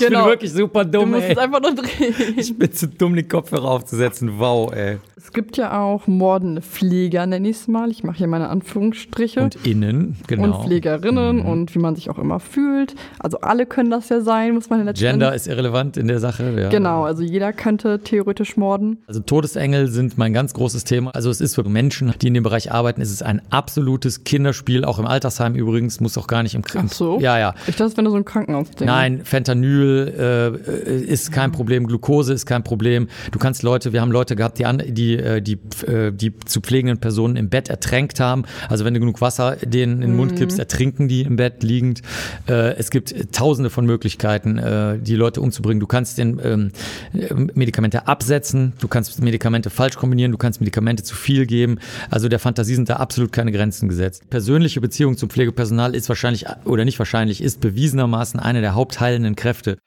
Ich bin Genau. wirklich super Du dumm, musst ey. es einfach nur drehen. Ich bin zu dumm, die Kopfhörer aufzusetzen. Wow, ey. Es gibt ja auch mordende Pfleger, nenne ich es mal. Ich mache hier meine Anführungsstriche. Und innen, genau. Und Pflegerinnen und wie man sich auch immer fühlt. Also alle können das ja sein, muss man letztendlich. Gender ist irrelevant in der Sache. Ja. Genau, also jeder könnte theoretisch morden. Also Todesengel sind mein ganz großes Thema. Also es ist für Menschen, die in dem Bereich arbeiten, ist es ein absolutes Kinderspiel, auch im Altersheim übrigens, muss auch gar nicht im Kranken. Ach so? Ja, ja. Ich dachte, das wäre nur so ein Krankenhausding. Nein, Fentanyl äh, ist kein Problem, Glucose ist kein Problem. Du kannst Leute, wir haben Leute gehabt, die an, die, äh, die, äh, die zu pflegenden Personen im Bett ertränkt haben. Also wenn du genug Wasser denen in den Mund kippst, ertrinken die im Bett liegend. Äh, es gibt tausende von Möglichkeiten, äh, die Leute umzubringen. Du kannst den ähm, äh, Medikamente absetzen, du kannst Medikamente falsch kombinieren, du kannst Medikamente zu viel geben. Also der Fantasie sind da absolut keine Grenzen gesetzt. Persönliche Beziehung zum Pflegepersonal ist wahrscheinlich oder nicht wahrscheinlich, ist bewiesenermaßen eine der hauptheilenden Kräfte.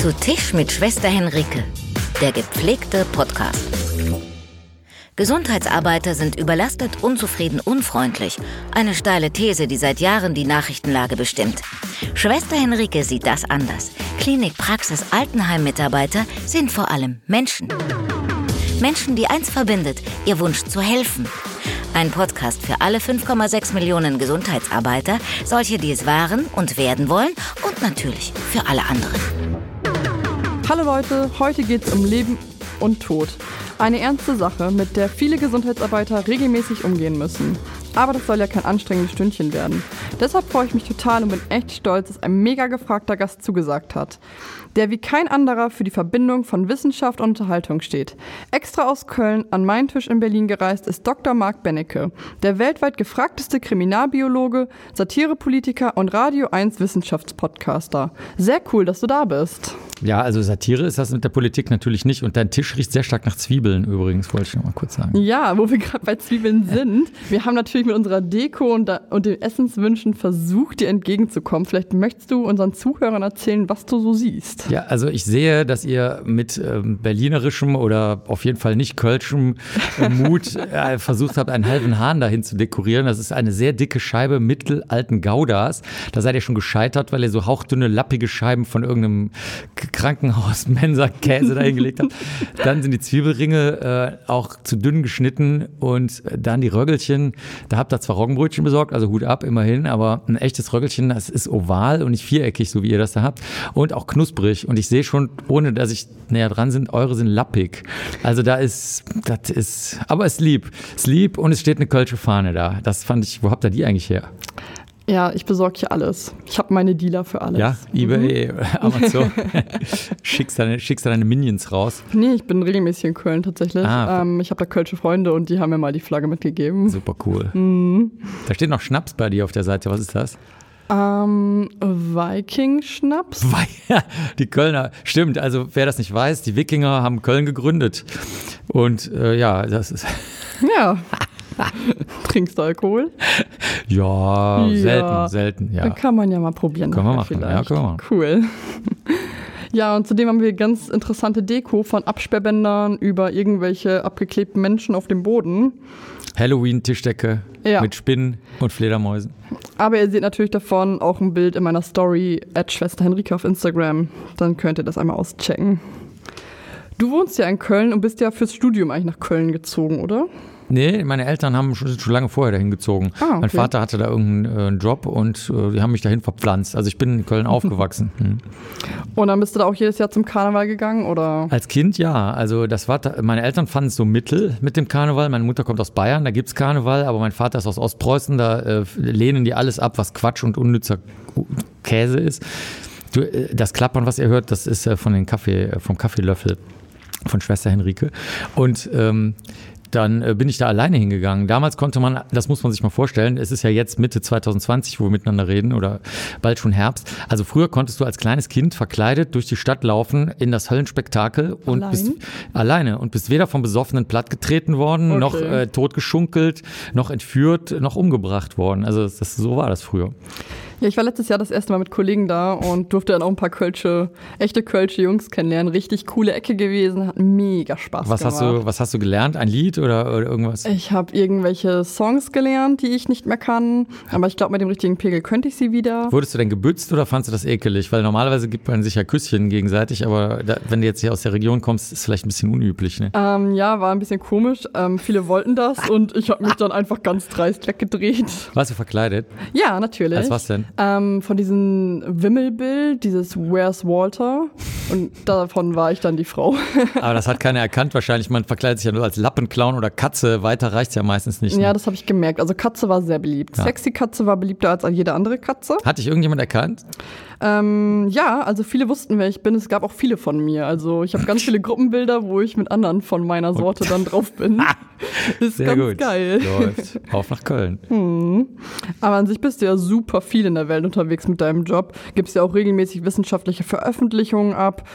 Zu Tisch mit Schwester Henrike, der gepflegte Podcast. Gesundheitsarbeiter sind überlastet, unzufrieden, unfreundlich. Eine steile These, die seit Jahren die Nachrichtenlage bestimmt. Schwester Henrike sieht das anders. Klinik, Praxis, Altenheim-Mitarbeiter sind vor allem Menschen. Menschen, die eins verbindet, ihr Wunsch zu helfen. Ein Podcast für alle 5,6 Millionen Gesundheitsarbeiter, solche, die es waren und werden wollen und natürlich für alle anderen. Hallo Leute, heute geht es um Leben und Tod. Eine ernste Sache, mit der viele Gesundheitsarbeiter regelmäßig umgehen müssen. Aber das soll ja kein anstrengendes Stündchen werden. Deshalb freue ich mich total und bin echt stolz, dass ein mega gefragter Gast zugesagt hat. Der wie kein anderer für die Verbindung von Wissenschaft und Unterhaltung steht. Extra aus Köln an meinen Tisch in Berlin gereist ist Dr. Marc Bennecke, der weltweit gefragteste Kriminalbiologe, Satirepolitiker und Radio 1 Wissenschaftspodcaster. Sehr cool, dass du da bist. Ja, also Satire ist das mit der Politik natürlich nicht. Und dein Tisch riecht sehr stark nach Zwiebeln übrigens, wollte ich noch mal kurz sagen. Ja, wo wir gerade bei Zwiebeln sind. Wir haben natürlich mit unserer Deko und, da, und den Essenswünschen versucht, dir entgegenzukommen. Vielleicht möchtest du unseren Zuhörern erzählen, was du so siehst. Ja, also ich sehe, dass ihr mit ähm, berlinerischem oder auf jeden Fall nicht kölschem äh, Mut äh, versucht habt, einen halben Hahn dahin zu dekorieren. Das ist eine sehr dicke Scheibe mittelalten Goudas. Da seid ihr schon gescheitert, weil ihr so hauchdünne, lappige Scheiben von irgendeinem Krankenhaus Mensa-Käse dahin gelegt habt. Dann sind die Zwiebelringe äh, auch zu dünn geschnitten und dann die Röggelchen. Da habt ihr zwar Roggenbrötchen besorgt, also Hut ab immerhin, aber ein echtes Röggelchen, das ist oval und nicht viereckig, so wie ihr das da habt. Und auch knusprig. Und ich sehe schon, ohne dass ich näher dran sind, eure sind lappig. Also da ist, das ist, aber es ist lieb. Es ist lieb und es steht eine Kölsche Fahne da. Das fand ich, wo habt ihr die eigentlich her? Ja, ich besorge hier alles. Ich habe meine Dealer für alles. Ja, eBay, Amazon. schickst, deine, schickst deine Minions raus. Nee, ich bin regelmäßig in Köln tatsächlich. Ah, ähm, ich habe da kölsche Freunde und die haben mir mal die Flagge mitgegeben. Super cool. Mhm. Da steht noch Schnaps bei dir auf der Seite. Was ist das? Ähm, Viking-Schnaps? Die Kölner, stimmt, also wer das nicht weiß, die Wikinger haben Köln gegründet. Und äh, ja, das ist, Ja. Trinkst du Alkohol? ja, Ja. selten, selten, ja. Kann man ja mal probieren. Können wir machen, ja, können wir machen. Cool. Ja, und zudem haben wir ganz interessante Deko von Absperrbändern über irgendwelche abgeklebten Menschen auf dem Boden. Halloween-Tischdecke Ja. mit Spinnen und Fledermäusen. Aber ihr seht natürlich davon auch ein Bild in meiner Story at Schwester Henrike auf Instagram. Dann könnt ihr das einmal auschecken. Du wohnst ja in Köln und bist ja fürs Studium eigentlich nach Köln gezogen, oder? Nee, meine Eltern haben schon, schon lange vorher dahin gezogen. Ah, okay. Mein Vater hatte da irgendeinen äh, Job und äh, die haben mich dahin verpflanzt. Also ich bin in Köln aufgewachsen. Hm. Und dann bist du da auch jedes Jahr zum Karneval gegangen, oder? Als Kind ja. Also das war, meine Eltern fanden es so mittel mit dem Karneval. Meine Mutter kommt aus Bayern, da gibt's Karneval, aber mein Vater ist aus Ostpreußen, da äh, lehnen die alles ab, was Quatsch und unnützer Käse ist. Du, äh, das Klappern, was ihr hört, das ist äh, von den Kaffee, äh, vom Kaffeelöffel von Schwester Henrike. Und ähm, dann äh, bin ich da alleine hingegangen. Damals konnte man, das muss man sich mal vorstellen, es ist ja jetzt Mitte 2020, wo wir miteinander reden oder bald schon Herbst. Also früher konntest du als kleines Kind verkleidet durch die Stadt laufen in das Höllenspektakel und Allein? bist alleine und bist weder vom Besoffenen plattgetreten worden, Okay. noch äh, totgeschunkelt, noch entführt, noch umgebracht worden. Also das, so war das früher. Ja, ich war letztes Jahr das erste Mal mit Kollegen da und durfte dann auch ein paar Kölsche, echte Kölsche Jungs kennenlernen. Richtig coole Ecke gewesen, hat mega Spaß Was gemacht. hast du, was hast du gelernt? Ein Lied oder, oder irgendwas? Ich habe irgendwelche Songs gelernt, die ich nicht mehr kann, aber ich glaube, mit dem richtigen Pegel könnte ich sie wieder. Wurdest du denn gebützt oder fandst du das ekelig? Weil normalerweise gibt man sich ja Küsschen gegenseitig, aber da, wenn du jetzt hier aus der Region kommst, ist es vielleicht ein bisschen unüblich, ne? Ähm, ja, war ein bisschen komisch. Ähm, viele wollten das und ich habe mich dann einfach ganz dreist weggedreht. Warst du verkleidet? Ja, natürlich. Als was denn? Ähm, von diesem Wimmelbild, dieses Where's Walter. Und davon war ich dann die Frau. Aber das hat keiner erkannt wahrscheinlich. Man verkleidet sich ja nur als Lappenclown oder Katze. Weiter reicht's ja meistens nicht. Ne? ja, das habe ich gemerkt. Also Katze war sehr beliebt. Ja. Sexy Katze war beliebter als jede andere Katze. Hat dich irgendjemand erkannt? Ähm, ja, also viele wussten, wer ich bin. Es gab auch viele von mir. Also ich habe ganz viele Gruppenbilder, wo ich mit anderen von meiner Sorte dann drauf bin. Ist Sehr ganz gut. geil. Läuft. Auf nach Köln. Aber an sich bist du ja super viel in der Welt unterwegs mit deinem Job. Gibst ja auch regelmäßig wissenschaftliche Veröffentlichungen ab.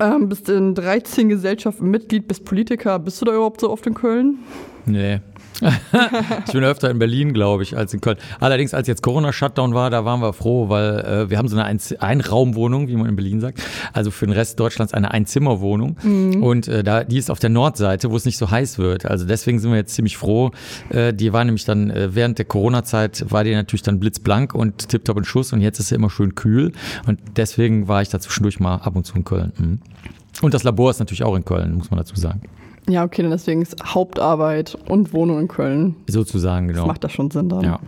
Ähm, bist in 13 Gesellschaften Mitglied, bist Politiker. Bist du da überhaupt so oft in Köln? Nee. ich bin öfter in Berlin, glaube ich, als in Köln. Allerdings, als jetzt Corona-Shutdown war, da waren wir froh, weil äh, wir haben so eine Ein Einraumwohnung, wie man in Berlin sagt. Also für den Rest Deutschlands eine Einzimmerwohnung. Und äh, da, die ist auf der Nordseite, wo es nicht so heiß wird. Also deswegen sind wir jetzt ziemlich froh. Äh, die war nämlich dann, äh, während der Corona-Zeit war die natürlich dann blitzblank und tipptopp in Schuss und jetzt ist sie immer schön kühl. Und deswegen war ich da zwischendurch mal ab und zu in Köln. Mhm. Und das Labor ist natürlich auch in Köln, muss man dazu sagen. Ja, okay, dann deswegen ist Hauptarbeit und Wohnung in Köln. Sozusagen, genau. Das macht das schon Sinn dann. Ja.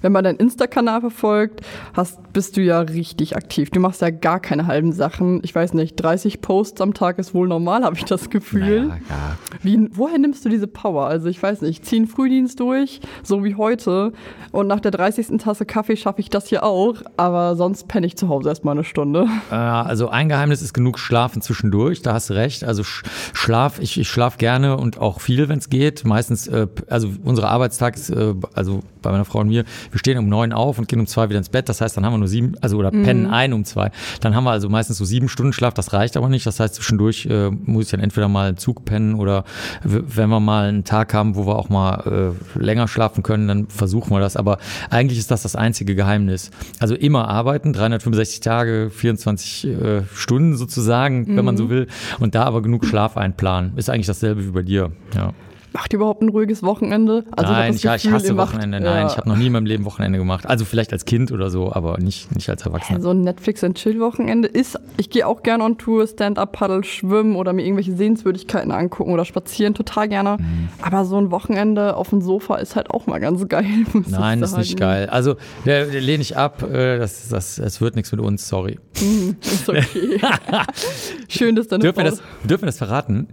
Wenn man deinen Insta-Kanal verfolgt, hast, bist du ja richtig aktiv. Du machst ja gar keine halben Sachen. Ich weiß nicht, 30 Posts am Tag ist wohl normal, habe ich das Gefühl. Naja, ja. Wie, woher nimmst du diese Power? Also ich weiß nicht, ich ziehe einen Frühdienst durch, so wie heute. Und nach der 30. Tasse Kaffee schaffe ich das hier auch. Aber sonst penne ich zu Hause erstmal eine Stunde. Äh, Also ein Geheimnis ist genug Schlafen zwischendurch, da hast du recht. Also Sch- Schlaf, ich, ich schlafe gerne und auch viel, wenn es geht. Meistens, äh, also unser Arbeitstag ist, äh, also bei meiner Frau und mir, wir stehen um neun auf und gehen um zwei wieder ins Bett. Das heißt, dann haben wir nur sieben, also oder pennen ein um zwei. Dann haben wir also meistens so sieben Stunden Schlaf, das reicht aber nicht. Das heißt, zwischendurch äh, muss ich dann entweder mal einen Zug pennen oder wenn wir mal einen Tag haben, wo wir auch mal äh, länger schlafen können, dann versuchen wir das. Aber eigentlich ist das das einzige Geheimnis. Also immer arbeiten, 365 Tage, 24 äh, Stunden sozusagen, wenn man so will. Und da aber genug Schlaf einplanen. Ist eigentlich dasselbe wie bei dir. Ja. Macht ihr überhaupt ein ruhiges Wochenende? Also Nein, ich, das ich Gefühl, hasse ihr macht- Wochenende. Nein, ja. ich habe noch nie in meinem Leben Wochenende gemacht. Also vielleicht als Kind oder so, aber nicht, nicht als Erwachsener. So ein Netflix and Chill Wochenende ist, ich gehe auch gerne on Tour, Stand-up, Paddle, schwimmen oder mir irgendwelche Sehenswürdigkeiten angucken oder spazieren, total gerne. Mhm. Aber so ein Wochenende auf dem Sofa ist halt auch mal ganz geil. ich Nein, ist nicht geil. Also, der, der lehne ich ab. Äh, das, das, das wird nichts mit uns, sorry. Ist okay. Schön, dass deine Dürfen wir Frau das, dürfen wir das verraten?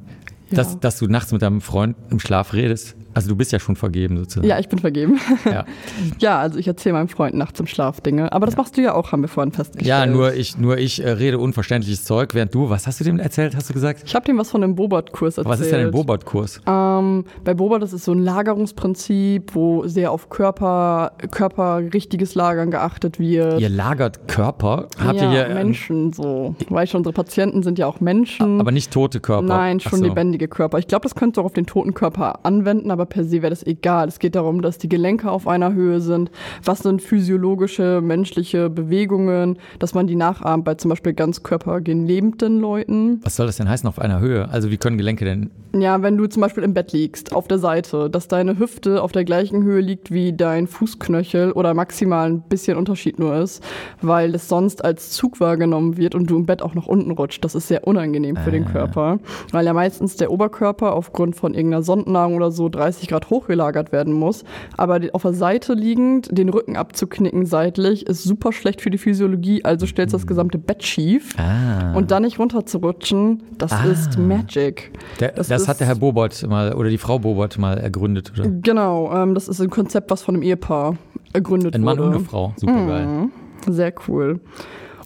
Ja. Dass, dass du nachts mit deinem Freund im Schlaf redest? Also du bist ja schon vergeben sozusagen. Ja, ich bin vergeben. Ja, ja, also ich erzähle meinem Freund nachts im Schlaf Dinge. Aber das machst du ja auch, haben wir vorhin festgestellt. ja nur ich, nur ich äh, rede unverständliches Zeug, während du, was hast du dem erzählt, hast du gesagt? Ich habe dem was von dem Bobot-Kurs erzählt. Was ist denn ein Bobot-Kurs? Ähm, bei das ist so ein Lagerungsprinzip, wo sehr auf Körper, Körper richtiges Lagern geachtet wird. Ihr lagert Körper? Habt ja, ihr hier, ähm, Menschen so. Weil schon unsere Patienten sind ja auch Menschen. aber nicht tote Körper? Nein, schon so. lebendige Körper. Ich glaube, das könntest du auch auf den toten Körper anwenden, aber per se wäre das egal. Es geht darum, dass die Gelenke auf einer Höhe sind. Was sind physiologische, menschliche Bewegungen, dass man die nachahmt bei zum Beispiel ganzkörpergelebten Leuten. Was soll das denn heißen auf einer Höhe? Also wie können Gelenke denn? Ja, wenn du zum Beispiel im Bett liegst, auf der Seite, dass deine Hüfte auf der gleichen Höhe liegt wie dein Fußknöchel oder maximal ein bisschen Unterschied nur ist, weil es sonst als Zug wahrgenommen wird und du im Bett auch nach unten rutscht. Das ist sehr unangenehm für den Körper, weil ja meistens der Oberkörper aufgrund von irgendeiner Sondennahrung oder so 30 Grad hochgelagert werden muss. Aber auf der Seite liegend, den Rücken abzuknicken seitlich, ist super schlecht für die Physiologie, also stellst das gesamte Bett schief. Ah. Und dann nicht runterzurutschen, das Ah. ist Magic. Der, das das hat ist- der Herr Bobot mal oder die Frau Bobot mal ergründet, oder? Genau, ähm, das ist ein Konzept, was von einem Ehepaar ergründet Ein Mann wurde. und eine Frau, super geil. Sehr cool.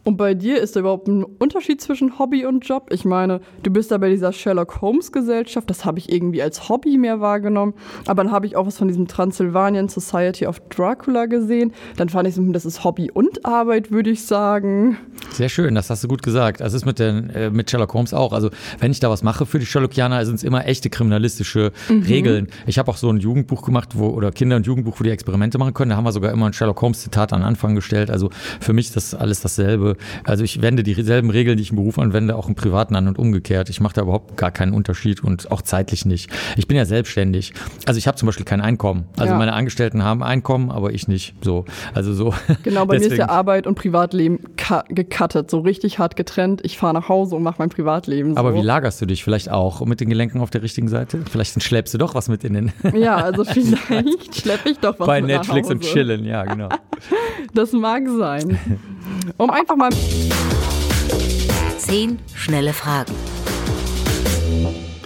Und bei dir ist da überhaupt ein Unterschied zwischen Hobby und Job? Ich meine, du bist da bei dieser Sherlock Holmes Gesellschaft, das habe ich irgendwie als Hobby mehr wahrgenommen. Aber dann habe ich auch was von diesem Transylvanian Society of Dracula gesehen. Dann fand ich so, das ist Hobby und Arbeit, würde ich sagen. Sehr schön, das hast du gut gesagt. Das ist mit, den, äh, mit Sherlock Holmes auch. Also, wenn ich da was mache für die Sherlockianer, sind es immer echte kriminalistische mhm. Regeln. Ich habe auch so ein Jugendbuch gemacht, wo, oder Kinder- und Jugendbuch, wo die Experimente machen können. Da haben wir sogar immer ein Sherlock Holmes-Zitat an Anfang gestellt. Also, für mich ist das alles dasselbe. Also, ich wende dieselben Regeln, die ich im Beruf anwende, auch im Privaten an und umgekehrt. Ich mache da überhaupt gar keinen Unterschied und auch zeitlich nicht. Ich bin ja selbstständig. Also, ich habe zum Beispiel kein Einkommen. Also, ja. meine Angestellten haben Einkommen, aber ich nicht. So. Also, so. Genau, bei mir ist ja Arbeit und Privatleben gecuttet, so richtig hart getrennt. Ich fahre nach Hause und mache mein Privatleben. So. Aber wie lagerst du dich vielleicht auch mit den Gelenken auf der richtigen Seite? Vielleicht schleppst du doch was mit in den. Ja, also vielleicht schleppe ich doch was Bei mit Netflix und chillen, ja, genau. das mag sein. Um einfach mal. Zehn schnelle Fragen.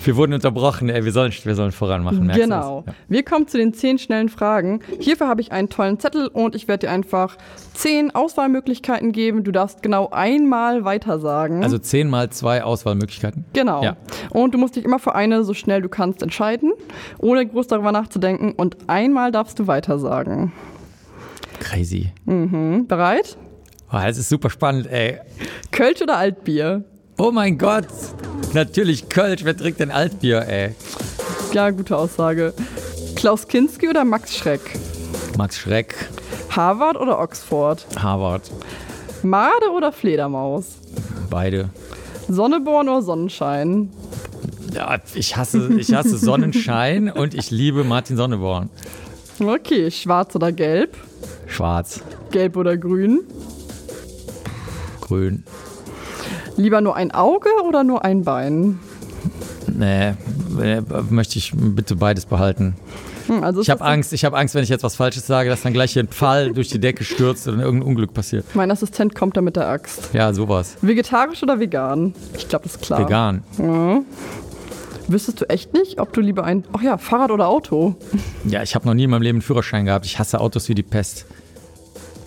Wir wurden unterbrochen, ey, wir sollen, wir sollen voranmachen. Genau. Ja. Wir kommen zu den zehn schnellen Fragen. Hierfür habe ich einen tollen Zettel und ich werde dir einfach zehn Auswahlmöglichkeiten geben. Du darfst genau einmal weitersagen. Also zehn mal zwei Auswahlmöglichkeiten? Genau. Ja. Und du musst dich immer für eine so schnell du kannst entscheiden, ohne groß darüber nachzudenken. Und einmal darfst du weitersagen. Crazy. Mhm. Bereit? Oh, das ist super spannend, ey. Kölsch oder Altbier? Oh mein Gott, natürlich Kölsch. Wer trinkt denn Altbier, ey? Ja, gute Aussage. Klaus Kinski oder Max Schreck? Max Schreck. Harvard oder Oxford? Harvard. Made oder Fledermaus? Beide. Sonneborn oder Sonnenschein? Ja, ich hasse, ich hasse Sonnenschein und ich liebe Martin Sonneborn. Okay, schwarz oder gelb? Schwarz. Gelb oder grün? Grün. Lieber nur ein Auge oder nur ein Bein? Nee, möchte ich bitte beides behalten. Hm, also ich habe Angst, ich habe Angst, wenn ich jetzt was Falsches sage, dass dann gleich hier ein Pfeil durch die Decke stürzt oder irgendein Unglück passiert. Mein Assistent kommt da mit der Axt. Ja, sowas. Vegetarisch oder vegan? Ich glaube, das ist klar. Vegan. Ja. Wüsstest du echt nicht, ob du lieber ein, ach ja, Fahrrad oder Auto? Ja, ich habe noch nie in meinem Leben einen Führerschein gehabt. Ich hasse Autos wie die Pest.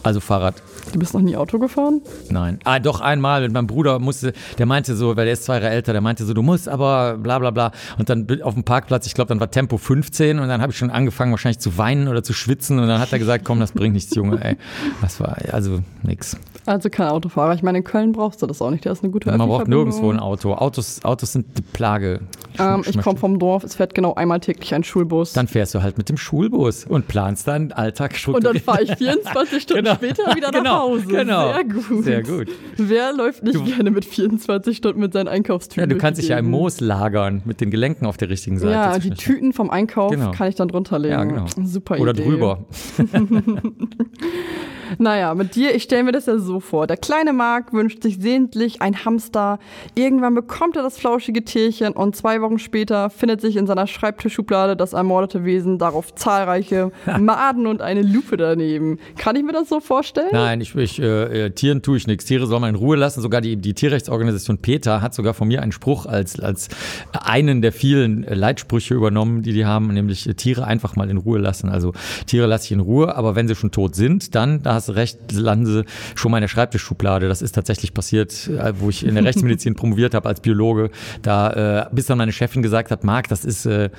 Also Fahrrad. Du bist noch nie Auto gefahren? Nein. Ah, doch einmal mit meinem Bruder musste, der meinte so, weil der ist zwei Jahre älter, der meinte so, du musst aber bla bla bla. Und dann auf dem Parkplatz, ich glaube, dann war Tempo 15 und dann habe ich schon angefangen wahrscheinlich zu weinen oder zu schwitzen und dann hat er gesagt, komm, das bringt nichts, Junge, ey. Das war also nix. Also kein Autofahrer. Ich meine, in Köln brauchst du das auch nicht. Der ist eine gute Man braucht nirgendwo ein Auto. Autos, Autos sind die Plage. Ähm, ich komme vom Dorf, es fährt genau einmal täglich ein Schulbus. Dann fährst du halt mit dem Schulbus und planst deinen Alltag Und dann fahre ich 24 Stunden genau. später wieder genau. Hause. Genau. Sehr gut. Sehr gut. Wer läuft nicht du, gerne mit 24 Stunden mit seinen Einkaufstüten? Ja, du kannst dich ja im Moos lagern mit den Gelenken auf der richtigen Seite. Ja, die Tüten vom Einkauf genau. kann ich dann drunter legen. Ja, genau. Super Oder Idee. drüber. Naja, mit dir, ich stelle mir das ja so vor. Der kleine Mark wünscht sich sehentlich ein Hamster. Irgendwann bekommt er das flauschige Tierchen und zwei Wochen später findet sich in seiner Schreibtischschublade das ermordete Wesen, darauf zahlreiche Maden und eine Lupe daneben. Kann ich mir das so vorstellen? Nein, ich, ich äh, äh, Tieren tue ich nichts. Tiere soll man in Ruhe lassen. Sogar die, die Tierrechtsorganisation PETA hat sogar von mir einen Spruch als, als einen der vielen Leitsprüche übernommen, die die haben, nämlich äh, Tiere einfach mal in Ruhe lassen. Also Tiere lasse ich in Ruhe, aber wenn sie schon tot sind, dann, da hast du recht, landen sie schon mal in der Schreibtischschublade. Das ist tatsächlich passiert, äh, wo ich in der Rechtsmedizin promoviert habe als Biologe. Da, äh, bis dann meine Chefin gesagt hat, Marc, das ist äh,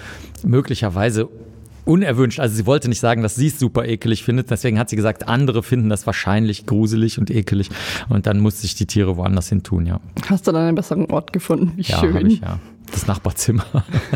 möglicherweise unerwünscht. Also sie wollte nicht sagen, dass sie es super ekelig findet. Deswegen hat sie gesagt, andere finden das wahrscheinlich gruselig und ekelig. Und dann musste ich die Tiere woanders hin tun, ja. Hast du dann einen besseren Ort gefunden? Wie ja, schön. Ich, ja. Das Nachbarzimmer.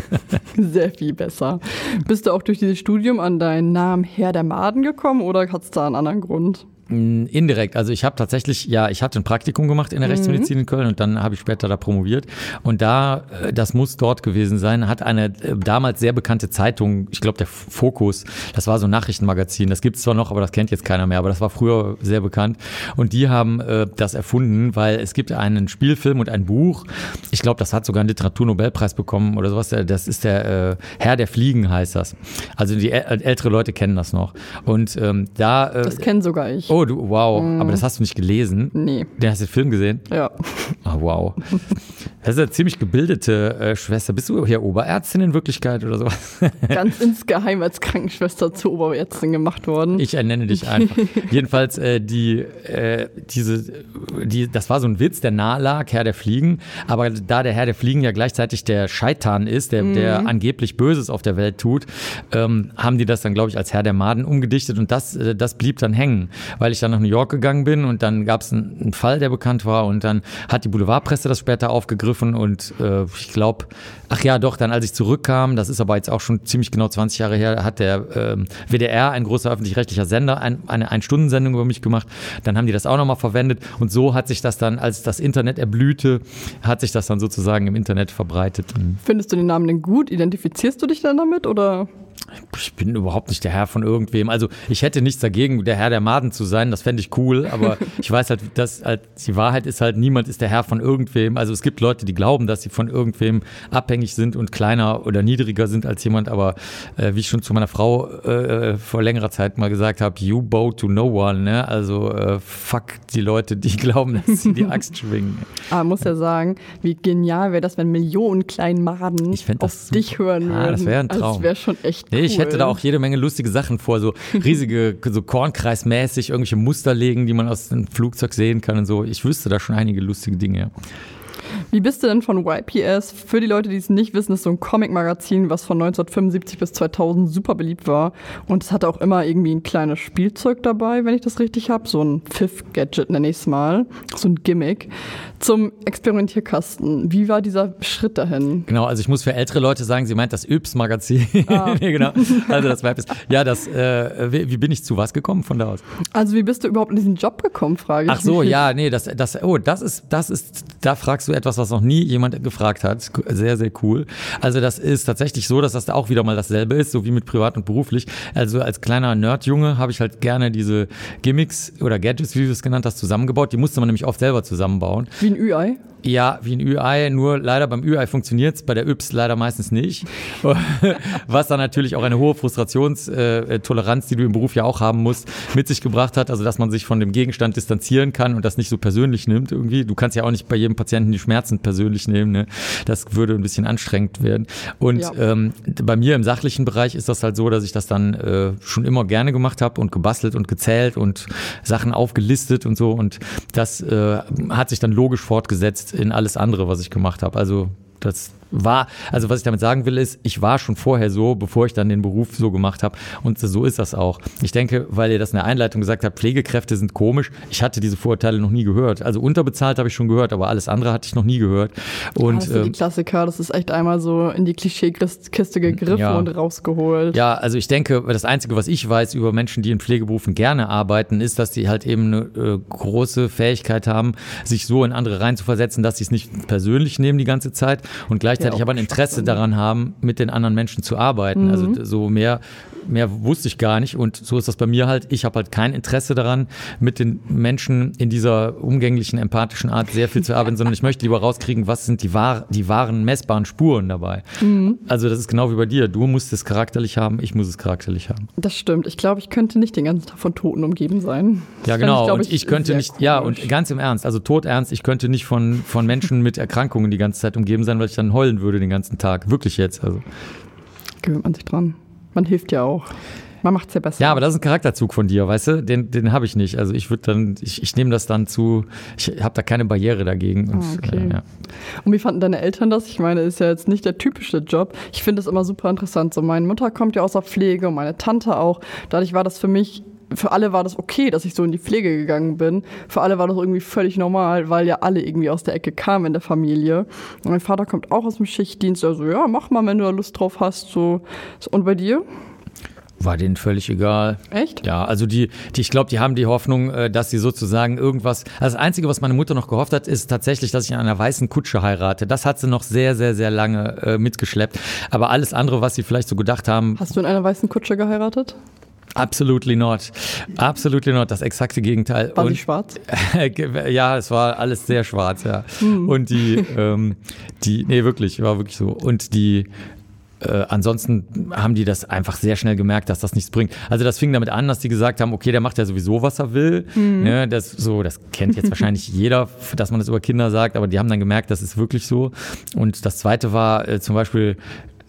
Sehr viel besser. Bist du auch durch dieses Studium an deinen Namen Herr der Maden gekommen oder hat es da einen anderen Grund? Indirekt. Also ich habe tatsächlich, ja, ich hatte ein Praktikum gemacht in der mhm. Rechtsmedizin in Köln und dann habe ich später da promoviert. Und da, äh, das muss dort gewesen sein, hat eine äh, damals sehr bekannte Zeitung, ich glaube der Fokus, das war so ein Nachrichtenmagazin, das gibt es zwar noch, aber das kennt jetzt keiner mehr, aber das war früher sehr bekannt. Und die haben äh, das erfunden, weil es gibt einen Spielfilm und ein Buch, ich glaube, das hat sogar einen Literaturnobelpreis bekommen oder sowas, das ist der äh, Herr der Fliegen heißt das. Also die äl ältere Leute kennen das noch. Und ähm, da... Äh, das kennen sogar ich. Oh, du, wow. Aber das hast du nicht gelesen? Nee. Der hast du den Film gesehen? Ja. Ah, wow. Das ist eine ziemlich gebildete äh, Schwester. Bist du hier Oberärztin in Wirklichkeit oder sowas? Ganz insgeheim als Krankenschwester zur Oberärztin gemacht worden. Ich ernenne dich einfach. Jedenfalls, äh, die, äh, diese, die, das war so ein Witz, der nahe lag, Herr der Fliegen. Aber da der Herr der Fliegen ja gleichzeitig der Scheitan ist, der, der angeblich Böses auf der Welt tut, ähm, haben die das dann, glaube ich, als Herr der Maden umgedichtet. Und das, äh, das blieb dann hängen, weil ich dann nach New York gegangen bin und dann gab es einen, Fall, der bekannt war. Und dann hat die Boulevardpresse das später aufgegriffen. Und äh, ich glaube, ach ja, doch, dann als ich zurückkam, das ist aber jetzt auch schon ziemlich genau 20 Jahre her, hat der ähm, WDR, ein großer öffentlich-rechtlicher Sender, ein, eine Ein-Stunden-Sendung über mich gemacht. Dann haben die das auch nochmal verwendet. Und so hat sich das dann, als das Internet erblühte, hat sich das dann sozusagen im Internet verbreitet. Findest du den Namen denn gut? Identifizierst du dich dann damit oder? Ich bin überhaupt nicht der Herr von irgendwem. Also ich hätte nichts dagegen, der Herr der Maden zu sein. Das fände ich cool. Aber ich weiß halt, dass halt, die Wahrheit ist halt, niemand ist der Herr von irgendwem. Also es gibt Leute, die glauben, dass sie von irgendwem abhängig sind und kleiner oder niedriger sind als jemand. Aber äh, wie ich schon zu meiner Frau äh, vor längerer Zeit mal gesagt habe, you bow to no one. Ne? Also äh, fuck die Leute, die glauben, dass sie die Axt schwingen. Aber muss ja sagen, wie genial wäre das, wenn Millionen kleinen Maden auf das dich hören Ja, würden. das wär ein Also Traum. Das wäre schon echt cool. ich hätte da auch jede Menge lustige Sachen vor, so riesige, so Kornkreismäßig, irgendwelche Muster legen, die man aus dem Flugzeug sehen kann und so. Ich wüsste da schon einige lustige Dinge. Wie bist du denn von YPS? Für die Leute, die es nicht wissen, ist so ein Comic-Magazin, was von 1975 bis 2000 super beliebt war. Und es hatte auch immer irgendwie ein kleines Spielzeug dabei, wenn ich das richtig habe. So ein Pfiff-Gadget nenne ich es mal. So ein Gimmick. Zum Experimentierkasten. Wie war dieser Schritt dahin? Genau, also ich muss für ältere Leute sagen, sie meint das Yps-Magazin. nee, genau. Also das ist. Ja, das, äh, wie, wie bin ich zu was gekommen von da aus? Also wie bist du überhaupt in diesen Job gekommen, frage ich Ach so, mich. ja, nee, das, das, oh, das ist, das ist, da fragst du etwas, was noch nie jemand gefragt hat. Sehr, sehr cool. Also das ist tatsächlich so, dass das da auch wieder mal dasselbe ist, so wie mit privat und beruflich. Also als kleiner Nerdjunge habe ich halt gerne diese Gimmicks oder Gadgets, wie du es genannt hast, zusammengebaut. Die musste man nämlich oft selber zusammenbauen. Wie ein Ü-Ei? Ja, wie ein Ü-Ei, nur leider beim Ü-Ei funktioniert's, bei der Yps leider meistens nicht. Was dann natürlich auch eine hohe Frustrationstoleranz, die du im Beruf ja auch haben musst, mit sich gebracht hat. Also, dass man sich von dem Gegenstand distanzieren kann und das nicht so persönlich nimmt irgendwie. Du kannst ja auch nicht bei jedem Patienten die Schmerzen persönlich nehmen. Ne? Das würde ein bisschen anstrengend werden. Und Ja. ähm, bei mir im sachlichen Bereich ist das halt so, dass ich das dann äh, schon immer gerne gemacht habe und gebastelt und gezählt und Sachen aufgelistet und so. Und das äh, hat sich dann logisch fortgesetzt in alles andere, was ich gemacht habe. Also das war, also was ich damit sagen will, ist, ich war schon vorher so, bevor ich dann den Beruf so gemacht habe. Und so ist das auch. Ich denke, weil ihr das in der Einleitung gesagt habt, Pflegekräfte sind komisch. Ich hatte diese Vorurteile noch nie gehört. Also unterbezahlt habe ich schon gehört, aber alles andere hatte ich noch nie gehört. Und das sind die ähm, Klassiker, das ist echt einmal so in die Klischeekiste gegriffen Ja. und rausgeholt. Ja, also ich denke, das Einzige, was ich weiß über Menschen, die in Pflegeberufen gerne arbeiten, ist, dass die halt eben eine äh, große Fähigkeit haben, sich so in andere reinzuversetzen, dass sie es nicht persönlich nehmen die ganze Zeit und gleichzeitig Ja, aber ein Interesse daran haben, mit den anderen Menschen zu arbeiten. Also d- so mehr, mehr wusste ich gar nicht und so ist das bei mir halt. Ich habe halt kein Interesse daran, mit den Menschen in dieser umgänglichen, empathischen Art sehr viel zu arbeiten, sondern ich möchte lieber rauskriegen, was sind die, wahr, die wahren messbaren Spuren dabei. Also das ist genau wie bei dir. Du musst es charakterlich haben, ich muss es charakterlich haben. Das stimmt. Ich glaube, ich könnte nicht den ganzen Tag von Toten umgeben sein. Ja, Das genau. fände und glaub ich könnte sehr nicht, ja, komisch. und ganz im Ernst, also todernst, ich könnte nicht von, von Menschen mit Erkrankungen die ganze Zeit umgeben sein, weil ich dann heulen würde den ganzen Tag. Wirklich jetzt. Also. gewöhnt man sich dran. Man hilft ja auch. Man macht es ja besser. Ja, aber das ist ein Charakterzug von dir, weißt du? Den, den habe ich nicht. Also ich würde dann, ich, ich nehme das dann zu, ich habe da keine Barriere dagegen. Und, Ah, okay. äh, ja. Und wie fanden deine Eltern das? Ich meine, ist ja jetzt nicht der typische Job. Ich finde es immer super interessant. So, meine Mutter kommt ja aus der Pflege und meine Tante auch. Dadurch war das für mich, für alle war das okay, dass ich so in die Pflege gegangen bin. Für alle war das irgendwie völlig normal, weil ja alle irgendwie aus der Ecke kamen in der Familie. Und mein Vater kommt auch aus dem Schichtdienst. Also, ja, mach mal, wenn du da Lust drauf hast. So. Und bei dir? War denen völlig egal. Echt? Ja, also die, die ich glaube, die haben die Hoffnung, äh, dass sie sozusagen irgendwas. Also das Einzige, was meine Mutter noch gehofft hat, ist tatsächlich, dass ich in einer weißen Kutsche heirate. Das hat sie noch sehr, sehr, sehr lange äh, mitgeschleppt. Aber alles andere, was sie vielleicht so gedacht haben, Hast du in einer weißen Kutsche geheiratet? Absolutely not. Absolutely not. Das exakte Gegenteil. War Und- schwarz? ja, es war alles sehr schwarz, ja. Und die, ähm, die, nee, wirklich, war wirklich so. Und die, äh, ansonsten haben die das einfach sehr schnell gemerkt, dass das nichts bringt. Also das fing damit an, dass die gesagt haben, okay, der macht ja sowieso, was er will. Mhm. Ne, das, so, das kennt jetzt wahrscheinlich jeder, dass man das über Kinder sagt, aber die haben dann gemerkt, das ist wirklich so. Und das Zweite war äh, zum Beispiel,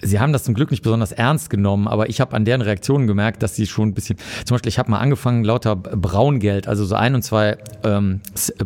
Sie haben das zum Glück nicht besonders ernst genommen, aber ich habe an deren Reaktionen gemerkt, dass sie schon ein bisschen, zum Beispiel, ich habe mal angefangen, lauter Braungeld, also so ein und zwei ähm,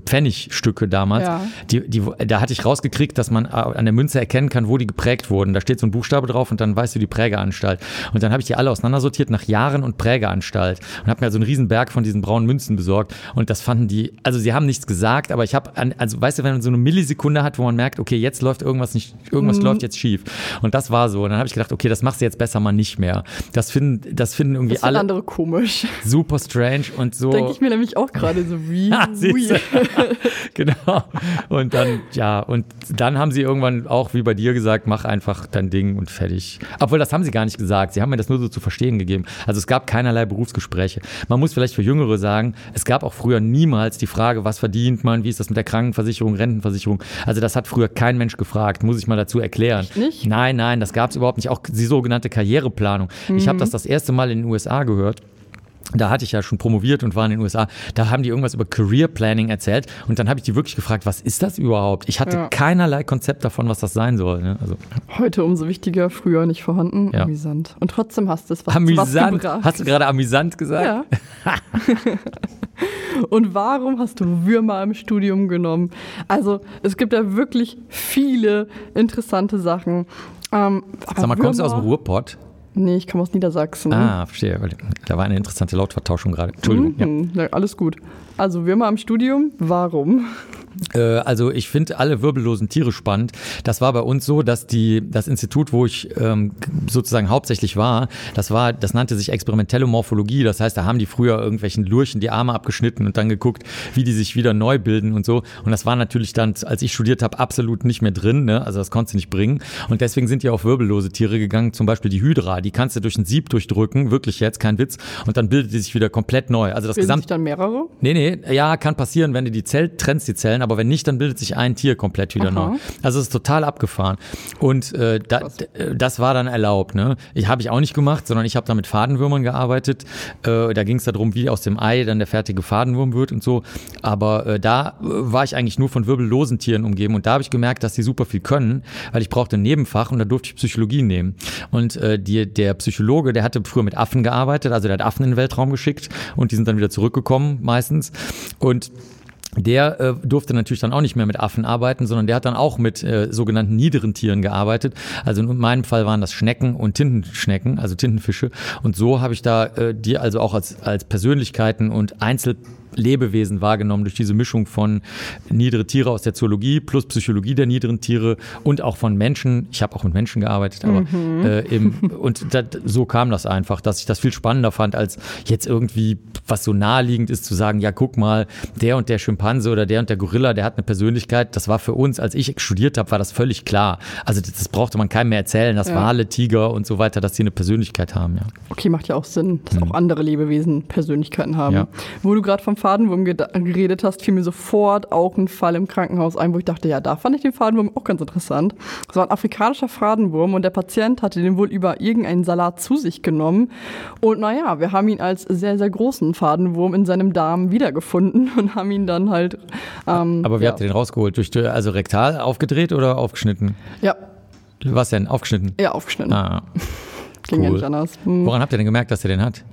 Pfennigstücke damals, ja. die, die, da hatte ich rausgekriegt, dass man äh, an der Münze erkennen kann, wo die geprägt wurden. Da steht so ein Buchstabe drauf und dann weißt du die Prägeanstalt. Und dann habe ich die alle auseinandersortiert nach Jahren und Prägeanstalt und habe mir also einen riesen Berg von diesen braunen Münzen besorgt und das fanden die, also sie haben nichts gesagt, aber ich habe, also weißt du, wenn man so eine Millisekunde hat, wo man merkt, okay, jetzt läuft irgendwas nicht, irgendwas mhm. läuft jetzt schief. Und das war so. Und dann habe ich gedacht, okay, das machst du jetzt besser mal nicht mehr. Das finden, das finden irgendwie das alle andere komisch. Super strange und so. Denke ich mir nämlich auch gerade so wie. genau. Und dann, ja, und dann haben sie irgendwann auch wie bei dir gesagt, mach einfach dein Ding und fertig. Obwohl, das haben sie gar nicht gesagt. Sie haben mir das nur so zu verstehen gegeben. Also es gab keinerlei Berufsgespräche. Man muss vielleicht für Jüngere sagen, es gab auch früher niemals die Frage, was verdient man, wie ist das mit der Krankenversicherung, Rentenversicherung. Also das hat früher kein Mensch gefragt, muss ich mal dazu erklären. Echt nicht? Nein, nein, das gab es überhaupt nicht. Auch die sogenannte Karriereplanung. Mhm. Ich habe das das erste Mal in den USA gehört da hatte ich ja schon promoviert und war in den USA, da haben die irgendwas über Career Planning erzählt und dann habe ich die wirklich gefragt, was ist das überhaupt? Ich hatte ja. keinerlei Konzept davon, was das sein soll. Ne? Also. Heute umso wichtiger, früher nicht vorhanden. Ja. Amüsant. Und trotzdem hast du es was, amüsant. was. Hast du gerade amüsant gesagt? Ja. und warum hast du Würmer im Studium genommen? Also es gibt ja wirklich viele interessante Sachen. Ähm, Sag mal, kommst du aus dem Ruhrpott? Nee, ich komme aus Niedersachsen. Ah, verstehe. Da war eine interessante Lautvertauschung gerade. Entschuldigung. Mhm, ja. alles gut. Also wir mal im Studium. Warum? Äh, also ich finde alle wirbellosen Tiere spannend. Das war bei uns so, dass die, das Institut, wo ich ähm, sozusagen hauptsächlich war, das war, das nannte sich experimentelle Morphologie. Das heißt, da haben die früher irgendwelchen Lurchen die Arme abgeschnitten und dann geguckt, wie die sich wieder neu bilden und so. Und das war natürlich dann, als ich studiert habe, absolut nicht mehr drin. Ne? Also das konntest du nicht bringen. Und deswegen sind die auf wirbellose Tiere gegangen. Zum Beispiel die Hydra. Die kannst du durch ein Sieb durchdrücken, wirklich jetzt, kein Witz. Und dann bildet die sich wieder komplett neu. Also das Bilden Gesamt sich dann mehrere? Nee, nee, ja, kann passieren, wenn du die Zell trennst, die Zellen aber wenn nicht, dann bildet sich ein Tier komplett wieder Aha. neu. Also es ist total abgefahren. Und äh, da, äh, das war dann erlaubt. Ne? Ich habe ich auch nicht gemacht, sondern ich habe da mit Fadenwürmern gearbeitet. Äh, da ging es darum, wie aus dem Ei dann der fertige Fadenwurm wird und so. Aber äh, da äh, war ich eigentlich nur von wirbellosen Tieren umgeben und da habe ich gemerkt, dass die super viel können, weil ich brauchte ein Nebenfach und da durfte ich Psychologie nehmen. Und äh, die, der Psychologe, der hatte früher mit Affen gearbeitet, also der hat Affen in den Weltraum geschickt und die sind dann wieder zurückgekommen meistens. Und der äh, durfte natürlich dann auch nicht mehr mit Affen arbeiten, sondern der hat dann auch mit äh, sogenannten niederen Tieren gearbeitet. Also in meinem Fall waren das Schnecken und Tintenschnecken, also Tintenfische. Und so habe ich da äh, die also auch als, als Persönlichkeiten und Einzel Lebewesen wahrgenommen durch diese Mischung von niedere Tiere aus der Zoologie plus Psychologie der niederen Tiere und auch von Menschen. Ich habe auch mit Menschen gearbeitet, aber mhm. äh, im, und dat, so kam das einfach, dass ich das viel spannender fand, als jetzt irgendwie was so naheliegend ist zu sagen, ja guck mal, der und der Schimpanse oder der und der Gorilla, der hat eine Persönlichkeit. Das war für uns, als ich studiert habe, war das völlig klar. Also das, das brauchte man keinem mehr erzählen, dass ja. Wale, Tiger und so weiter, dass sie eine Persönlichkeit haben. Ja. Okay, macht ja auch Sinn, dass mhm. auch andere Lebewesen Persönlichkeiten haben. Ja. Wo du gerade vom Fadenwurm geredet hast, fiel mir sofort auch ein Fall im Krankenhaus ein, wo ich dachte, ja, da fand ich den Fadenwurm auch ganz interessant. Es war ein afrikanischer Fadenwurm und der Patient hatte den wohl über irgendeinen Salat zu sich genommen. Und naja, wir haben ihn als sehr, sehr großen Fadenwurm in seinem Darm wiedergefunden und haben ihn dann halt. Ähm, Aber wie ja. habt ihr den rausgeholt? Durch, also rektal aufgedreht oder aufgeschnitten? Ja. Was denn? Aufgeschnitten? Ja, aufgeschnitten. Ah. Ging cool. ja nicht anders. Hm. Woran habt ihr denn gemerkt, dass er den hat?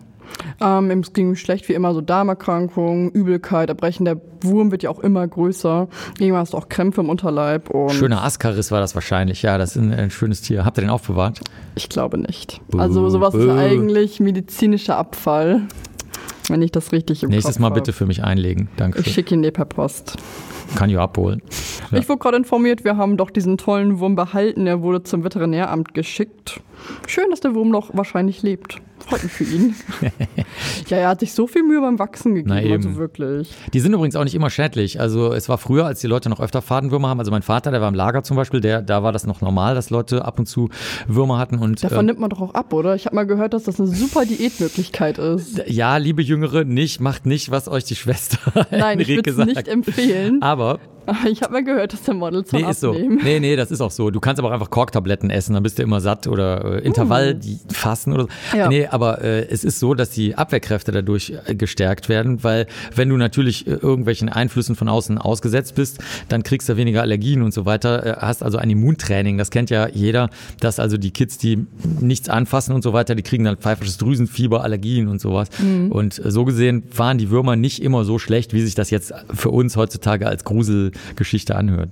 Ähm, es ging schlecht wie immer, so Darmerkrankungen, Übelkeit, Erbrechen. Der Wurm wird ja auch immer größer. Irgendwann hast du auch Krämpfe im Unterleib. Und Schöner Askaris war das wahrscheinlich. Ja, das ist ein, ein schönes Tier. Habt ihr den aufbewahrt? Ich glaube nicht. Buh, also sowas buh. ist eigentlich medizinischer Abfall. Wenn ich das richtig im Nächstes Kopf Mal bitte für mich einlegen. Danke. Ich schicke ihn dir per Post. Kann ich abholen. Ja. Ich wurde gerade informiert, wir haben doch diesen tollen Wurm behalten. Er wurde zum Veterinäramt geschickt. Schön, dass der Wurm noch wahrscheinlich lebt. Freut mich für ihn. ja, er hat sich so viel Mühe beim Wachsen gegeben, also wirklich. Die sind übrigens auch nicht immer schädlich. Also es war früher, als die Leute noch öfter Fadenwürmer haben. Also mein Vater, der war im Lager zum Beispiel, der, da war das noch normal, dass Leute ab und zu Würmer hatten. Und, Davon ähm, nimmt man doch auch ab, oder? Ich habe mal gehört, dass das eine super Diätmöglichkeit ist. Ja, liebe Jüngere, nicht, macht nicht, was euch die Schwester Nein, ich würde es nicht empfehlen. Aber Aber Ich habe mal gehört, dass der Models nee, ist abnehmen. So. Nee, nee, das ist auch so. Du kannst aber auch einfach Korktabletten essen, dann bist du immer satt oder äh, Intervall, die fassen oder so. Ja. Nee, aber äh, es ist so, dass die Abwehrkräfte dadurch äh, gestärkt werden, weil wenn du natürlich äh, irgendwelchen Einflüssen von außen ausgesetzt bist, dann kriegst du weniger Allergien und so weiter, äh, hast also ein Immuntraining. Das kennt ja jeder, dass also die Kids, die nichts anfassen und so weiter, die kriegen dann pfeifisches Drüsenfieber, Allergien und sowas. Mm. Und so gesehen waren die Würmer nicht immer so schlecht, wie sich das jetzt für uns heutzutage als Gruselgeschichte anhört.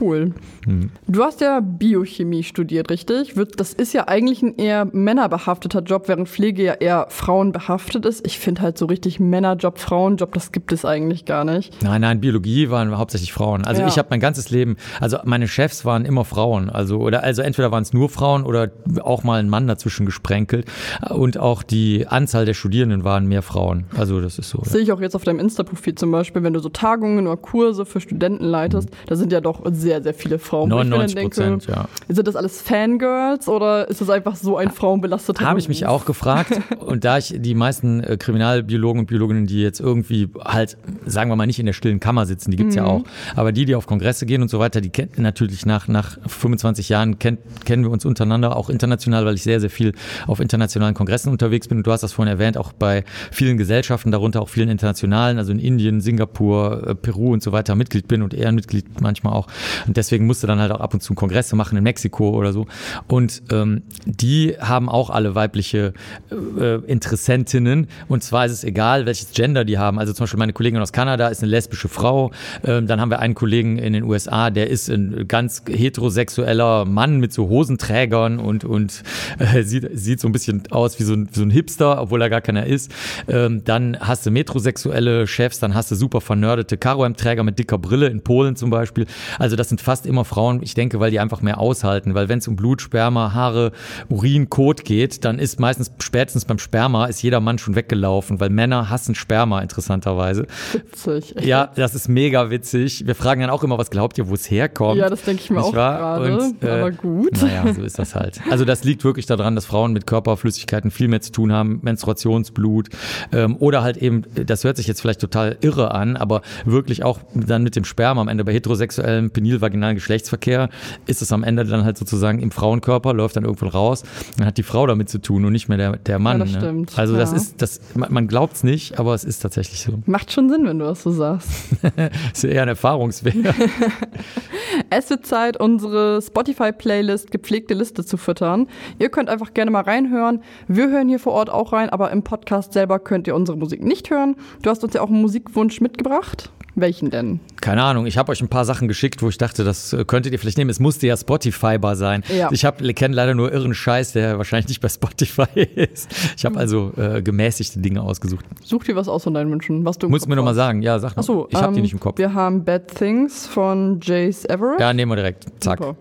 Cool. Mhm. Du hast ja Biochemie studiert, richtig? Das ist ja eigentlich ein eher männerbehafteter Job, während Pflege ja eher frauenbehaftet ist. Ich finde halt so richtig Männerjob, Frauenjob, das gibt es eigentlich gar nicht. Nein, nein, Biologie waren hauptsächlich Frauen. Also ja. ich habe mein ganzes Leben, also meine Chefs waren immer Frauen. Also, oder, also entweder waren es nur Frauen oder auch mal ein Mann dazwischen gesprenkelt. Und auch die Anzahl der Studierenden waren mehr Frauen. Also das ist so. Sehe ich auch jetzt auf deinem Insta-Profil zum Beispiel, wenn du so Tagungen oder Kurse für Studenten leitest, mhm. da sind ja doch sehr, sehr viele Frauen. 99 Prozent, ja. Sind das alles Fangirls oder ist das einfach so ein frauenbelasteter Habe ich mich auch gefragt. und da ich die meisten äh, Kriminalbiologen und Biologinnen, die jetzt irgendwie halt, sagen wir mal, nicht in der stillen Kammer sitzen, die gibt's mhm. ja auch, aber die, die auf Kongresse gehen und so weiter, die kennen natürlich nach, nach 25 Jahren, kennt, kennen wir uns untereinander, auch international, weil ich sehr, sehr viel auf internationalen Kongressen unterwegs bin. Und du hast das vorhin erwähnt, auch bei vielen Gesellschaften, darunter auch vielen internationalen, also in Indien, Singapur, äh, Peru und so weiter Mitglied bin und Ehrenmitglied manchmal auch. Und deswegen musste dann halt auch ab und zu Kongresse machen in Mexiko oder so. Und ähm, die haben auch alle weibliche äh, Interessentinnen. Und zwar ist es egal, welches Gender die haben. Also zum Beispiel meine Kollegin aus Kanada ist eine lesbische Frau. Ähm, dann haben wir einen Kollegen in den USA, der ist ein ganz heterosexueller Mann mit so Hosenträgern und, und äh, sieht, sieht so ein bisschen aus wie so ein, wie so ein Hipster, obwohl er gar keiner ist. Ähm, dann hast du metrosexuelle Chefs, dann hast du super vernördete Karo-Träger mit dicker Brille in Polen zum Beispiel. Also das sind fast immer Frauen, ich denke, weil die einfach mehr aushalten, weil wenn es um Blut, Sperma, Haare, Urin, Kot geht, dann ist meistens spätestens beim Sperma ist jeder Mann schon weggelaufen, weil Männer hassen Sperma interessanterweise. Witzig. Ja, das ist mega witzig. Wir fragen dann auch immer, was glaubt ihr, wo es herkommt? Ja, das denke ich mir auch gerade, äh, aber gut. Naja, so ist das halt. Also das liegt wirklich daran, dass Frauen mit Körperflüssigkeiten viel mehr zu tun haben, Menstruationsblut ähm, oder halt eben, das hört sich jetzt vielleicht total irre an, aber wirklich auch dann mit dem Sperma am Ende bei heterosexuellem penilvaginalen Geschlechtsverkehr ist es am Ende dann halt sozusagen im Frauenkörper, läuft dann irgendwann raus. Dann hat die Frau damit zu tun und nicht mehr der, der Mann. Ja, das ne? stimmt. Also ja. das ist, das, man glaubt es nicht, aber es ist tatsächlich so. Macht schon Sinn, wenn du das so sagst. ist ja eher ein Erfahrungswert. es wird Zeit, unsere Spotify-Playlist gepflegte Liste zu füttern. Ihr könnt einfach gerne mal reinhören. Wir hören hier vor Ort auch rein, aber im Podcast selber könnt ihr unsere Musik nicht hören. Du hast uns ja auch einen Musikwunsch mitgebracht. Welchen denn? Keine Ahnung. Ich habe euch ein paar Sachen geschickt, wo ich dachte, das äh, könntet ihr vielleicht nehmen. Es musste ja Spotify-bar sein. Ja. Ich kenne leider nur irren Scheiß, der wahrscheinlich nicht bei Spotify ist. Ich habe also äh, gemäßigte Dinge ausgesucht. Such dir was aus von deinen Wünschen, was du Musst mir nochmal sagen. Ja, sag mal. Achso, ich habe ähm, die nicht im Kopf. Wir haben Bad Things von Jace Everett. Ja, nehmen wir direkt. Zack. Super.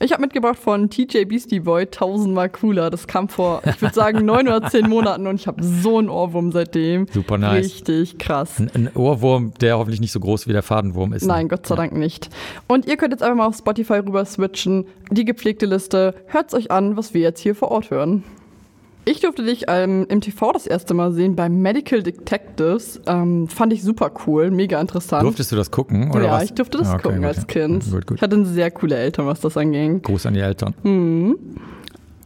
Ich habe mitgebracht von TJ Beastie Boy, tausendmal cooler. Das kam vor, ich würde sagen, neun oder zehn Monaten und ich habe so einen Ohrwurm seitdem. Super nice. Richtig krass. Ein, ein, Ohrwurm, der hoffentlich nicht so groß wie der Fadenwurm ist. Ne? Nein, Gott sei Dank nicht. Und ihr könnt jetzt einfach mal auf Spotify rüber switchen. Die gepflegte Liste. Hört's euch an, was wir jetzt hier vor Ort hören. Ich durfte dich ähm, im TV das erste Mal sehen bei Medical Detectives. Ähm, fand ich super cool, mega interessant. Durftest du das gucken? Oder ja, was? ich durfte das okay, gucken okay. als Kind. Gut, gut. Ich hatte sehr coole Eltern, was das anging. Gruß an die Eltern. Mhm.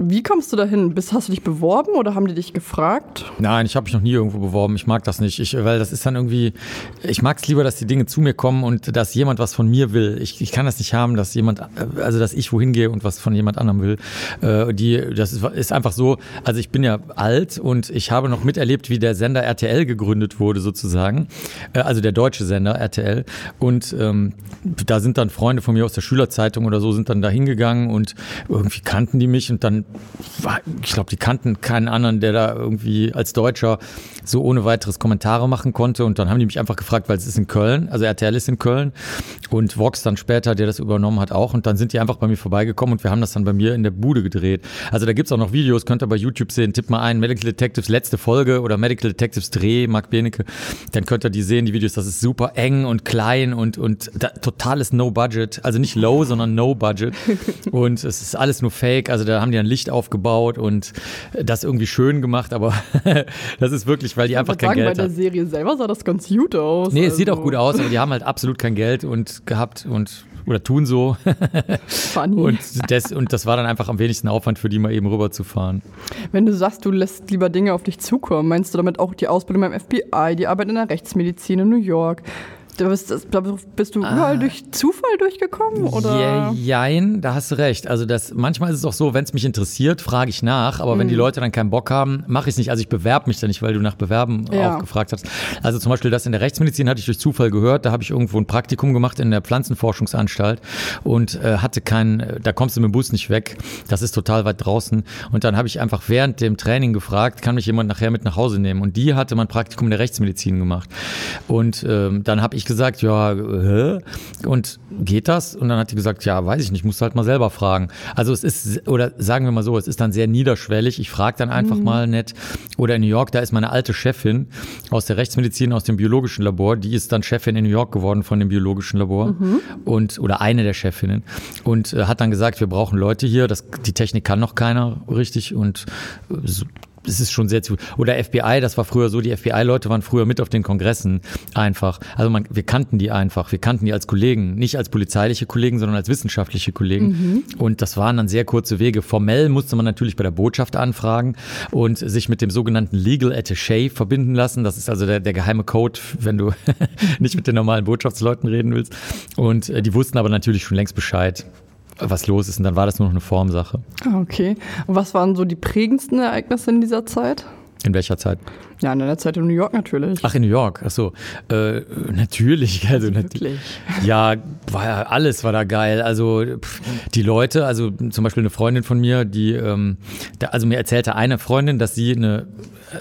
Wie kommst du dahin? Bist, hast du dich beworben oder haben die dich gefragt? Nein, ich habe mich noch nie irgendwo beworben. Ich mag das nicht, ich, weil das ist dann irgendwie. Ich mag es lieber, dass die Dinge zu mir kommen und dass jemand was von mir will. Ich, ich kann das nicht haben, dass jemand, also dass ich wohin gehe und was von jemand anderem will. Äh, die, das ist, ist einfach so. Also ich bin ja alt und ich habe noch miterlebt, wie der Sender RTL gegründet wurde sozusagen. Äh, also der deutsche Sender RTL. Und ähm, da sind dann Freunde von mir aus der Schülerzeitung oder so sind dann da hingegangen und irgendwie kannten die mich und dann ich glaube, die kannten keinen anderen, der da irgendwie als Deutscher so ohne weiteres Kommentare machen konnte. Und dann haben die mich einfach gefragt, weil es ist in Köln, also RTL ist in Köln und Vox dann später, der das übernommen hat, auch. Und dann sind die einfach bei mir vorbeigekommen und wir haben das dann bei mir in der Bude gedreht. Also da gibt es auch noch Videos, könnt ihr bei YouTube sehen. Tipp mal ein, Medical Detectives letzte Folge oder Medical Detectives Dreh, Marc Benecke. Dann könnt ihr die sehen, die Videos. Das ist super eng und klein und, und da, totales No-Budget. Also nicht low, sondern No-Budget. und es ist alles nur Fake. Also da haben die dann Licht Licht aufgebaut und das irgendwie schön gemacht, aber das ist wirklich, weil die einfach kein sagen, Geld bei der haben. Serie selber sah das ganz gut aus. Nee, es sieht auch also gut aus, aber die haben halt absolut kein Geld und gehabt und oder tun so. Funny. Und das, und das war dann einfach am wenigsten Aufwand für die mal eben rüberzufahren. Wenn du sagst, du lässt lieber Dinge auf dich zukommen, meinst du damit auch die Ausbildung beim FBI, die Arbeit in der Rechtsmedizin in New York? Da bist, bist du überall durch Zufall durchgekommen? Oder? Ja, jein, da hast du recht. Also das, manchmal ist es auch so, wenn es mich interessiert, frage ich nach, aber wenn die Leute dann keinen Bock haben, mache ich es nicht. Also ich bewerbe mich da nicht, weil du nach Bewerben Ja. auch gefragt hast. Also zum Beispiel das in der Rechtsmedizin hatte ich durch Zufall gehört, da habe ich irgendwo ein Praktikum gemacht in der Pflanzenforschungsanstalt und äh, hatte keinen, da kommst du mit dem Bus nicht weg, das ist total weit draußen und dann habe ich einfach während dem Training gefragt, kann mich jemand nachher mit nach Hause nehmen und die hatte mein Praktikum in der Rechtsmedizin gemacht und ähm, dann habe ich gesagt, ja, hä? Und geht das? Und dann hat die gesagt, ja, weiß ich nicht, musst du halt mal selber fragen. Also es ist, oder sagen wir mal so, es ist dann sehr niederschwellig. Ich frage dann einfach mal nett. Oder in New York, da ist meine alte Chefin aus der Rechtsmedizin, aus dem biologischen Labor, die ist dann Chefin in New York geworden von dem biologischen Labor. Und, oder eine der Chefinnen. Und äh, hat dann gesagt, wir brauchen Leute hier. Das, die Technik kann noch keiner richtig. Und äh, so, es ist schon sehr zu. Oder FBI, das war früher so, die FBI-Leute waren früher mit auf den Kongressen einfach. Also man, wir kannten die einfach. Wir kannten die als Kollegen. Nicht als polizeiliche Kollegen, sondern als wissenschaftliche Kollegen. Und das waren dann sehr kurze Wege. Formell musste man natürlich bei der Botschaft anfragen und sich mit dem sogenannten Legal Attaché verbinden lassen. Das ist also der, der geheime Code, wenn du nicht mit den normalen Botschaftsleuten reden willst. Und äh, die wussten aber natürlich schon längst Bescheid was los ist und dann war das nur noch eine Formsache. Ah, okay. Und was waren so die prägendsten Ereignisse in dieser Zeit? In welcher Zeit? Ja, in der Zeit in New York natürlich. Ach, in New York, ach so. Äh, natürlich, also natürlich. Ja, war ja, alles war da geil. Also pff, die Leute, also zum Beispiel eine Freundin von mir, die, ähm, da, also mir erzählte eine Freundin, dass sie eine,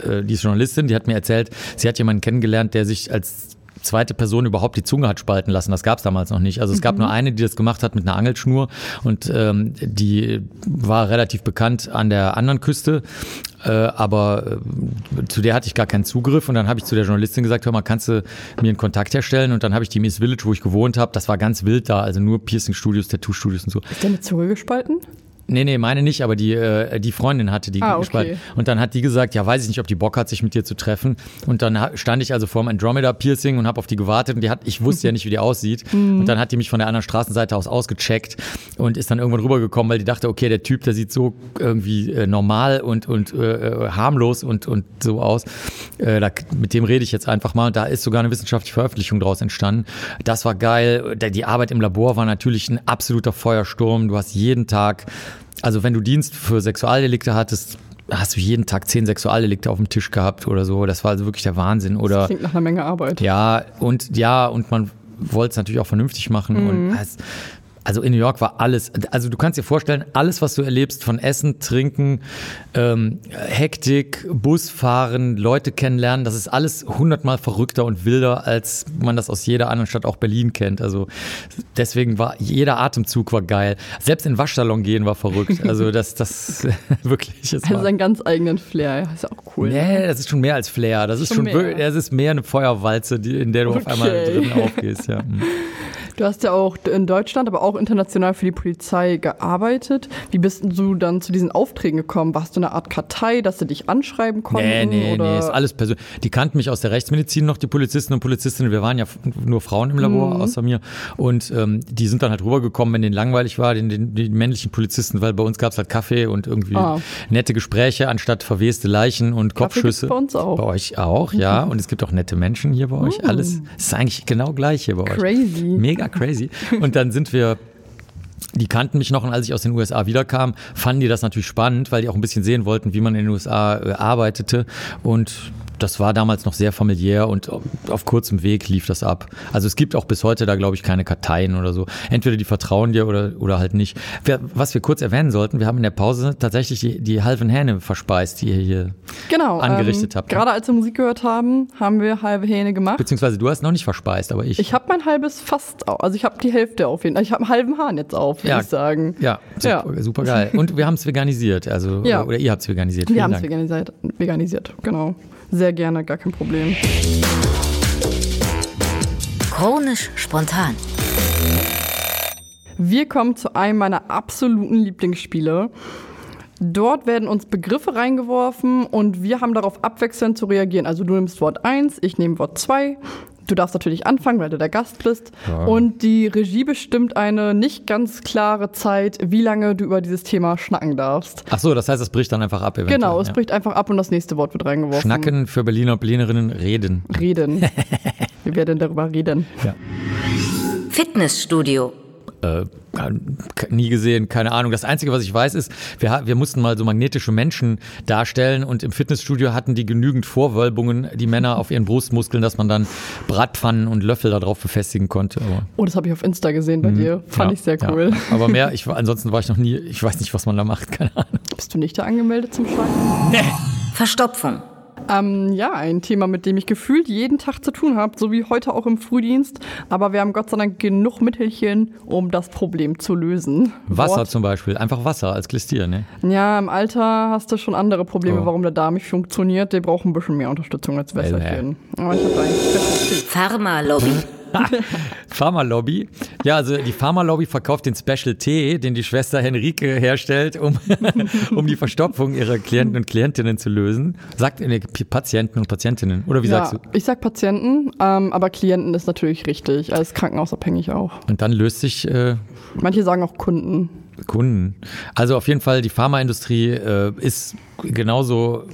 äh, die ist Journalistin, die hat mir erzählt, sie hat jemanden kennengelernt, der sich als zweite Person überhaupt die Zunge hat spalten lassen. Das gab es damals noch nicht. Also es gab nur eine, die das gemacht hat mit einer Angelschnur und ähm, die war relativ bekannt an der anderen Küste. Äh, aber äh, zu der hatte ich gar keinen Zugriff und dann habe ich zu der Journalistin gesagt, hör mal, kannst du mir einen Kontakt herstellen? Und dann habe ich die Miss Village, wo ich gewohnt habe, das war ganz wild da, also nur Piercing-Studios, Tattoo-Studios und so. Ist deine Zunge gespalten? Nee, nee, meine nicht, aber die, äh, die Freundin hatte die Ah, okay. gespalten. Und dann hat die gesagt, ja, weiß ich nicht, ob die Bock hat, sich mit dir zu treffen. Und dann stand ich also vorm Andromeda-Piercing und habe auf die gewartet und die hat, ich wusste ja nicht, wie die aussieht. Und dann hat die mich von der anderen Straßenseite aus ausgecheckt und ist dann irgendwann rübergekommen, weil die dachte, okay, der Typ, der sieht so irgendwie äh, normal und, und äh, harmlos und, und so aus. Äh, da, mit dem rede ich jetzt einfach mal. Und da ist sogar eine wissenschaftliche Veröffentlichung draus entstanden. Das war geil. Die Arbeit im Labor war natürlich ein absoluter Feuersturm. Du hast jeden Tag, also wenn du Dienst für Sexualdelikte hattest, hast du jeden Tag zehn Sexualdelikte auf dem Tisch gehabt oder so. Das war also wirklich der Wahnsinn. Oder Klingt nach einer Menge Arbeit. ja, und ja, und man wollte es natürlich auch vernünftig machen. Und es, also in New York war alles, also du kannst dir vorstellen, alles, was du erlebst, von Essen, Trinken, ähm, Hektik, Busfahren, Leute kennenlernen, das ist alles hundertmal verrückter und wilder, als man das aus jeder anderen Stadt, auch Berlin kennt. Also deswegen war jeder Atemzug war geil. Selbst in Waschsalon gehen war verrückt. Also das, das wirklich. Es Also seinen ganz eigenen Flair. Ja, ist ja auch cool. Nee, das ist schon mehr als Flair. Das ist Schon mehr. wirklich- das ist mehr eine Feuerwalze, die, in der du auf einmal Okay. drin aufgehst. Ja. Mhm. Du hast ja auch in Deutschland, aber auch international für die Polizei gearbeitet. Wie bist du dann zu diesen Aufträgen gekommen? Warst du eine Art Kartei, dass sie dich anschreiben konnten? Nee, nee, oder? nee, ist alles persönlich. Die kannten mich aus der Rechtsmedizin noch, die Polizisten und Polizistinnen. Wir waren ja nur Frauen im Labor, Mhm. außer mir. Und ähm, die sind dann halt rübergekommen, wenn denen langweilig war, den, den, die männlichen Polizisten, weil bei uns gab es halt Kaffee und irgendwie Ah. nette Gespräche anstatt verweste Leichen und Kopfschüsse. bei uns auch. Mhm. Bei euch auch, ja. Und es gibt auch nette Menschen hier bei euch. Alles ist eigentlich genau gleich hier bei euch. Crazy. Mega crazy. Und dann sind wir die kannten mich noch und als ich aus den USA wiederkam, fanden die das natürlich spannend, weil die auch ein bisschen sehen wollten, wie man in den USA äh, arbeitete. Und das war damals noch sehr familiär und auf kurzem Weg lief das ab. Also es gibt auch bis heute da, glaube ich, keine Karteien oder so. Entweder die vertrauen dir oder, oder halt nicht. Wir, was wir kurz erwähnen sollten, wir haben in der Pause tatsächlich die, die halben Hähne verspeist, die ihr hier, genau, angerichtet ähm, habt? Gerade als wir Musik gehört haben, haben wir halbe Hähne gemacht. beziehungsweise du hast noch nicht verspeist, aber ich. Ich habe mein halbes fast, also ich habe die Hälfte auf jeden Fall. Ich habe einen halben Hahn jetzt auf, würde Ja. ich sagen. ja, super, Ja. super geil. Und wir haben es veganisiert, also Ja. oder, ihr habt es veganisiert. Wir haben es veganisiert, veganisiert, genau. Sehr gerne, gar kein Problem. Chronisch spontan. Wir kommen zu einem meiner absoluten Lieblingsspiele. Dort werden uns Begriffe reingeworfen und wir haben darauf abwechselnd zu reagieren. Also du nimmst Wort 1, ich nehme Wort 2. Du darfst natürlich anfangen, weil du der Gast bist. Ja. Und die Regie bestimmt eine nicht ganz klare Zeit, wie lange du über dieses Thema schnacken darfst. Ach so, das heißt, es bricht dann einfach ab. Eventuell, Genau, es ja. bricht einfach ab und das nächste Wort wird reingeworfen. Schnacken für Berliner und Berlinerinnen reden. Reden. wir werden darüber reden. Ja. Fitnessstudio. Äh, nie gesehen, keine Ahnung. Das Einzige, was ich weiß, ist, wir, wir mussten mal so magnetische Menschen darstellen und im Fitnessstudio hatten die genügend Vorwölbungen, die Männer auf ihren Brustmuskeln, dass man dann Bratpfannen und Löffel darauf befestigen konnte. Aber, Oh, das habe ich auf Insta gesehen bei dir. Fand ja, ich sehr ja. cool. Aber mehr, ich, ansonsten war ich noch nie, ich weiß nicht, was man da macht, keine Ahnung. Bist du nicht da angemeldet zum Schein? Verstopfung. Ähm, ja, ein Thema, mit dem ich gefühlt jeden Tag zu tun habe, so wie heute auch im Frühdienst. Aber wir haben Gott sei Dank genug Mittelchen, um das Problem zu lösen. Wasser Wort. zum Beispiel, einfach Wasser als Klistier, ne? Ja, im Alter hast du schon andere Probleme, Oh. warum der Darm nicht funktioniert. Der braucht ein bisschen mehr Unterstützung als Wässerchen. Äh, Aber ich habe da eigentlich. Pharmalobby. Pharmalobby. Ja, also die Pharmalobby verkauft den Special Tee, den die Schwester Henrike herstellt, um, um die Verstopfung ihrer Klienten und Klientinnen zu lösen. Sagt äh, Patienten und Patientinnen. Oder wie Ja, sagst du? ich sag Patienten, ähm, aber Klienten ist natürlich richtig, als krankenhausabhängig auch. Und dann löst sich äh, Manche sagen auch Kunden. Kunden. Also auf jeden Fall, die Pharmaindustrie äh, ist genauso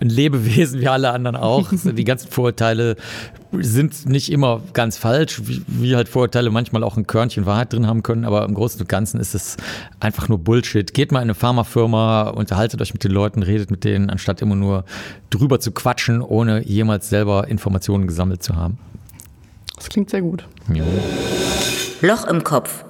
ein Lebewesen wie alle anderen auch. die ganzen Vorurteile sind nicht immer ganz falsch, wie, wie halt Vorurteile manchmal auch ein Körnchen Wahrheit drin haben können, aber im Großen und Ganzen ist es einfach nur Bullshit. Geht mal in eine Pharmafirma, unterhaltet euch mit den Leuten, redet mit denen, anstatt immer nur drüber zu quatschen, ohne jemals selber Informationen gesammelt zu haben. Das klingt sehr gut. Ja. Loch im Kopf.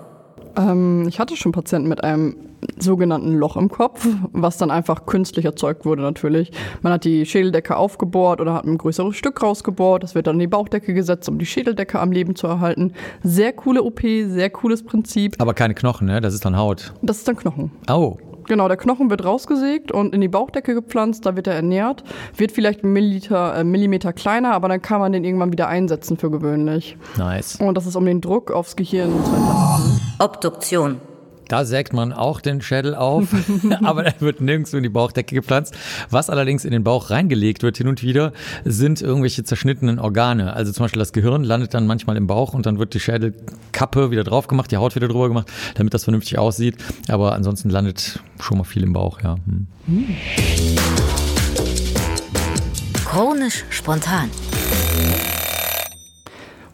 Ähm, ich hatte schon Patienten mit einem sogenannten Loch im Kopf, was dann einfach künstlich erzeugt wurde natürlich. Man hat die Schädeldecke aufgebohrt oder hat ein größeres Stück rausgebohrt. Das wird dann in die Bauchdecke gesetzt, um die Schädeldecke am Leben zu erhalten. Sehr coole OP, sehr cooles Prinzip. Aber keine Knochen, ne? Das ist dann Haut. Das ist dann Knochen. Oh. Genau, der Knochen wird rausgesägt und in die Bauchdecke gepflanzt, da wird er ernährt, wird vielleicht einen Milliliter, äh, Millimeter kleiner, aber dann kann man den irgendwann wieder einsetzen für gewöhnlich. Nice. Und das ist, um den Druck aufs Gehirn zu entlasten. Obduktion. Da sägt man auch den Schädel auf, aber er wird nirgendwo in die Bauchdecke gepflanzt. Was allerdings in den Bauch reingelegt wird hin und wieder, sind irgendwelche zerschnittenen Organe. Also zum Beispiel das Gehirn landet dann manchmal im Bauch und dann wird die Schädelkappe wieder drauf gemacht, die Haut wieder drüber gemacht, damit das vernünftig aussieht. Aber ansonsten landet schon mal viel im Bauch, ja. Hm. Chronisch spontan.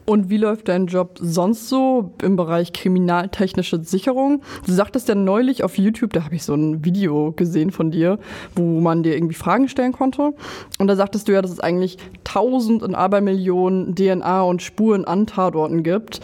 Und wie läuft dein Job sonst so im Bereich kriminaltechnische Sicherung? Du sagtest ja neulich auf YouTube, da habe ich so ein Video gesehen von dir, wo man dir irgendwie Fragen stellen konnte. Und da sagtest du ja, dass es eigentlich tausend und Abermillionen DNA und Spuren an Tatorten gibt.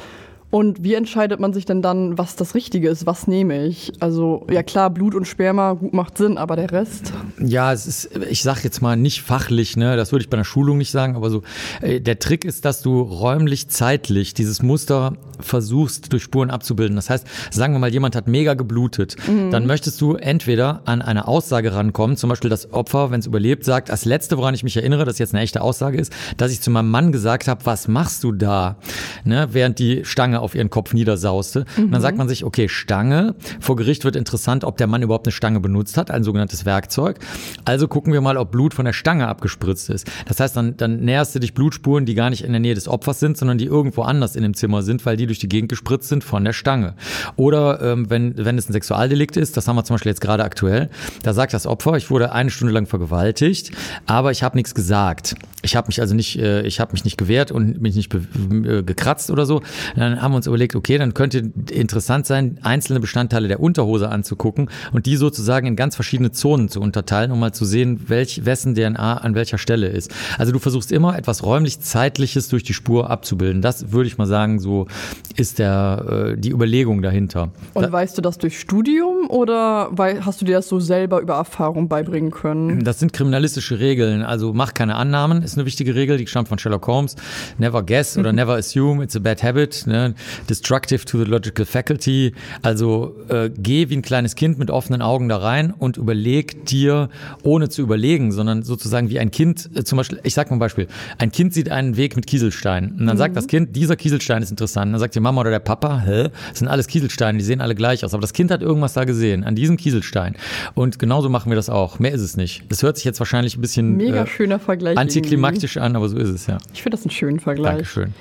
Und wie entscheidet man sich denn dann, was das Richtige ist? Was nehme ich? Also, ja klar, Blut und Sperma, gut macht Sinn, aber der Rest? Ja, es ist, ich sag jetzt mal nicht fachlich, ne, das würde ich bei einer Schulung nicht sagen, aber so, äh, der Trick ist, dass du räumlich, zeitlich dieses Muster versuchst, durch Spuren abzubilden. Das heißt, sagen wir mal, jemand hat mega geblutet, dann möchtest du entweder an eine Aussage rankommen, zum Beispiel das Opfer, wenn es überlebt, sagt, das Letzte, woran ich mich erinnere, das jetzt eine echte Aussage ist, dass ich zu meinem Mann gesagt habe, was machst du da? Ne, während die Stange auf ihren Kopf niedersauste. Und dann sagt man sich, okay, Stange, vor Gericht wird interessant, ob der Mann überhaupt eine Stange benutzt hat, ein sogenanntes Werkzeug. Also gucken wir mal, ob Blut von der Stange abgespritzt ist. Das heißt, dann, dann näherst du dich Blutspuren, die gar nicht in der Nähe des Opfers sind, sondern die irgendwo anders in dem Zimmer sind, weil die durch die Gegend gespritzt sind von der Stange. Oder ähm, wenn, wenn es ein Sexualdelikt ist, das haben wir zum Beispiel jetzt gerade aktuell, da sagt das Opfer, ich wurde eine Stunde lang vergewaltigt, aber ich habe nichts gesagt. Ich habe mich also nicht, äh, ich habe mich nicht gewehrt und mich nicht äh, gekratzt oder so. Dann haben wir uns überlegt, okay, dann könnte interessant sein, einzelne Bestandteile der Unterhose anzugucken und die sozusagen in ganz verschiedene Zonen zu unterteilen, um mal zu sehen, welch, wessen DNA an welcher Stelle ist. Also du versuchst immer etwas räumlich-zeitliches durch die Spur abzubilden. Das würde ich mal sagen, so ist der, äh, die Überlegung dahinter. Und weißt du das durch Studium oder hast du dir das so selber über Erfahrung beibringen können? Das sind kriminalistische Regeln. Also mach keine Annahmen, ist eine wichtige Regel, die stammt von Sherlock Holmes. Never guess oder never assume, it's a bad habit. Ne? Neuen Destructive to the Logical Faculty. Also äh, geh wie ein kleines Kind mit offenen Augen da rein und überleg dir, ohne zu überlegen, sondern sozusagen wie ein Kind, äh, zum Beispiel, ich sag mal ein Beispiel, ein Kind sieht einen Weg mit Kieselsteinen und dann mhm. sagt das Kind, dieser Kieselstein ist interessant. Und dann sagt die Mama oder der Papa, hä, das sind alles Kieselsteine, die sehen alle gleich aus. Aber das Kind hat irgendwas da gesehen, an diesem Kieselstein. Und genauso machen wir das auch. Mehr ist es nicht. Das hört sich jetzt wahrscheinlich ein bisschen Mega äh, schöner Vergleich antiklimaktisch irgendwie. an, aber so ist es, ja. Ich finde das einen schönen Vergleich. Dankeschön.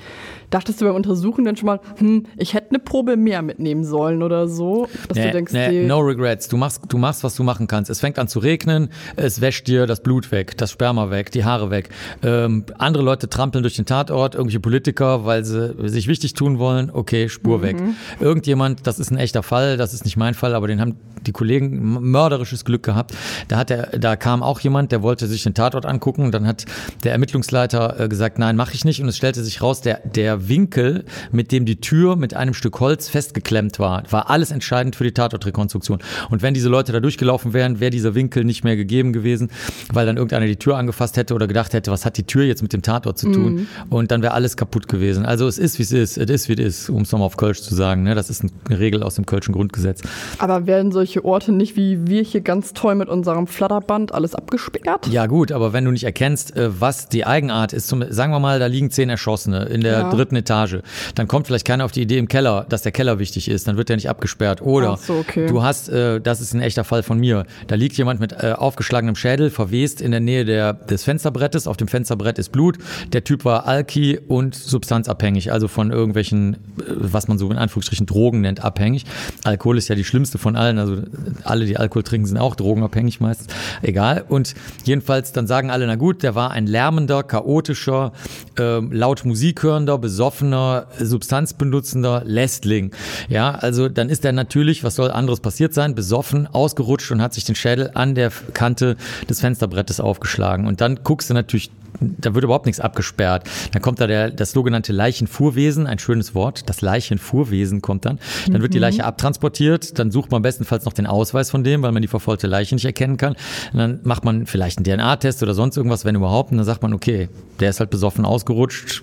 Dachtest du beim Untersuchen dann schon mal, hm, ich hätte eine Probe mehr mitnehmen sollen oder so? Dass nee, du denkst, nee, no regrets. Du machst, du machst, was du machen kannst. Es fängt an zu regnen, es wäscht dir das Blut weg, das Sperma weg, die Haare weg. Ähm, andere Leute trampeln durch den Tatort, irgendwelche Politiker, weil sie sich wichtig tun wollen, okay, Spur mhm. weg. Irgendjemand, das ist ein echter Fall, das ist nicht mein Fall, aber den haben die Kollegen mörderisches Glück gehabt. Da hat er, da kam auch jemand, der wollte sich den Tatort angucken. Dann hat der Ermittlungsleiter äh, gesagt, nein, mache ich nicht. Und es stellte sich raus, der, der Winkel, mit dem die Tür mit einem Stück Holz festgeklemmt war, war alles entscheidend für die Tatortrekonstruktion. Und wenn diese Leute da durchgelaufen wären, wäre dieser Winkel nicht mehr gegeben gewesen, weil dann irgendeiner die Tür angefasst hätte oder gedacht hätte, was hat die Tür jetzt mit dem Tatort zu tun? Mhm. Und dann wäre alles kaputt gewesen. Also es ist, wie es ist. Es ist, wie es ist, um es nochmal auf Kölsch zu sagen. Ne? Das ist eine Regel aus dem Kölschen Grundgesetz. Aber werden solche Orte nicht wie wir hier ganz toll mit unserem Flatterband alles abgesperrt? Ja gut, aber wenn du nicht erkennst, äh, was die Eigenart ist, zum, sagen wir mal, da liegen zehn Erschossene in der ja. dritten Etage, dann kommt vielleicht keiner auf die Idee im Keller, dass der Keller wichtig ist, dann wird der nicht abgesperrt. Oder so, okay. du hast, äh, das ist ein echter Fall von mir, da liegt jemand mit äh, aufgeschlagenem Schädel, verwest in der Nähe der, des Fensterbrettes, auf dem Fensterbrett ist Blut, der Typ war Alki und substanzabhängig, also von irgendwelchen, was man so in Anführungsstrichen Drogen nennt, abhängig. Alkohol ist ja die schlimmste von allen, also alle, die Alkohol trinken, sind auch drogenabhängig meistens. Egal. Und jedenfalls, dann sagen alle, na gut, der war ein lärmender, chaotischer, äh, laut Musik hörender, besoffener, substanzbenutzender Lästling. Ja, also dann ist er natürlich, was soll anderes passiert sein, besoffen, ausgerutscht und hat sich den Schädel an der Kante des Fensterbrettes aufgeschlagen. Und dann guckst du natürlich da wird überhaupt nichts abgesperrt. Dann kommt da der, das sogenannte Leichenfuhrwesen, ein schönes Wort, das Leichenfuhrwesen kommt dann. Dann mhm. wird die mhm. Leiche abtransportiert, dann sucht man bestenfalls noch den Ausweis von dem, weil man die verfolgte Leiche nicht erkennen kann. Und dann macht man vielleicht einen DNA-Test oder sonst irgendwas, wenn überhaupt, und dann sagt man, okay, der ist halt besoffen ausgerutscht,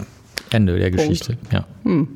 Ende der Punkt. Geschichte. Ja. Hm.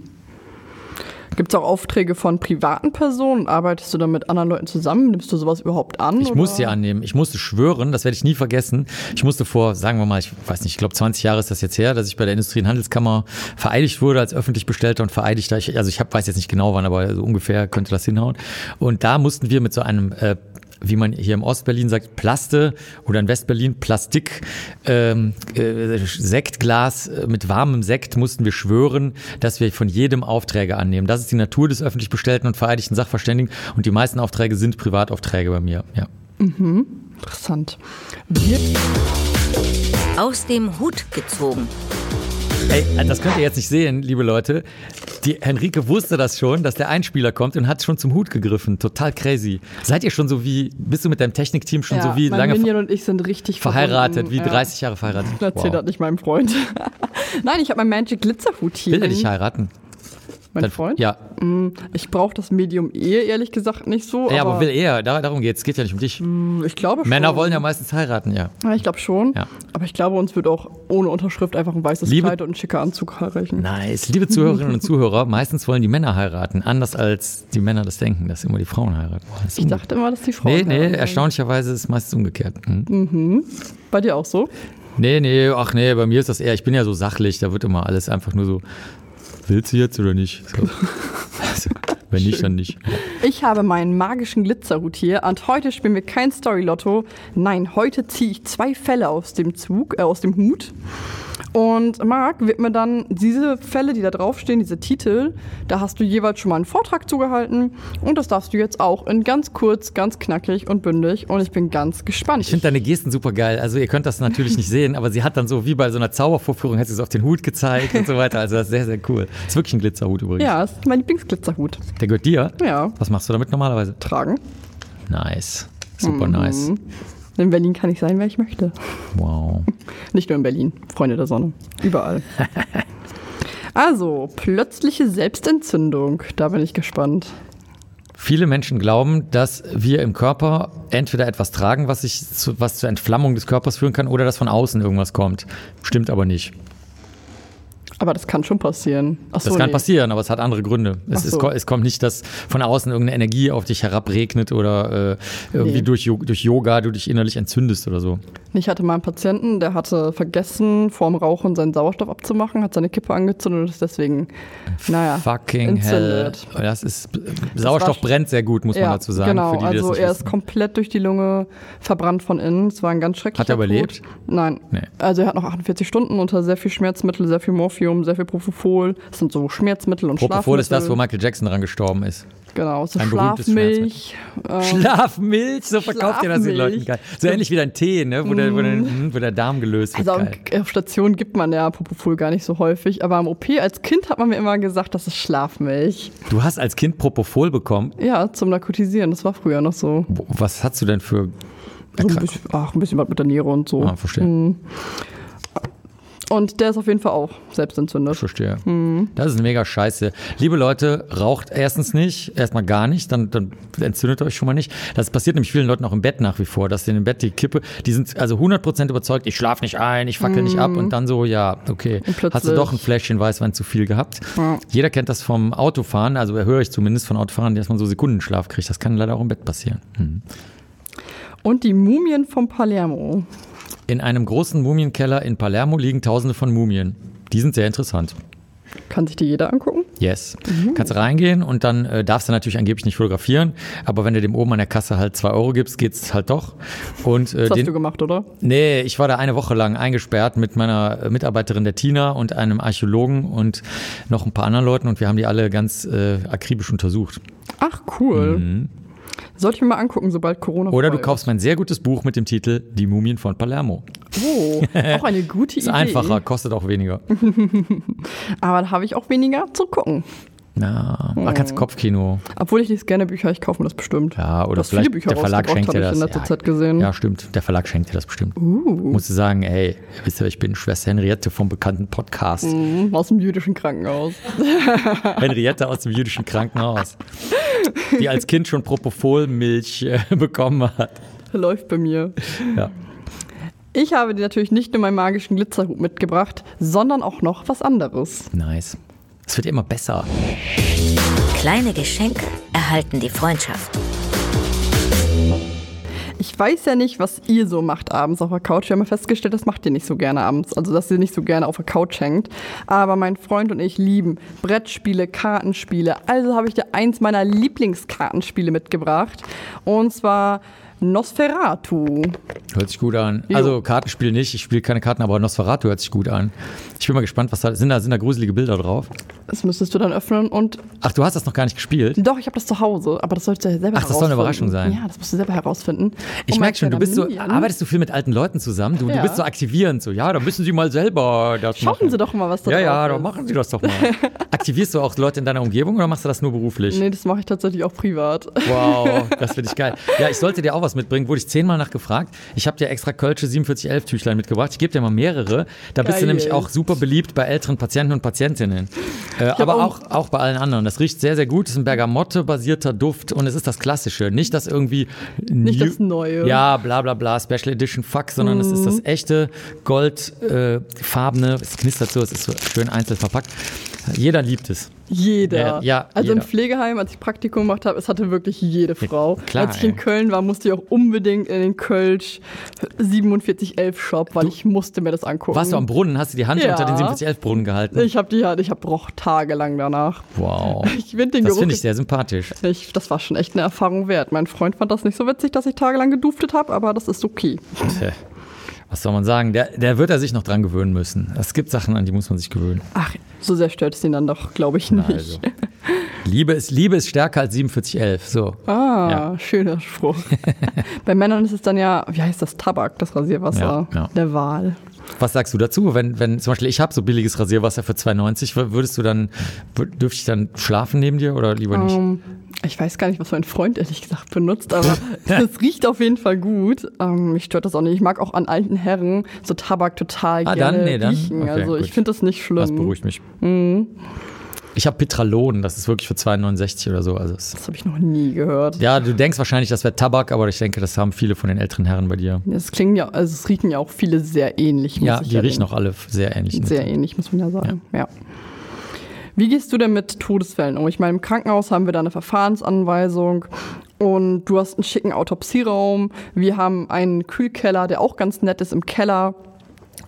Gibt es auch Aufträge von privaten Personen? Arbeitest du da mit anderen Leuten zusammen? Nimmst du sowas überhaupt an? Ich oder? muss sie annehmen. Ich musste schwören, das werde ich nie vergessen. Ich musste vor, sagen wir mal, ich weiß nicht, ich glaube 20 Jahre ist das jetzt her, dass ich bei der Industrie- und Handelskammer vereidigt wurde als öffentlich Bestellter und Vereidigter. Ich, also ich hab, weiß jetzt nicht genau wann, aber so ungefähr könnte das hinhauen. Und da mussten wir mit so einem äh, wie man hier im Ostberlin sagt, Plaste oder in Westberlin Plastik, ähm, äh, Sektglas äh, mit warmem Sekt mussten wir schwören, dass wir von jedem Aufträge annehmen. Das ist die Natur des öffentlich bestellten und vereidigten Sachverständigen und die meisten Aufträge sind Privataufträge bei mir. Ja. Mhm. Interessant. Wird aus dem Hut gezogen. Ey, das könnt ihr jetzt nicht sehen, liebe Leute. Die Henrike wusste das schon, dass der Einspieler kommt und hat schon zum Hut gegriffen. Total crazy. Seid ihr schon so wie, bist du mit deinem Technikteam schon ja, so wie mein lange Minion und ich sind richtig verheiratet, wie ja. 30 Jahre verheiratet? Erzähl wow. das nicht meinem Freund. Nein, ich habe mein Magic Glitzerhut hier. Will er dich heiraten? Mein Dein, Freund? Ja. Mm, ich brauche das Medium Ehe, ehrlich gesagt, nicht so. Ja, aber, aber will er, da, darum geht es. geht ja nicht um dich. Mm, ich glaube schon. Männer wollen ja meistens heiraten, ja. Ja, ich glaube schon. Ja. Aber ich glaube, uns wird auch ohne Unterschrift einfach ein weißes Liebe, Kleid und ein schicker Anzug reichen. Nice. Liebe Zuhörerinnen und Zuhörer, meistens wollen die Männer heiraten. Anders als die Männer das denken, dass immer die Frauen heiraten. Ich dachte immer, dass die Frauen Nee, nee, heiraten. erstaunlicherweise ist es meistens umgekehrt. Hm? Mhm. Bei dir auch so? Nee, nee, ach nee, bei mir ist das eher, ich bin ja so sachlich, da wird immer alles einfach nur so Willst du jetzt oder nicht? So. Also, wenn nicht, dann nicht. Ich habe meinen magischen Glitzerhut hier und heute spielen wir kein Story-Lotto. Nein, heute ziehe ich zwei Fälle aus dem Zug, äh, aus dem Hut. Und Marc wird mir dann diese Fälle, die da draufstehen, diese Titel, da hast du jeweils schon mal einen Vortrag zugehalten und das darfst du jetzt auch in ganz kurz, ganz knackig und bündig und ich bin ganz gespannt. Ich finde deine Gesten super geil. Also ihr könnt das natürlich nicht sehen, aber sie hat dann so wie bei so einer Zaubervorführung, hat sie es auf den Hut gezeigt und so weiter. Also das ist sehr, sehr cool. Ist wirklich ein Glitzerhut übrigens. Ja, ist mein Lieblingsglitzerhut. Der gehört dir? Ja. Was machst du damit normalerweise? Tragen. Nice. Super mhm. nice. In Berlin kann ich sein, wer ich möchte. Wow. Nicht nur in Berlin, Freunde der Sonne. Überall. also, plötzliche Selbstentzündung. Da bin ich gespannt. Viele Menschen glauben, dass wir im Körper entweder etwas tragen, was, sich zu, was zur Entflammung des Körpers führen kann, oder dass von außen irgendwas kommt. Stimmt aber nicht. Aber das kann schon passieren. Ach Das kann nee. passieren, aber es hat andere Gründe. Es, so. es kommt nicht, dass von außen irgendeine Energie auf dich herabregnet oder äh, irgendwie Nee. durch, durch Yoga du dich innerlich entzündest oder so. Ich hatte mal einen Patienten, der hatte vergessen, vorm Rauchen seinen Sauerstoff abzumachen, hat seine Kippe angezündet und ist deswegen, naja, Fucking hell. entzündet. Das ist, Sauerstoff war- brennt sehr gut, muss man dazu sagen. Genau, die, also das er ist komplett durch die Lunge verbrannt von innen. Es war ein ganz schrecklicher Hat er überlebt? Tod. Nein. Nee. Also er hat noch 48 Stunden unter sehr viel Schmerzmittel, sehr viel Morphium, sehr viel Propofol. Das sind so Schmerzmittel und Propofol ist das, wo Schlafmittel. Michael Jackson dran gestorben ist. Genau, so ein Schlafmilch. Äh, Schlafmilch, so verkauft ihr das den Schlafmilch. Leuten geil. So ähnlich wie dein Tee, ne? wo, der, wo, der, wo der Darm gelöst wird. also geil. auf Station gibt man ja Propofol gar nicht so häufig, aber am OP als Kind hat man mir immer gesagt, das ist Schlafmilch. Du hast als Kind Propofol bekommen. Ja, zum Narkotisieren, das war früher noch so. Was hast du denn für so ein bisschen, ach, ein bisschen was mit der Niere und so. Ah, verstehe. Und der ist auf jeden Fall auch selbst entzündet. Ich verstehe. Mhm. Das ist mega scheiße. Liebe Leute, raucht erstens nicht, erstmal gar nicht, dann, dann entzündet euch schon mal nicht. Das passiert nämlich vielen Leuten auch im Bett nach wie vor, dass sie im Bett die Kippe, die sind also 100% überzeugt, ich schlafe nicht ein, ich fackel nicht ab und dann so, ja, okay, Mhm. Hast du doch ein Fläschchen Weißwein zu viel gehabt. Ja. Jeder kennt das vom Autofahren, also höre ich zumindest von Autofahrern, dass man so Sekundenschlaf kriegt. Das kann leider auch im Bett passieren. Hm. Und die Mumien von Palermo. In einem großen Mumienkeller in Palermo liegen tausende von Mumien. Die sind sehr interessant. Kann sich die jeder angucken? Yes. Mhm. Kannst reingehen und dann äh, darfst du natürlich angeblich nicht fotografieren, aber wenn du dem oben an der Kasse halt zwei Euro gibst, geht's halt doch. Und äh, Das hast den, du gemacht, oder? nee, ich war da eine Woche lang eingesperrt mit meiner äh, Mitarbeiterin der Tina und einem Archäologen und noch ein paar anderen Leuten und wir haben die alle ganz äh, akribisch untersucht. Ach, cool. Sollte ich mir mal angucken, sobald Corona. Oder du kaufst mein sehr gutes Buch mit dem Titel Die Mumien von Palermo. ist. Oh, auch eine gute Ist Idee. einfacher, kostet auch weniger. Aber da habe ich auch weniger zu gucken. Ja, man kannst Kopfkino. Obwohl ich lese gerne Bücher, ich kaufe mir das bestimmt. Ja, oder Du hast viele vielleicht Bücher der Verlag schenkt dir das. in letzter ja, Zeit gesehen. Ja, stimmt. Der Verlag schenkt dir das bestimmt. Uh. Musst du sagen, ey, wisst ihr, ich bin Schwester Henriette vom bekannten Podcast. Mhm, Aus dem jüdischen Krankenhaus. Henriette aus dem jüdischen Krankenhaus. Die als Kind schon Propofol-Milch äh, bekommen hat. Läuft bei mir. Ja. Ich habe dir natürlich nicht nur meinen magischen Glitzerhut mitgebracht, sondern auch noch was anderes. Nice. Es wird immer besser. Kleine Geschenke erhalten die Freundschaft. Ich weiß ja nicht, was ihr so macht abends auf der Couch. Wir haben ja festgestellt, das macht ihr nicht so gerne abends. Also, dass ihr nicht so gerne auf der Couch hängt. Aber mein Freund und ich lieben Brettspiele, Kartenspiele. Also habe ich dir eins meiner Lieblingskartenspiele mitgebracht. Und zwar Nosferatu. Hört sich gut an. Jo. Also Kartenspiel nicht, ich spiele keine Karten, aber Nosferatu hört sich gut an. Ich bin mal gespannt, was da sind. Da sind da gruselige Bilder drauf. Das müsstest du dann öffnen und Ach, du hast das noch gar nicht gespielt? Doch, ich habe das zu Hause, aber das sollst du ja selber Ach, das soll eine. Überraschung sein. Ja, das musst du selber herausfinden. Ich Und merke schon, du bist so, arbeitest du viel mit alten Leuten zusammen? Du, du Ja. bist so aktivierend, so, ja, da müssen sie mal selber das Schauen machen. Sie doch mal, was da Ja, drauf ja, dann machen sie das doch mal. Aktivierst du auch Leute in deiner Umgebung oder machst du das nur beruflich? Nee, das mache ich tatsächlich auch privat. Wow, das finde ich geil. Ja, ich sollte dir auch was mitbringen, wurde ich zehnmal nachgefragt. Ich habe dir extra Kölsche 4711 Tüchlein mitgebracht. Ich gebe dir mal mehrere. Da bist du Geil. nämlich auch super beliebt bei älteren Patienten und Patientinnen. Äh, aber auch- auch, bei allen anderen. Das riecht sehr, sehr gut. Es ist ein Bergamotte-basierter Duft und es ist das Klassische. Nicht das irgendwie. Nicht new- das Neue. Ja, bla bla bla, Special Edition Fuck, sondern es ist das echte goldfarbene. es knistert so, es ist so schön einzeln verpackt. Jeder liebt es. Jeder. Ja, ja, also jeder. im Pflegeheim, als ich Praktikum gemacht habe, es hatte wirklich jede Frau. klar, als ich in. Köln war, musste ich auch unbedingt in den Kölsch 4711 Shop, weil ich musste mir das angucken. Warst du am Brunnen? Hast du die Hand Ja. unter den 4711 Brunnen gehalten? Ich habe die halt, ich habe Broch tagelang danach. Wow. Ich finde den Das finde ich sehr sympathisch. ich, das war schon echt eine Erfahrung wert. Mein Freund fand das nicht so witzig, dass ich tagelang geduftet habe, aber das ist okay. Was soll man sagen? Der, der wird er sich noch dran gewöhnen müssen. Es gibt Sachen, an die muss man sich gewöhnen. Ach, so sehr stört es ihn dann doch, glaube ich nicht. Also. Liebe ist, Liebe ist stärker als 4711. So. Ah, Ja. schöner Spruch. Bei Männern ist es dann ja, wie heißt das, Tabak, das Rasierwasser Ja, ja. der Wahl. Was sagst du dazu? Wenn, wenn zum Beispiel ich habe so billiges Rasierwasser für 2,90, w- würdest du dann, dürfte ich dann schlafen neben dir oder lieber nicht? Ähm, ich weiß gar nicht, was mein Freund ehrlich gesagt benutzt, aber es riecht auf jeden Fall gut. Ähm, mich stört das auch nicht. Ich mag auch an alten Herren so Tabak total Ah, gerne dann? Nee, dann? riechen. Okay, also ich gut. finde das nicht das schlimm. beruhigt mich. Ich habe Petralon, das ist wirklich für 2,69 oder so. Also das habe ich noch nie gehört. Ja, du denkst wahrscheinlich, das wäre Tabak, aber ich denke, das haben viele von den älteren Herren bei dir. Es klingen ja, also es riechen ja auch viele sehr ähnlich. ja, die riechen auch alle sehr ähnlich. Sehr ähnlich, muss man ja sagen. ja. ja. Wie gehst du denn mit Todesfällen um? Ich meine, im Krankenhaus haben wir da eine Verfahrensanweisung und du hast einen schicken Autopsieraum. Wir haben einen Kühlkeller, der auch ganz nett ist im Keller.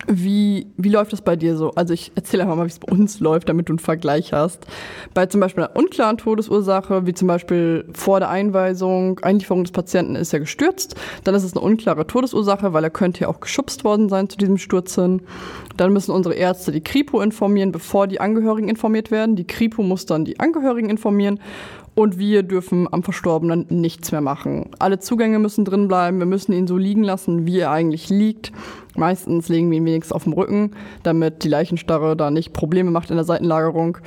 Wie, wie läuft das bei dir so? Also ich erzähle einfach mal, wie es bei uns läuft, damit du einen Vergleich hast. Bei zum Beispiel einer unklaren Todesursache, wie zum Beispiel vor der Einweisung, Einlieferung des Patienten ist er gestürzt, dann ist es eine unklare Todesursache, weil er könnte ja auch geschubst worden sein zu diesem Sturz hin. Dann müssen unsere Ärzte die Kripo informieren, bevor die Angehörigen informiert werden. Die Kripo muss dann die Angehörigen informieren und wir dürfen am Verstorbenen nichts mehr machen. Alle Zugänge müssen drin bleiben. Wir müssen ihn so liegen lassen, wie er eigentlich liegt. Meistens legen wir ihn wenigstens auf dem Rücken, damit die Leichenstarre da nicht Probleme macht in der Seitenlagerung.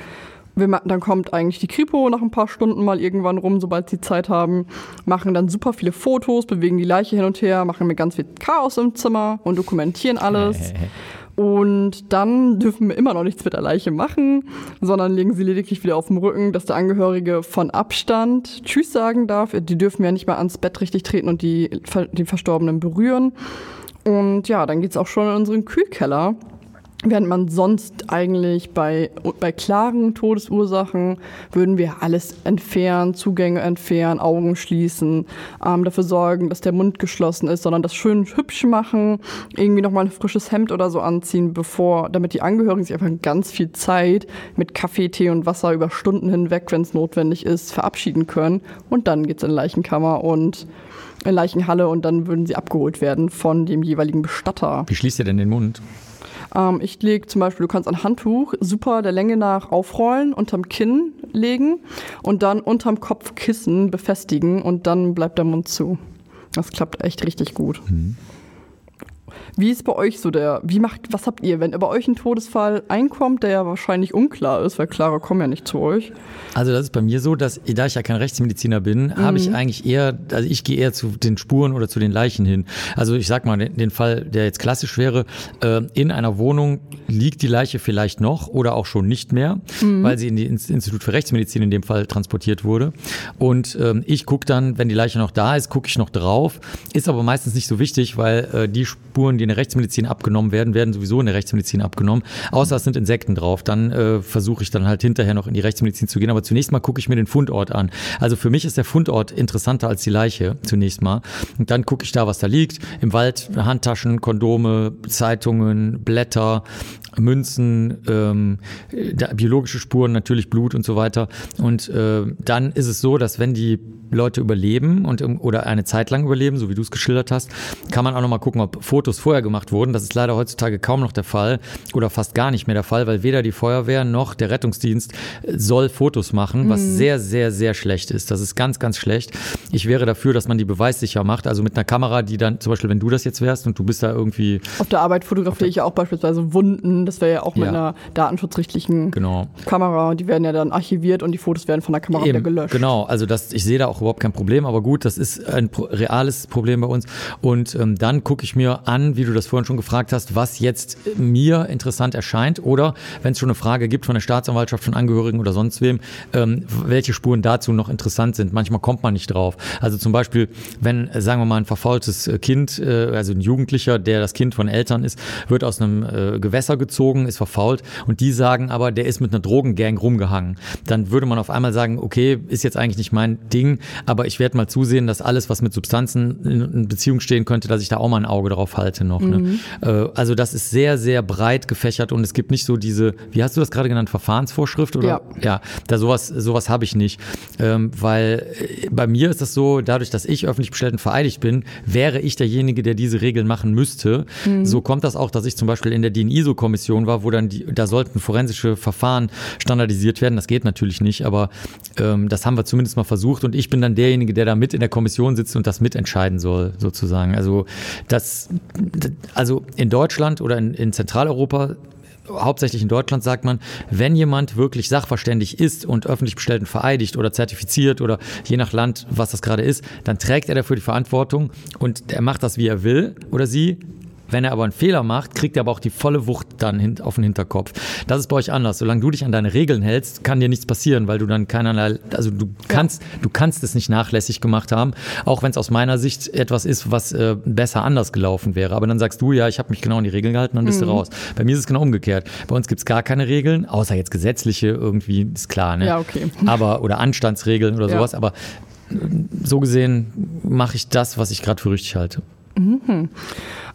Wir, dann kommt eigentlich die Kripo nach ein paar Stunden mal irgendwann rum, sobald sie Zeit haben, machen dann super viele Fotos, bewegen die Leiche hin und her, machen mir ganz viel Chaos im Zimmer und dokumentieren alles. Und dann dürfen wir immer noch nichts mit der Leiche machen, sondern legen sie lediglich wieder auf dem Rücken, dass der Angehörige von Abstand Tschüss sagen darf. Die dürfen ja nicht mal ans Bett richtig treten und die, den Verstorbenen berühren. Und ja, dann geht es auch schon in unseren Kühlkeller. Während man sonst eigentlich bei, bei klaren Todesursachen würden wir alles entfernen, Zugänge entfernen, Augen schließen, ähm, dafür sorgen, dass der Mund geschlossen ist, sondern das schön hübsch machen, irgendwie nochmal ein frisches Hemd oder so anziehen, bevor, damit die Angehörigen sich einfach ganz viel Zeit mit Kaffee, Tee und Wasser über Stunden hinweg, wenn es notwendig ist, verabschieden können. Und dann geht's in Leichenkammer und in Leichenhalle und dann würden sie abgeholt werden von dem jeweiligen Bestatter. Wie schließt ihr denn den Mund? Ähm, ich lege zum Beispiel, du kannst ein Handtuch super der Länge nach aufrollen, unterm Kinn legen und dann unterm Kopfkissen befestigen und dann bleibt der Mund zu. Das klappt echt richtig gut. Mhm. Wie ist bei euch so der, wie macht, was habt ihr, wenn bei euch ein Todesfall einkommt, der ja wahrscheinlich unklar ist, weil Klare kommen ja nicht zu euch? Also das ist bei mir so, dass, da ich ja kein Rechtsmediziner bin, mhm. habe ich eigentlich eher, also ich gehe eher zu den Spuren oder zu den Leichen hin. Also ich sag mal, den, den Fall, der jetzt klassisch wäre, äh, in einer Wohnung liegt die Leiche vielleicht noch oder auch schon nicht mehr, mhm. weil sie in die ins Institut für Rechtsmedizin in dem Fall transportiert wurde. Und ähm, ich gucke dann, wenn die Leiche noch da ist, gucke ich noch drauf. Ist aber meistens nicht so wichtig, weil äh, die Spuren, die in der Rechtsmedizin abgenommen werden, werden sowieso in der Rechtsmedizin abgenommen. Außer es sind Insekten drauf. Dann äh, versuche ich dann halt hinterher noch in die Rechtsmedizin zu gehen. Aber zunächst mal gucke ich mir den Fundort an. Also für mich ist der Fundort interessanter als die Leiche zunächst mal. Und dann gucke ich da, was da liegt. Im Wald Handtaschen, Kondome, Zeitungen, Blätter, Münzen, ähm, biologische Spuren, natürlich Blut und so weiter. Und äh, dann ist es so, dass wenn die Leute überleben und oder eine Zeit lang überleben, so wie du es geschildert hast, kann man auch noch mal gucken, ob Fotos vorher gemacht wurden. Das ist leider heutzutage kaum noch der Fall oder fast gar nicht mehr der Fall, weil weder die Feuerwehr noch der Rettungsdienst soll Fotos machen, was mhm. sehr, sehr, sehr schlecht ist. Das ist ganz, ganz schlecht. Ich wäre dafür, dass man die beweissicher macht, also mit einer Kamera, die dann zum Beispiel, wenn du das jetzt wärst und du bist da irgendwie. Auf der Arbeit fotografiere ich auch beispielsweise Wunden. Das wäre ja auch mit ja. einer datenschutzrechtlichen genau. Kamera. Die werden ja dann archiviert und die Fotos werden von der Kamera Eben, wieder gelöscht. Genau, also das, ich sehe da auch überhaupt kein Problem, aber gut, das ist ein reales Problem bei uns. Und ähm, dann gucke ich mir an, wie du das vorhin schon gefragt hast, was jetzt mir interessant erscheint oder wenn es schon eine Frage gibt von der Staatsanwaltschaft, von Angehörigen oder sonst wem, ähm, welche Spuren dazu noch interessant sind. Manchmal kommt man nicht drauf. Also zum Beispiel, wenn, sagen wir mal, ein verfaultes Kind, äh, also ein Jugendlicher, der das Kind von Eltern ist, wird aus einem äh, Gewässer gezogen, ist verfault und die sagen aber, der ist mit einer Drogengang rumgehangen. Dann würde man auf einmal sagen, okay, ist jetzt eigentlich nicht mein Ding, aber ich werde mal zusehen, dass alles, was mit Substanzen in Beziehung stehen könnte, dass ich da auch mal ein Auge drauf halte noch. Ne? Mhm. Ne? also das ist sehr, sehr breit gefächert und es gibt nicht so diese, wie hast du das gerade genannt, Verfahrensvorschrift oder? Ja. Ja, da sowas, sowas habe ich nicht. Ähm, weil äh, bei mir ist das so, dadurch, dass ich öffentlich bestellt und vereidigt bin, wäre ich derjenige, der diese Regeln machen müsste. Mhm. So kommt das auch, dass ich zum Beispiel in der DIN-ISO-Kommission war, wo dann die, da sollten forensische Verfahren standardisiert werden. Das geht natürlich nicht, aber ähm, das haben wir zumindest mal versucht und ich bin dann derjenige, der da mit in der Kommission sitzt und das mitentscheiden soll, sozusagen. Also das, also in Deutschland oder in, in Zentraleuropa hauptsächlich in Deutschland sagt man, wenn jemand wirklich sachverständig ist und öffentlich bestellt und vereidigt oder zertifiziert oder je nach Land, was das gerade ist, dann trägt er dafür die Verantwortung und er macht das, wie er will oder sie Wenn er aber einen Fehler macht, kriegt er aber auch die volle Wucht dann auf den Hinterkopf. Das ist bei euch anders. Solange du dich an deine Regeln hältst, kann dir nichts passieren, weil du dann keinerlei, also du kannst, du kannst es nicht nachlässig gemacht haben, auch wenn es aus meiner Sicht etwas ist, was äh, besser anders gelaufen wäre. Aber dann sagst du, ja, ich habe mich genau an die Regeln gehalten, dann bist du raus. Bei mir ist es genau umgekehrt. Bei uns gibt es gar keine Regeln, außer jetzt gesetzliche irgendwie, ist klar, ne? Ja, okay. Aber, oder Anstandsregeln oder Ja. sowas, aber so gesehen mache ich das, was ich gerade für richtig halte.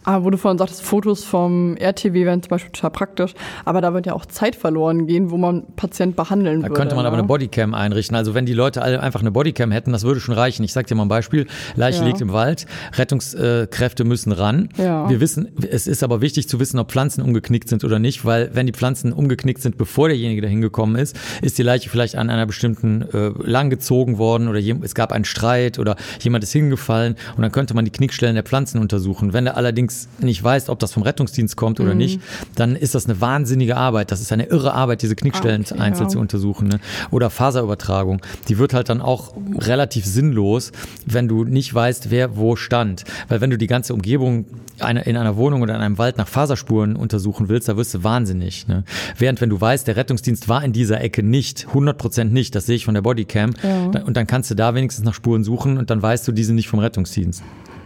Aber wo du vorhin sagtest, Fotos vom RTW wären zum Beispiel total praktisch, aber da wird ja auch Zeit verloren gehen, wo man Patient behandeln Da würde. könnte man aber ne? eine Bodycam einrichten. Also wenn die Leute alle einfach eine Bodycam hätten, das würde schon reichen. Ich sag dir mal ein Beispiel. Leiche Ja. liegt im Wald, Rettungskräfte müssen ran. Ja. Wir wissen, es ist aber wichtig zu wissen, ob Pflanzen umgeknickt sind oder nicht, weil wenn die Pflanzen umgeknickt sind, bevor derjenige dahin gekommen ist, ist die Leiche vielleicht an einer bestimmten äh, lang gezogen worden oder es gab einen Streit oder jemand ist hingefallen und dann könnte man die Knickstellen der Pflanzen untersuchen. Wenn du allerdings nicht weißt, ob das vom Rettungsdienst kommt Mhm. oder nicht, dann ist das eine wahnsinnige Arbeit. Das ist eine irre Arbeit, diese Knickstellen Ah, okay, einzeln ja. zu untersuchen. Ne? Oder Faserübertragung. Die wird halt dann auch relativ sinnlos, wenn du nicht weißt, wer wo stand. Weil wenn du die ganze Umgebung eine, in einer Wohnung oder in einem Wald nach Faserspuren untersuchen willst, da wirst du wahnsinnig. Ne? Während wenn du weißt, der Rettungsdienst war in dieser Ecke nicht, 100% nicht, das sehe ich von der Bodycam, Ja. und dann kannst du da wenigstens nach Spuren suchen und dann weißt du, die sind nicht vom Rettungsdienst.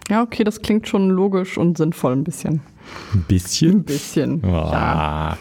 Ja, okay, das klingt schon logisch und sinnvoll ein bisschen. Ein bisschen? Ein bisschen. Ja.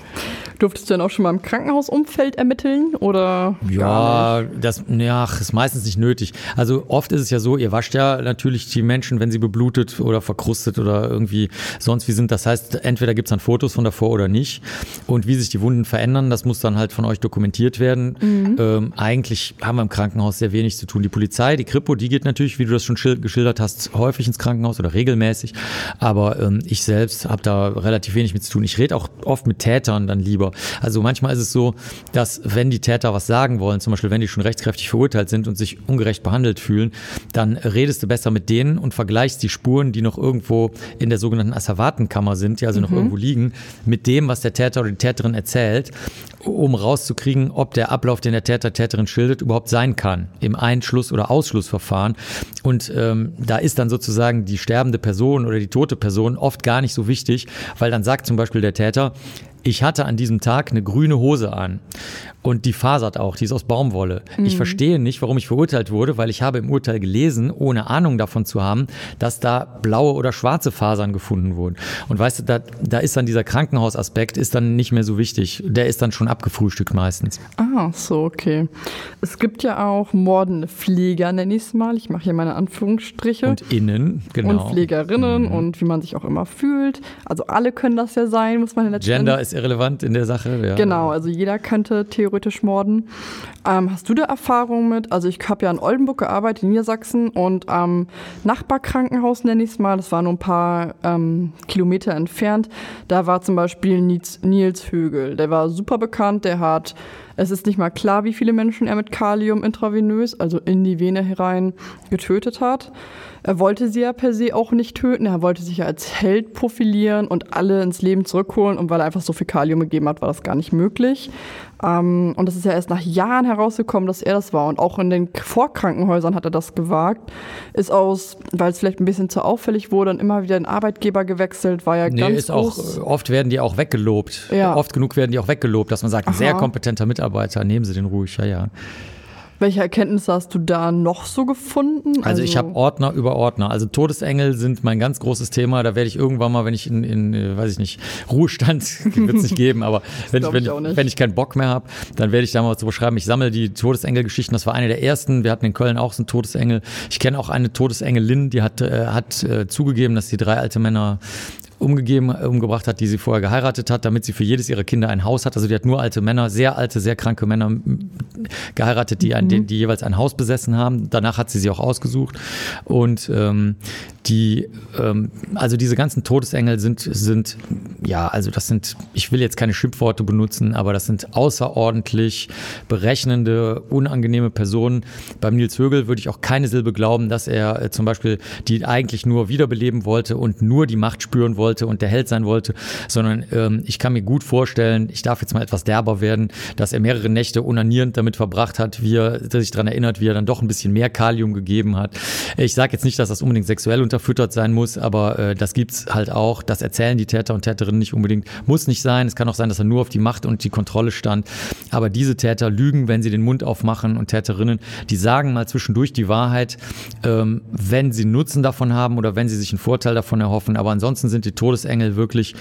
Durftest du denn auch schon mal im Krankenhausumfeld ermitteln oder? Ja, das ja, ist meistens nicht nötig. Also oft ist es ja so, ihr wascht ja natürlich die Menschen, wenn sie beblutet oder verkrustet oder irgendwie sonst wie sind. Das heißt, entweder gibt's dann Fotos von davor oder nicht. Und wie sich die Wunden verändern, das muss dann halt von euch dokumentiert werden. Ähm, eigentlich haben wir im Krankenhaus sehr wenig zu tun. Die Polizei, die Kripo, die geht natürlich, wie du das schon schil- geschildert hast, häufig ins Krankenhaus oder regelmäßig. Aber ähm, ich selbst habe da relativ wenig mit zu tun. Ich rede auch oft mit Tätern dann lieber. Also manchmal ist es so, dass wenn die Täter was sagen wollen, zum Beispiel wenn die schon rechtskräftig verurteilt sind und sich ungerecht behandelt fühlen, dann redest du besser mit denen und vergleichst die Spuren, die noch irgendwo in der sogenannten Asservatenkammer sind, die also noch irgendwo liegen, mit dem, was der Täter oder die Täterin erzählt, um rauszukriegen, ob der Ablauf, den der Täter, Täterin schildert, überhaupt sein kann im Einschluss- oder Ausschlussverfahren. Und ähm, da ist dann sozusagen die sterbende Person oder die tote Person oft gar nicht so wichtig, weil dann sagt zum Beispiel der Täter, ich hatte an diesem Tag eine grüne Hose an und die fasert auch, die ist aus Baumwolle. Ich verstehe nicht, warum ich verurteilt wurde, weil ich habe im Urteil gelesen, ohne Ahnung davon zu haben, dass da blaue oder schwarze Fasern gefunden wurden. Und weißt du, da, da ist dann dieser Krankenhausaspekt ist dann nicht mehr so wichtig. Der ist dann schon abgefrühstückt meistens. Ah, so, okay. Es gibt ja auch mordende Pfleger, nenne ich es mal. Ich mache hier meine Anführungsstriche. Und innen, genau. Und Pflegerinnen und wie man sich auch immer fühlt. Also alle können das ja sein, muss man ja letztendlich. Gender ist irrelevant in der Sache. Ja. Genau, also jeder könnte theoretisch morden. Ähm, hast du da Erfahrung mit? Also ich habe ja in Oldenburg gearbeitet, in Niedersachsen und am Nachbarkrankenhaus nenne ich es mal, das war nur ein paar ähm, Kilometer entfernt, da war zum Beispiel Nils, Nils Högel. Der war super bekannt, der hat, es ist nicht mal klar, wie viele Menschen er mit Kalium intravenös, also in die Vene herein, getötet hat. Er wollte sie ja per se auch nicht töten. Er wollte sich ja als Held profilieren und alle ins Leben zurückholen. Und weil er einfach so viel Kalium gegeben hat, war das gar nicht möglich. Ähm, und das ist ja erst nach Jahren herausgekommen, dass er das war. Und auch in den Vorkrankenhäusern hat er das gewagt. Ist aus, weil es vielleicht ein bisschen zu auffällig wurde, dann immer wieder den Arbeitgeber gewechselt, war ja Nee, ganz ist auch, groß. äh, oft werden die auch weggelobt. Ja. Oft genug werden die auch weggelobt, dass man sagt, ein sehr Aha. kompetenter Mitarbeiter, nehmen Sie den ruhig, ja, ja. Welche Erkenntnisse hast du da noch so gefunden? Also ich habe Ordner über Ordner. Also Todesengel sind mein ganz großes Thema. Da werde ich irgendwann mal, wenn ich in, in äh, weiß ich nicht, Ruhestand, wird es nicht geben, aber wenn, ich, wenn, ich wenn ich keinen Bock mehr habe, dann werde ich da mal was so beschreiben. Ich sammle die Todesengel-Geschichten. Das war eine der ersten. Wir hatten in Köln auch so einen Todesengel. Ich kenne auch eine Todesengelin, die hat, äh, hat äh, zugegeben, dass sie drei alte Männer umgegeben, umgebracht hat, die sie vorher geheiratet hat, damit sie für jedes ihrer Kinder ein Haus hat. Also die hat nur alte Männer, sehr alte, sehr kranke Männer geheiratet, die, ein, die, die jeweils ein Haus besessen haben. Danach hat sie sie auch ausgesucht. Und ähm, die, ähm, also diese ganzen Todesengel sind, sind, ja, also das sind, ich will jetzt keine Schimpfworte benutzen, aber das sind außerordentlich berechnende, unangenehme Personen. Beim Nils Högel würde ich auch keine Silbe glauben, dass er äh, zum Beispiel die eigentlich nur wiederbeleben wollte und nur die Macht spüren wollte wollte und der Held sein wollte, sondern ähm, ich kann mir gut vorstellen, ich darf jetzt mal etwas derber werden, dass er mehrere Nächte unanierend damit verbracht hat, wie er sich daran erinnert, wie er dann doch ein bisschen mehr Kalium gegeben hat. Ich sage jetzt nicht, dass das unbedingt sexuell unterfüttert sein muss, aber äh, das gibt's halt auch. Das erzählen die Täter und Täterinnen nicht unbedingt. Muss nicht sein. Es kann auch sein, dass er nur auf die Macht und die Kontrolle stand. Aber diese Täter lügen, wenn sie den Mund aufmachen und Täterinnen, die sagen mal zwischendurch die Wahrheit, ähm, wenn sie Nutzen davon haben oder wenn sie sich einen Vorteil davon erhoffen. Aber ansonsten sind die Todesengel wirklich,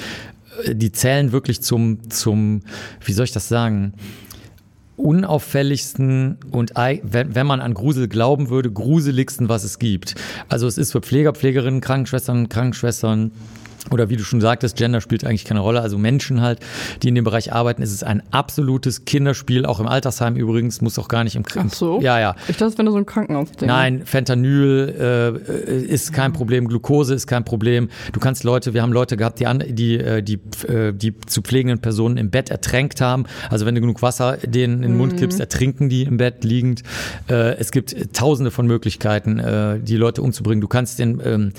äh, die zählen wirklich zum, zum, wie soll ich das sagen? unauffälligsten und wenn, wenn man an Grusel glauben würde, gruseligsten, was es gibt. Also es ist für Pfleger, Pflegerinnen, Krankenschwestern, Krankenschwestern, oder wie du schon sagtest, Gender spielt eigentlich keine Rolle. Also Menschen halt, die in dem Bereich arbeiten, ist es ein absolutes Kinderspiel, auch im Altersheim übrigens, muss auch gar nicht im Ach so? Ja, ja. Ich dachte, wenn du so ein Krankenhaus denkst. Nein, Fentanyl äh, ist kein Problem, Glucose ist kein Problem. Du kannst Leute, wir haben Leute gehabt, die, an, die, äh, die, äh, die zu pflegenden Personen im Bett ertränkt haben. Also wenn du genug Wasser denen in den Mund mhm. kippst, ertrinken die im Bett liegend. Äh, es gibt tausende von Möglichkeiten, äh, die Leute umzubringen. Du kannst den ähm,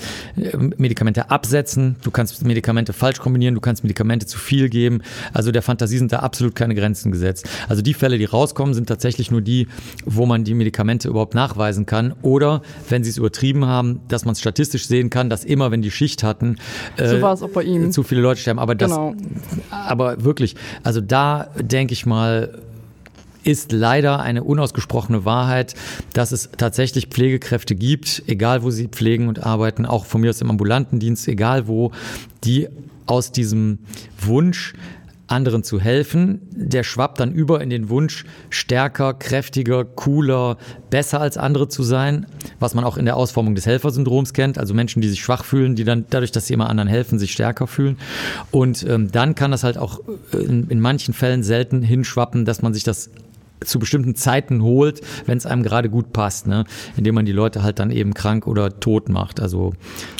Medikamente absetzen, du kannst kannst Medikamente falsch kombinieren, du kannst Medikamente zu viel geben. Also der Fantasie sind da absolut keine Grenzen gesetzt. Also die Fälle, die rauskommen, sind tatsächlich nur die, wo man die Medikamente überhaupt nachweisen kann. Oder wenn sie es übertrieben haben, dass man es statistisch sehen kann, dass immer, wenn die Schicht hatten, äh, so war es auch bei ihm. zu viele Leute sterben. Aber das, genau. aber wirklich, also da denke ich mal, ist leider eine unausgesprochene Wahrheit, dass es tatsächlich Pflegekräfte gibt, egal wo sie pflegen und arbeiten, auch von mir aus im ambulanten Dienst, egal wo, die aus diesem Wunsch anderen zu helfen, der schwappt dann über in den Wunsch, stärker, kräftiger, cooler, besser als andere zu sein, was man auch in der Ausformung des Helfersyndroms kennt, also Menschen, die sich schwach fühlen, die dann dadurch, dass sie immer anderen helfen, sich stärker fühlen. Und ähm, dann kann das halt auch in, in manchen Fällen selten hinschwappen, dass man sich das zu bestimmten Zeiten holt, wenn es einem gerade gut passt, ne? indem man die Leute halt dann eben krank oder tot macht. Also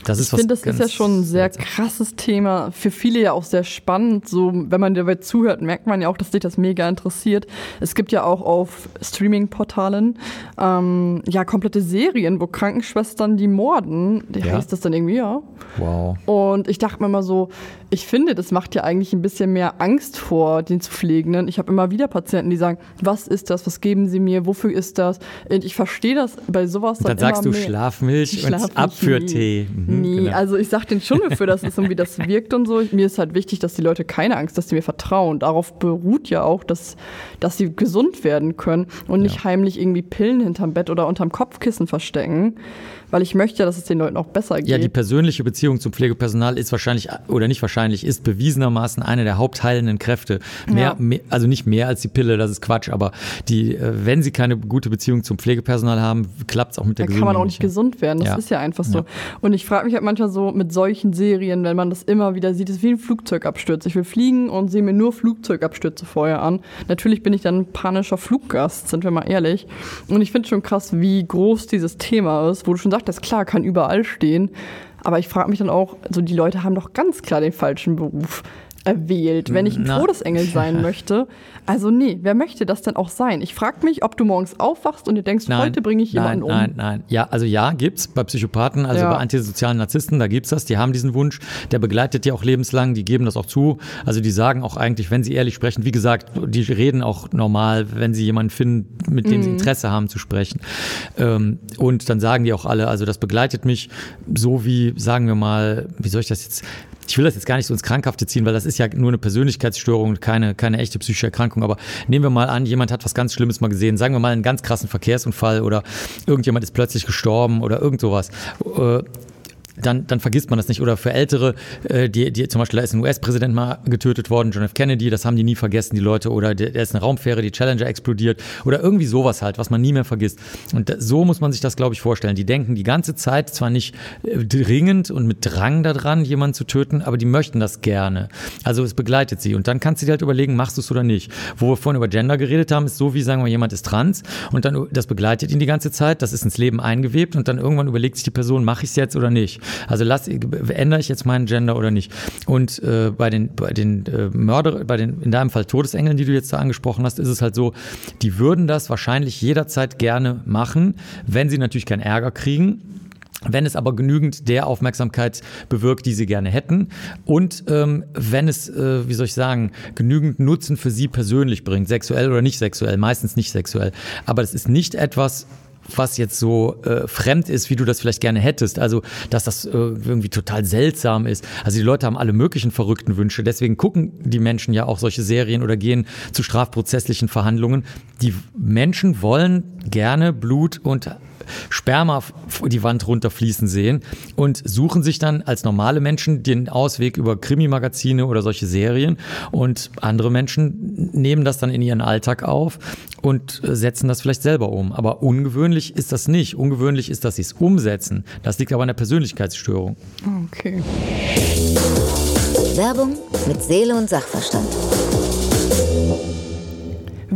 das ist ich was. Ich finde, das ist ja schon ein sehr krasses Thema. Für viele ja auch sehr spannend. So, wenn man dabei zuhört, merkt man ja auch, dass dich das mega interessiert. Es gibt ja auch auf Streaming-Portalen ähm, ja komplette Serien, wo Krankenschwestern die morden. Die ja. heißt das dann irgendwie, ja. Wow. Und ich dachte mir mal so, ich finde, das macht ja eigentlich ein bisschen mehr Angst vor den zu Pflegenden. Ich habe immer wieder Patienten, die sagen, was ist das, was geben Sie mir, wofür ist das? Und ich verstehe das bei sowas dann, dann sagst du mehr. Schlafmilch, und Abführtee. Mhm, nee, genau. also ich sage denen schon, wofür das ist und wie das wirkt und so. Mir ist halt wichtig, dass die Leute keine Angst, dass sie mir vertrauen. Darauf beruht ja auch, dass, dass sie gesund werden können und nicht ja. heimlich irgendwie Pillen hinterm Bett oder unterm Kopfkissen verstecken weil ich möchte, dass es den Leuten auch besser geht. Ja, die persönliche Beziehung zum Pflegepersonal ist wahrscheinlich oder nicht wahrscheinlich, ist bewiesenermaßen eine der hauptheilenden Kräfte. Mehr, ja. mehr, also nicht mehr als die Pille, das ist Quatsch, aber die, äh, wenn sie keine gute Beziehung zum Pflegepersonal haben, klappt es auch mit der Dann kann man auch nicht gesund werden, das ja. ist ja einfach so. Ja. Und ich frage mich halt manchmal so mit solchen Serien, wenn man das immer wieder sieht, ist wie ein Flugzeugabsturz. Ich will fliegen und sehe mir nur Flugzeugabstürze vorher an. Natürlich bin ich dann ein panischer Fluggast, sind wir mal ehrlich. Und ich finde schon krass, wie groß dieses Thema ist, wo du schon sagst, sagt, das klar, kann überall stehen. Aber ich frage mich dann auch, so die Leute haben doch ganz klar den falschen Beruf erwählt, wenn ich ein Na. Todesengel sein möchte. Also nee, wer möchte das denn auch sein? Ich frage mich, ob du morgens aufwachst und dir denkst, nein, heute bringe ich jemanden nein, um. Nein, nein, Ja, also ja, gibt's bei Psychopathen, also ja. bei antisozialen Narzissten, da gibt's das, die haben diesen Wunsch, der begleitet die auch lebenslang, die geben das auch zu. Also die sagen auch eigentlich, wenn sie ehrlich sprechen, wie gesagt, die reden auch normal, wenn sie jemanden finden, mit dem mhm. sie Interesse haben zu sprechen. Ähm, und dann sagen die auch alle, also das begleitet mich so wie, sagen wir mal, wie soll ich das jetzt ich will das jetzt gar nicht so ins Krankhafte ziehen, weil das ist ja nur eine Persönlichkeitsstörung und keine, keine echte psychische Erkrankung. Aber nehmen wir mal an, jemand hat was ganz Schlimmes mal gesehen, sagen wir mal einen ganz krassen Verkehrsunfall oder irgendjemand ist plötzlich gestorben oder irgend sowas. Äh, dann, dann vergisst man das nicht. Oder für Ältere, äh, die, die zum Beispiel, da ist ein US-Präsident mal getötet worden, John F. Kennedy, das haben die nie vergessen, die Leute. Oder da ist eine Raumfähre, die Challenger explodiert. Oder irgendwie sowas halt, was man nie mehr vergisst. Und so muss man sich das, glaube ich, vorstellen. Die denken die ganze Zeit zwar nicht äh, dringend und mit Drang daran, jemanden zu töten, aber die möchten das gerne. Also es begleitet sie. Und dann kannst du dir halt überlegen, machst du es oder nicht. Wo wir vorhin über Gender geredet haben, ist so wie, sagen wir, jemand ist trans und dann das begleitet ihn die ganze Zeit, das ist ins Leben eingewebt und dann irgendwann überlegt sich die Person, mache ich es jetzt oder nicht. Also lass, ändere ich jetzt meinen Gender oder nicht? Und äh, bei den, bei den äh, Mörder, bei den, in deinem Fall Todesengeln, die du jetzt da angesprochen hast, ist es halt so, die würden das wahrscheinlich jederzeit gerne machen, wenn sie natürlich keinen Ärger kriegen wenn es aber genügend der Aufmerksamkeit bewirkt, die sie gerne hätten und ähm, wenn es, äh, wie soll ich sagen, genügend Nutzen für sie persönlich bringt, sexuell oder nicht sexuell, meistens nicht sexuell. Aber es ist nicht etwas, was jetzt so äh, fremd ist, wie du das vielleicht gerne hättest. Also, dass das äh, irgendwie total seltsam ist. Also, die Leute haben alle möglichen verrückten Wünsche. Deswegen gucken die Menschen ja auch solche Serien oder gehen zu strafprozesslichen Verhandlungen. Die Menschen wollen gerne Blut und Sperma die Wand runterfließen sehen und suchen sich dann als normale Menschen den Ausweg über Krimi-Magazine oder solche Serien und andere Menschen nehmen das dann in ihren Alltag auf und setzen das vielleicht selber um. Aber ungewöhnlich ist das nicht. Ungewöhnlich ist, dass sie es umsetzen. Das liegt aber an der Persönlichkeitsstörung. Okay. Werbung mit Seele und Sachverstand.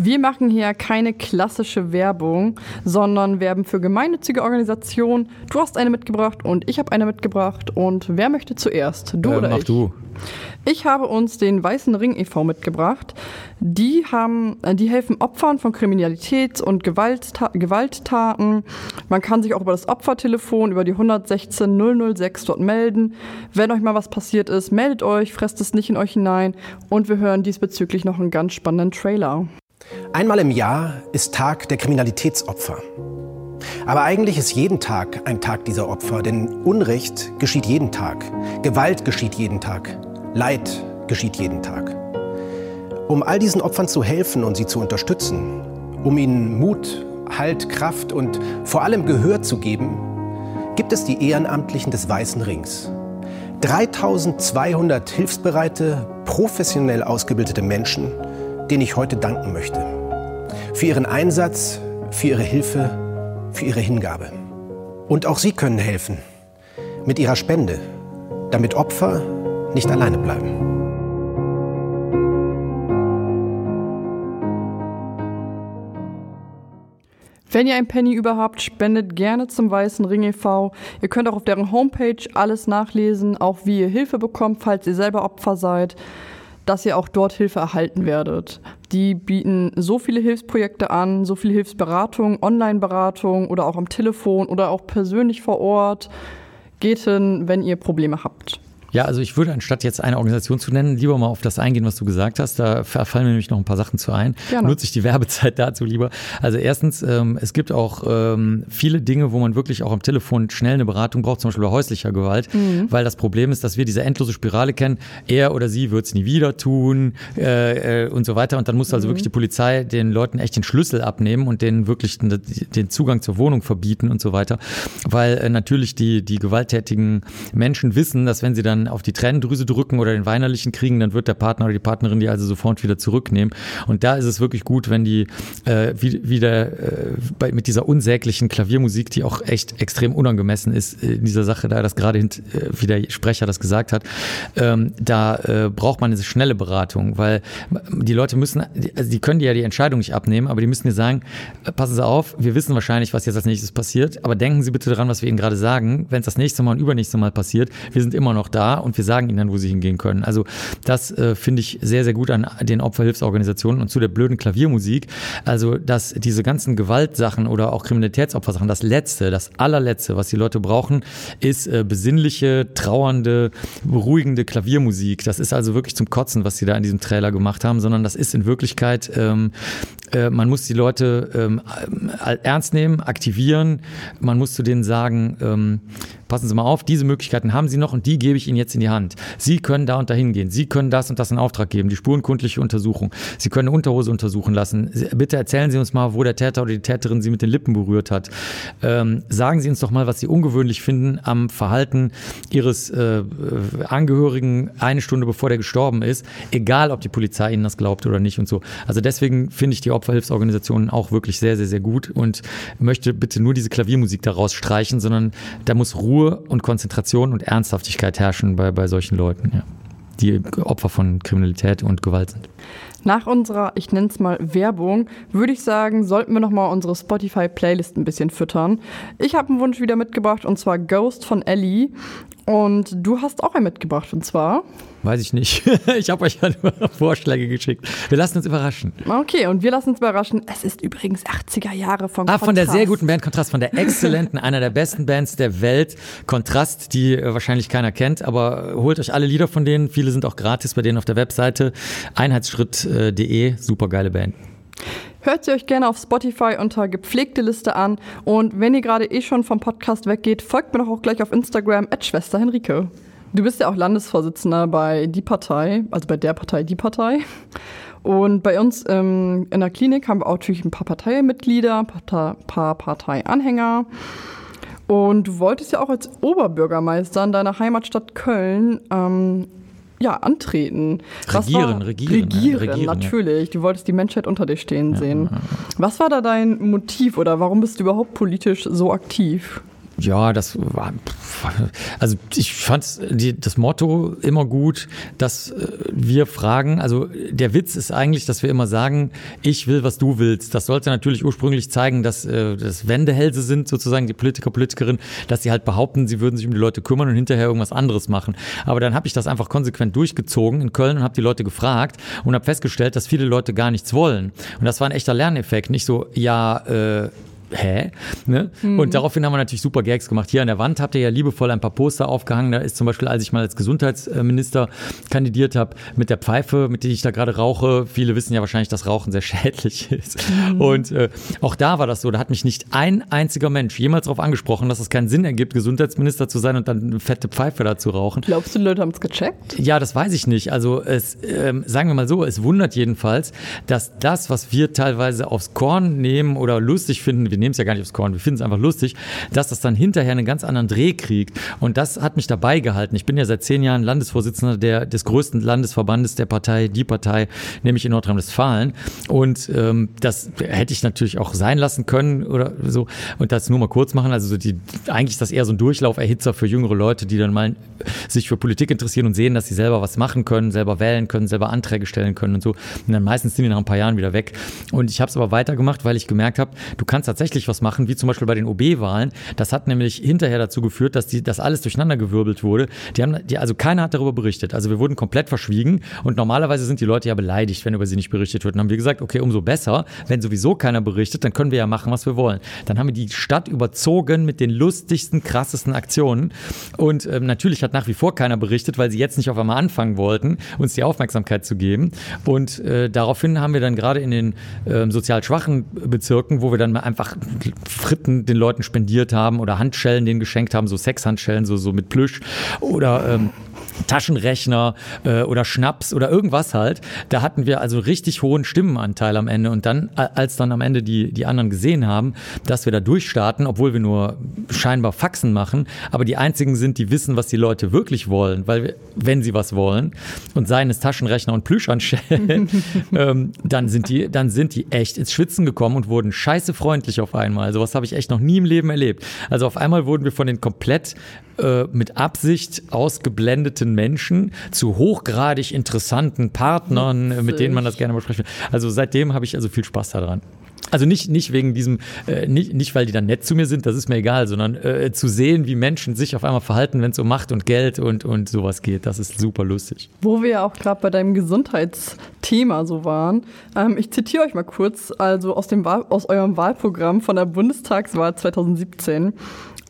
Wir machen hier keine klassische Werbung, sondern werben für gemeinnützige Organisationen. Du hast eine mitgebracht und ich habe eine mitgebracht. Und wer möchte zuerst? Du äh, oder ich? du. Ich habe uns den Weißen Ring e.V. mitgebracht. Die, haben, äh, die helfen Opfern von Kriminalitäts- und Gewaltta Gewalttaten. Man kann sich auch über das Opfertelefon, über die 116 006 dort melden. Wenn euch mal was passiert ist, meldet euch, fresst es nicht in euch hinein. Und wir hören diesbezüglich noch einen ganz spannenden Trailer. Einmal im Jahr ist Tag der Kriminalitätsopfer. Aber eigentlich ist jeden Tag ein Tag dieser Opfer, denn Unrecht geschieht jeden Tag, Gewalt geschieht jeden Tag, Leid geschieht jeden Tag. Um all diesen Opfern zu helfen und sie zu unterstützen, um ihnen Mut, Halt, Kraft und vor allem Gehör zu geben, gibt es die Ehrenamtlichen des Weißen Rings. 3200 hilfsbereite, professionell ausgebildete Menschen, denen ich heute danken möchte. Für ihren Einsatz, für ihre Hilfe, für ihre Hingabe. Und auch Sie können helfen. Mit Ihrer Spende, damit Opfer nicht alleine bleiben. Wenn ihr ein Penny über habt, spendet gerne zum Weißen Ring e.V. Ihr könnt auch auf deren Homepage alles nachlesen, auch wie ihr Hilfe bekommt, falls ihr selber Opfer seid, dass ihr auch dort Hilfe erhalten werdet. Die bieten so viele Hilfsprojekte an, so viele Hilfsberatung, Online-Beratung oder auch am Telefon oder auch persönlich vor Ort. Geht hin, wenn ihr Probleme habt. Ja, also ich würde anstatt jetzt eine Organisation zu nennen, lieber mal auf das eingehen, was du gesagt hast. Da fallen mir nämlich noch ein paar Sachen zu ein. Gerne. Nutze ich die Werbezeit dazu lieber. Also erstens, ähm, es gibt auch ähm, viele Dinge, wo man wirklich auch am Telefon schnell eine Beratung braucht, zum Beispiel bei häuslicher Gewalt, weil das Problem ist, dass wir diese endlose Spirale kennen. Er oder sie wird es nie wieder tun äh, äh, und so weiter. Und dann muss also wirklich die Polizei den Leuten echt den Schlüssel abnehmen und denen wirklich den, den Zugang zur Wohnung verbieten und so weiter. Weil äh, natürlich die, die gewalttätigen Menschen wissen, dass wenn sie dann auf die Tränendrüse drücken oder den Weinerlichen kriegen, dann wird der Partner oder die Partnerin die also sofort wieder zurücknehmen. Und da ist es wirklich gut, wenn die äh, wie- wieder äh, bei, mit dieser unsäglichen Klaviermusik, die auch echt extrem unangemessen ist in dieser Sache, da das gerade hint, äh, wie der Sprecher das gesagt hat, ähm, da äh, braucht man eine schnelle Beratung, weil die Leute müssen, also die können dir ja die Entscheidung nicht abnehmen, aber die müssen dir sagen, äh, passen Sie auf, wir wissen wahrscheinlich, was jetzt als nächstes passiert, aber denken Sie bitte daran, was wir Ihnen gerade sagen. Wenn es das nächste Mal und übernächste Mal passiert, wir sind immer noch da und wir sagen Ihnen dann, wo Sie hingehen können. Also das äh, finde ich sehr, sehr gut an den Opferhilfsorganisationen und zu der blöden Klaviermusik. Also, dass diese ganzen Gewaltsachen oder auch Kriminalitätsopfersachen, das Letzte, das allerletzte, was die Leute brauchen, ist äh, besinnliche, trauernde, beruhigende Klaviermusik. Das ist also wirklich zum Kotzen, was sie da in diesem Trailer gemacht haben, sondern das ist in Wirklichkeit, ähm, äh, man muss die Leute ähm, äh, ernst nehmen, aktivieren. Man muss zu denen sagen, ähm, passen Sie mal auf, diese Möglichkeiten haben Sie noch und die gebe ich Ihnen jetzt in die Hand. Sie können da und dahin gehen. Sie können das und das in Auftrag geben, die spurenkundliche Untersuchung. Sie können eine Unterhose untersuchen lassen. Bitte erzählen Sie uns mal, wo der Täter oder die Täterin Sie mit den Lippen berührt hat. Ähm, sagen Sie uns doch mal, was Sie ungewöhnlich finden am Verhalten Ihres äh, Angehörigen eine Stunde bevor der gestorben ist, egal ob die Polizei Ihnen das glaubt oder nicht und so. Also deswegen finde ich die Opferhilfsorganisationen auch wirklich sehr, sehr, sehr gut und möchte bitte nur diese Klaviermusik daraus streichen, sondern da muss Ruhe und Konzentration und Ernsthaftigkeit herrschen bei, bei solchen Leuten, ja, die Opfer von Kriminalität und Gewalt sind. Nach unserer, ich nenne es mal Werbung, würde ich sagen, sollten wir nochmal unsere Spotify-Playlist ein bisschen füttern. Ich habe einen Wunsch wieder mitgebracht und zwar Ghost von Ellie. Und du hast auch einen mitgebracht und zwar? Weiß ich nicht. Ich habe euch ja nur Vorschläge geschickt. Wir lassen uns überraschen. Okay, und wir lassen uns überraschen. Es ist übrigens 80er Jahre von Kontrast. Ah, von der sehr guten Band Kontrast, von der exzellenten, einer der besten Bands der Welt. Kontrast, die äh, wahrscheinlich keiner kennt, aber holt euch alle Lieder von denen. Viele sind auch gratis bei denen auf der Webseite. Einheitsschritt.de, super geile Band. Hört sie euch gerne auf Spotify unter gepflegte Liste an. Und wenn ihr gerade eh schon vom Podcast weggeht, folgt mir doch auch gleich auf Instagram Schwester Henrike. Du bist ja auch Landesvorsitzender bei Die Partei, also bei der Partei Die Partei. Und bei uns ähm, in der Klinik haben wir auch natürlich ein paar Parteimitglieder, ein paar, paar Parteianhänger. Und du wolltest ja auch als Oberbürgermeister in deiner Heimatstadt Köln ähm, ja, antreten. Regieren, war, regieren, regieren. Regieren, natürlich. Du wolltest die Menschheit unter dir stehen ja, sehen. Ja, Was war da dein Motiv oder warum bist du überhaupt politisch so aktiv? Ja, das war, also ich fand das Motto immer gut, dass äh, wir fragen, also der Witz ist eigentlich, dass wir immer sagen, ich will, was du willst. Das sollte natürlich ursprünglich zeigen, dass äh, das Wendehälse sind, sozusagen die Politiker, Politikerinnen, dass sie halt behaupten, sie würden sich um die Leute kümmern und hinterher irgendwas anderes machen. Aber dann habe ich das einfach konsequent durchgezogen in Köln und habe die Leute gefragt und habe festgestellt, dass viele Leute gar nichts wollen. Und das war ein echter Lerneffekt. Nicht so, ja, äh, hä? Ne? Mhm. Und daraufhin haben wir natürlich super Gags gemacht. Hier an der Wand habt ihr ja liebevoll ein paar Poster aufgehangen. Da ist zum Beispiel, als ich mal als Gesundheitsminister kandidiert habe, mit der Pfeife, mit der ich da gerade rauche. Viele wissen ja wahrscheinlich, dass Rauchen sehr schädlich ist. Mhm. Und äh, auch da war das so. Da hat mich nicht ein einziger Mensch jemals darauf angesprochen, dass es keinen Sinn ergibt, Gesundheitsminister zu sein und dann eine fette Pfeife da zu rauchen. Glaubst du, Leute haben es gecheckt? Ja, das weiß ich nicht. Also es, ähm, sagen wir mal so, es wundert jedenfalls, dass das, was wir teilweise aufs Korn nehmen oder lustig finden, wir nehmen es ja gar nicht aufs Korn, wir finden es einfach lustig, dass das dann hinterher einen ganz anderen Dreh kriegt. Und das hat mich dabei gehalten. Ich bin ja seit zehn Jahren Landesvorsitzender der, des größten Landesverbandes der Partei, die Partei, nämlich in Nordrhein-Westfalen. Und ähm, das hätte ich natürlich auch sein lassen können oder so. Und das nur mal kurz machen. Also so die, eigentlich ist das eher so ein Durchlauferhitzer für jüngere Leute, die dann mal sich für Politik interessieren und sehen, dass sie selber was machen können, selber wählen können, selber Anträge stellen können und so. Und dann meistens sind die nach ein paar Jahren wieder weg. Und ich habe es aber weitergemacht, weil ich gemerkt habe, du kannst tatsächlich tatsächlich was machen, wie zum Beispiel bei den OB-Wahlen. Das hat nämlich hinterher dazu geführt, dass das alles durcheinandergewirbelt wurde. Die haben, die, also keiner hat darüber berichtet. Also wir wurden komplett verschwiegen und normalerweise sind die Leute ja beleidigt, wenn über sie nicht berichtet wird. Dann haben wir gesagt, okay, umso besser, wenn sowieso keiner berichtet, dann können wir ja machen, was wir wollen. Dann haben wir die Stadt überzogen mit den lustigsten, krassesten Aktionen. Und ähm, natürlich hat nach wie vor keiner berichtet, weil sie jetzt nicht auf einmal anfangen wollten, uns die Aufmerksamkeit zu geben. Und äh, daraufhin haben wir dann gerade in den äh, sozial schwachen Bezirken, wo wir dann einfach Fritten den Leuten spendiert haben oder Handschellen denen geschenkt haben, so Sexhandschellen, so, so mit Plüsch oder ähm, Taschenrechner äh, oder Schnaps oder irgendwas halt. Da hatten wir also richtig hohen Stimmenanteil am Ende. Und dann, als dann am Ende die, die anderen gesehen haben, dass wir da durchstarten, obwohl wir nur scheinbar Faxen machen, aber die einzigen sind, die wissen, was die Leute wirklich wollen, weil wir, wenn sie was wollen und seien es Taschenrechner und Plüschhandschellen, ähm, dann sind die, dann sind die echt ins Schwitzen gekommen und wurden scheiße freundlich auf einmal. Sowas habe ich echt noch nie im Leben erlebt. Also auf einmal wurden wir von den komplett äh, mit Absicht ausgeblendeten Menschen zu hochgradig interessanten Partnern, Witzig. mit denen man das gerne besprechen will. Also seitdem habe ich also viel Spaß daran. Also nicht, nicht wegen diesem, äh, nicht, nicht weil die dann nett zu mir sind, das ist mir egal, sondern äh, zu sehen, wie Menschen sich auf einmal verhalten, wenn es um Macht und Geld und, und sowas geht, das ist super lustig. Wo wir ja auch gerade bei deinem Gesundheitsthema so waren, ähm, ich zitiere euch mal kurz, also aus, dem Wahl, aus eurem Wahlprogramm von der Bundestagswahl 2017.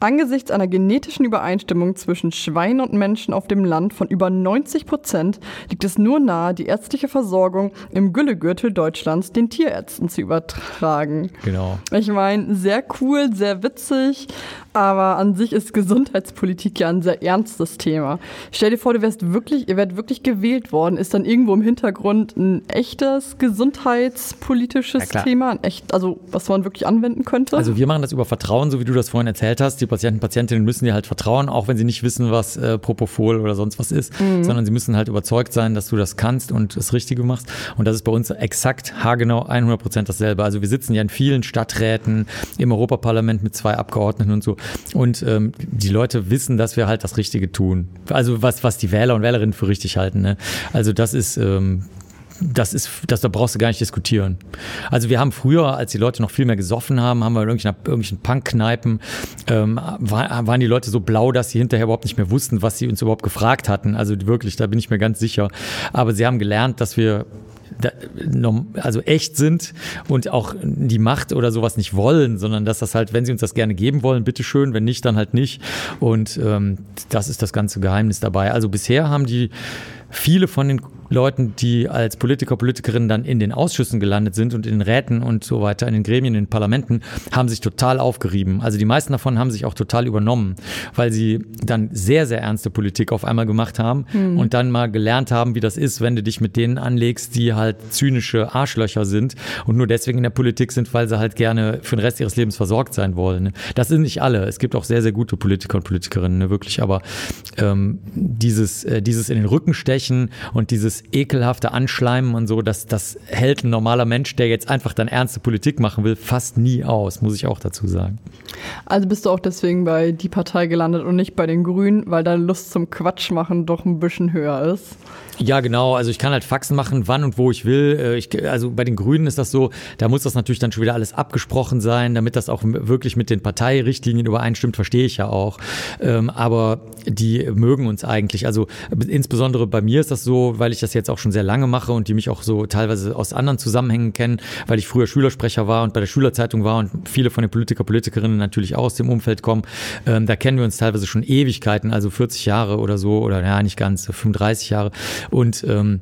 Angesichts einer genetischen Übereinstimmung zwischen Schweinen und Menschen auf dem Land von über 90 Prozent liegt es nur nahe, die ärztliche Versorgung im Güllegürtel Deutschlands den Tierärzten zu übertragen. Genau. Ich meine, sehr cool, sehr witzig, aber an sich ist Gesundheitspolitik ja ein sehr ernstes Thema. Stell dir vor, du wärst wirklich, ihr werdet wirklich gewählt worden, ist dann irgendwo im Hintergrund ein echtes gesundheitspolitisches ja, Thema, ein echt, also was man wirklich anwenden könnte? Also wir machen das über Vertrauen, so wie du das vorhin erzählt hast. Die Patienten, Patientinnen müssen dir halt vertrauen, auch wenn sie nicht wissen, was äh, Propofol oder sonst was ist, mhm. sondern sie müssen halt überzeugt sein, dass du das kannst und das Richtige machst. Und das ist bei uns exakt haargenau 100 Prozent dasselbe. Also wir sitzen ja in vielen Stadträten, im Europaparlament mit zwei Abgeordneten und so. Und ähm, die Leute wissen, dass wir halt das Richtige tun. Also was, was die Wähler und Wählerinnen für richtig halten. Ne? Also das ist, ähm, das ist, das, da brauchst du gar nicht diskutieren. Also wir haben früher, als die Leute noch viel mehr gesoffen haben, haben wir in irgendwelchen, irgendwelchen Punk-Kneipen, ähm, war, waren die Leute so blau, dass sie hinterher überhaupt nicht mehr wussten, was sie uns überhaupt gefragt hatten. Also wirklich, da bin ich mir ganz sicher. Aber sie haben gelernt, dass wir also echt sind und auch die Macht oder sowas nicht wollen, sondern dass das halt, wenn sie uns das gerne geben wollen, bitteschön, wenn nicht, dann halt nicht. Und ähm, das ist das ganze Geheimnis dabei. Also bisher haben die viele von den Leuten, die als Politiker, Politikerinnen dann in den Ausschüssen gelandet sind und in den Räten und so weiter, in den Gremien, in den Parlamenten, haben sich total aufgerieben. Also die meisten davon haben sich auch total übernommen, weil sie dann sehr, sehr ernste Politik auf einmal gemacht haben mhm. und dann mal gelernt haben, wie das ist, wenn du dich mit denen anlegst, die halt zynische Arschlöcher sind und nur deswegen in der Politik sind, weil sie halt gerne für den Rest ihres Lebens versorgt sein wollen. Das sind nicht alle. Es gibt auch sehr, sehr gute Politiker und Politikerinnen, ne, wirklich. Aber ähm, dieses, äh, dieses in den Rücken stechen und dieses ekelhafte Anschleimen und so, das, das hält ein normaler Mensch, der jetzt einfach dann ernste Politik machen will, fast nie aus, muss ich auch dazu sagen. Also bist du auch deswegen bei die Partei gelandet und nicht bei den Grünen, weil deine Lust zum Quatsch machen doch ein bisschen höher ist? Ja, genau. Also ich kann halt Faxen machen, wann und wo ich will. Äh, ich, also bei den Grünen ist das so, da muss das natürlich dann schon wieder alles abgesprochen sein, damit das auch wirklich mit den Parteirichtlinien übereinstimmt, verstehe ich ja auch. Ähm, aber die mögen uns eigentlich. Also insbesondere bei mir ist das so, weil ich das jetzt auch schon sehr lange mache und die mich auch so teilweise aus anderen Zusammenhängen kennen, weil ich früher Schülersprecher war und bei der Schülerzeitung war und viele von den Politiker, Politikerinnen natürlich auch aus dem Umfeld kommen. Ähm, da kennen wir uns teilweise schon Ewigkeiten, also 40 Jahre oder so, oder ja, nicht ganz, 35 Jahre. Und ähm,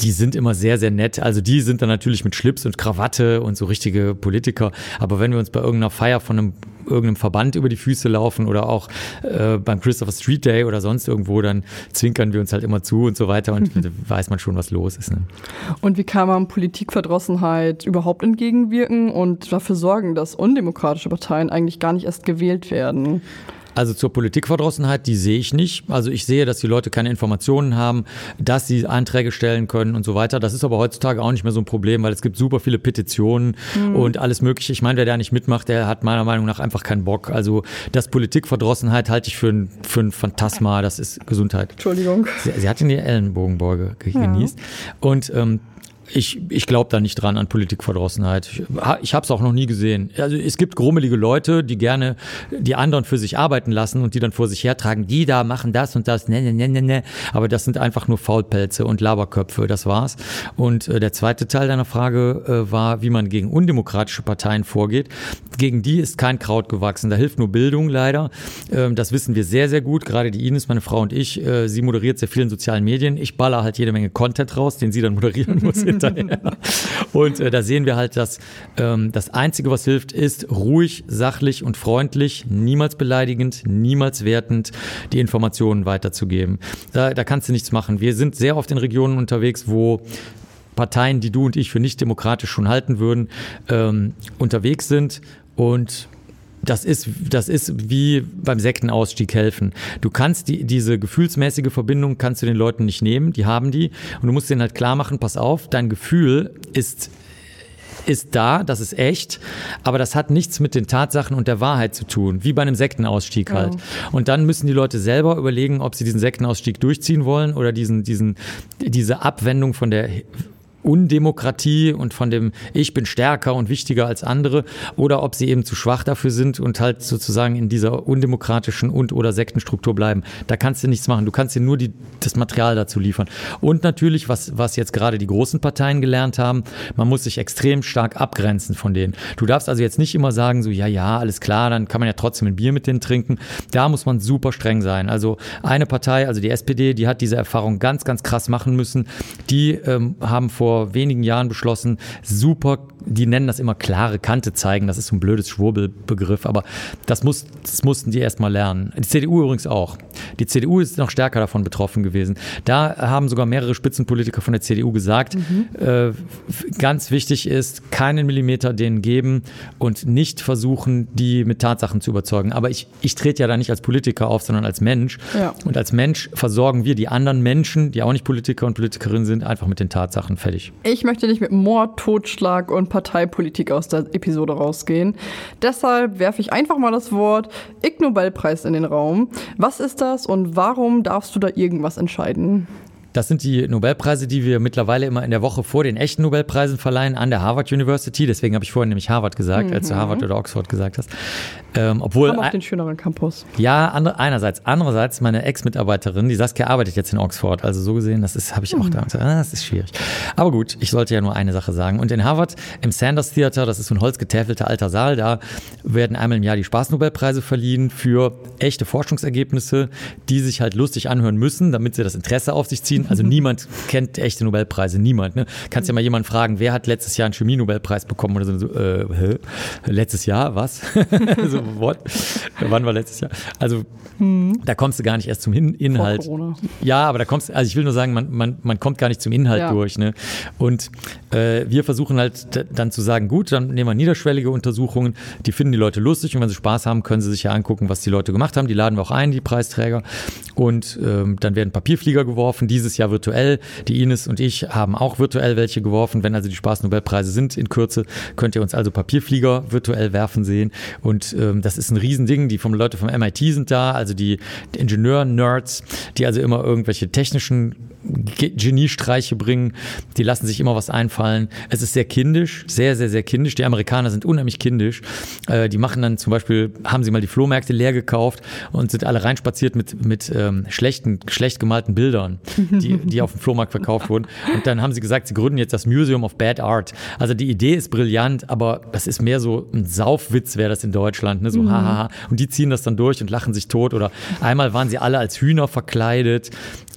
die sind immer sehr, sehr nett. Also die sind dann natürlich mit Schlips und Krawatte und so richtige Politiker. Aber wenn wir uns bei irgendeiner Feier von einem irgendeinem Verband über die Füße laufen oder auch äh, beim Christopher Street Day oder sonst irgendwo, dann zwinkern wir uns halt immer zu und so weiter und weiß man schon, was los ist. Ne? Und wie kann man Politikverdrossenheit überhaupt entgegenwirken und dafür sorgen, dass undemokratische Parteien eigentlich gar nicht erst gewählt werden? Also zur Politikverdrossenheit, die sehe ich nicht. Also ich sehe, dass die Leute keine Informationen haben, dass sie Anträge stellen können und so weiter. Das ist aber heutzutage auch nicht mehr so ein Problem, weil es gibt super viele Petitionen mhm. und alles Mögliche. Ich meine, wer da nicht mitmacht, der hat meiner Meinung nach einfach keinen Bock. Also das Politikverdrossenheit halte ich für ein, für ein Phantasma. Das ist Gesundheit. Entschuldigung. Sie, sie hat in die Ellenbogenbeuge genießt. Ja. Und ähm, ich, ich glaube da nicht dran an Politikverdrossenheit. Ich, ich habe es auch noch nie gesehen. Also es gibt grummelige Leute, die gerne die anderen für sich arbeiten lassen und die dann vor sich hertragen, die da machen das und das, ne, ne, ne, ne, ne. Aber das sind einfach nur Faulpelze und Laberköpfe, das war's. Und äh, der zweite Teil deiner Frage äh, war, wie man gegen undemokratische Parteien vorgeht. Gegen die ist kein Kraut gewachsen. Da hilft nur Bildung leider. Ähm, das wissen wir sehr, sehr gut. Gerade die Ines, meine Frau und ich, äh, sie moderiert sehr viel in sozialen Medien. Ich baller halt jede Menge Content raus, den sie dann moderieren muss hinterher. Und äh, da sehen wir halt, dass ähm, das Einzige, was hilft, ist ruhig, sachlich und freundlich, niemals beleidigend, niemals wertend die Informationen weiterzugeben. Da, da kannst du nichts machen. Wir sind sehr oft in Regionen unterwegs, wo Parteien, die du und ich für nicht demokratisch schon halten würden, ähm, unterwegs sind und das ist, das ist wie beim Sektenausstieg helfen. Du kannst die, diese gefühlsmäßige Verbindung kannst du den Leuten nicht nehmen, die haben die. Und du musst denen halt klar machen, pass auf, dein Gefühl ist ist da, das ist echt, aber das hat nichts mit den Tatsachen und der Wahrheit zu tun, wie bei einem Sektenausstieg halt. Oh. Und dann müssen die Leute selber überlegen, ob sie diesen Sektenausstieg durchziehen wollen oder diesen, diesen, diese Abwendung von der Undemokratie und von dem Ich bin stärker und wichtiger als andere oder ob sie eben zu schwach dafür sind und halt sozusagen in dieser undemokratischen und oder Sektenstruktur bleiben. Da kannst du nichts machen. Du kannst dir nur die, das Material dazu liefern. Und natürlich, was, was jetzt gerade die großen Parteien gelernt haben, man muss sich extrem stark abgrenzen von denen. Du darfst also jetzt nicht immer sagen, so, ja, ja, alles klar, dann kann man ja trotzdem ein Bier mit denen trinken. Da muss man super streng sein. Also eine Partei, also die SPD, die hat diese Erfahrung ganz, ganz krass machen müssen. Die ähm, haben vor vor wenigen Jahren beschlossen, super, die nennen das immer klare Kante zeigen. Das ist so ein blödes Schwurbelbegriff, aber das, muss, das mussten die erst mal lernen. Die CDU übrigens auch. Die CDU ist noch stärker davon betroffen gewesen. Da haben sogar mehrere Spitzenpolitiker von der CDU gesagt, mhm. äh, ganz wichtig ist, keinen Millimeter denen geben und nicht versuchen, die mit Tatsachen zu überzeugen. Aber ich, ich trete ja da nicht als Politiker auf, sondern als Mensch. Ja. Und als Mensch versorgen wir die anderen Menschen, die auch nicht Politiker und Politikerinnen sind, einfach mit den Tatsachen fertig fertig. Ich möchte nicht mit Mord, Totschlag und Parteipolitik aus der Episode rausgehen. Deshalb werfe ich einfach mal das Wort Ig Nobelpreis in den Raum. Was ist das und warum darfst du da irgendwas entscheiden? Das sind die Nobelpreise, die wir mittlerweile immer in der Woche vor den echten Nobelpreisen verleihen an der Harvard University. Deswegen habe ich vorhin nämlich Harvard gesagt, mhm. als du mhm. Harvard oder Oxford gesagt hast. Ähm, obwohl, Haben auch den schöneren Campus. Ja, andere, einerseits. Andererseits, meine Ex-Mitarbeiterin, die Saskia arbeitet jetzt in Oxford. Also so gesehen, das habe ich auch mhm. da gesagt, ah, das ist schwierig. Aber gut, ich sollte ja nur eine Sache sagen. Und in Harvard, im Sanders Theater, das ist so ein holzgetäfelter alter Saal, da werden einmal im Jahr die Spaßnobelpreise verliehen für echte Forschungsergebnisse, die sich halt lustig anhören müssen, damit sie das Interesse auf sich ziehen. Also niemand kennt echte Nobelpreise, niemand. Ne? Kannst ja mal jemanden fragen, wer hat letztes Jahr einen Chemie-Nobelpreis bekommen oder so. Äh, letztes Jahr, was? so, what? Wann war letztes Jahr? Also hm. da kommst du gar nicht erst zum In Inhalt. Ja, aber da kommst, also ich will nur sagen, man, man, man kommt gar nicht zum Inhalt ja. durch. Ne? Und äh, wir versuchen halt dann zu sagen, gut, dann nehmen wir niederschwellige Untersuchungen, die finden die Leute lustig und wenn sie Spaß haben, können sie sich ja angucken, was die Leute gemacht haben. Die laden wir auch ein, die Preisträger. Und ähm, dann werden Papierflieger geworfen, dieses Jahr virtuell. Die Ines und ich haben auch virtuell welche geworfen. Wenn also die Spaßnobelpreise sind in Kürze, könnt ihr uns also Papierflieger virtuell werfen sehen. Und ähm, das ist ein Riesending. Die vom Leute vom MIT sind da, also die Ingenieur-Nerds, die also immer irgendwelche technischen Geniestreiche bringen. Die lassen sich immer was einfallen. Es ist sehr kindisch, sehr, sehr, sehr kindisch. Die Amerikaner sind unheimlich kindisch. Äh, die machen dann zum Beispiel, haben sie mal die Flohmärkte leer gekauft und sind alle reinspaziert mit, mit ähm, schlechten, schlecht gemalten Bildern, die, die auf dem Flohmarkt verkauft wurden. Und dann haben sie gesagt, sie gründen jetzt das Museum of Bad Art. Also die Idee ist brillant, aber das ist mehr so ein Saufwitz, wäre das in Deutschland. Ne? So mhm. hahaha. Und die ziehen das dann durch und lachen sich tot. Oder einmal waren sie alle als Hühner verkleidet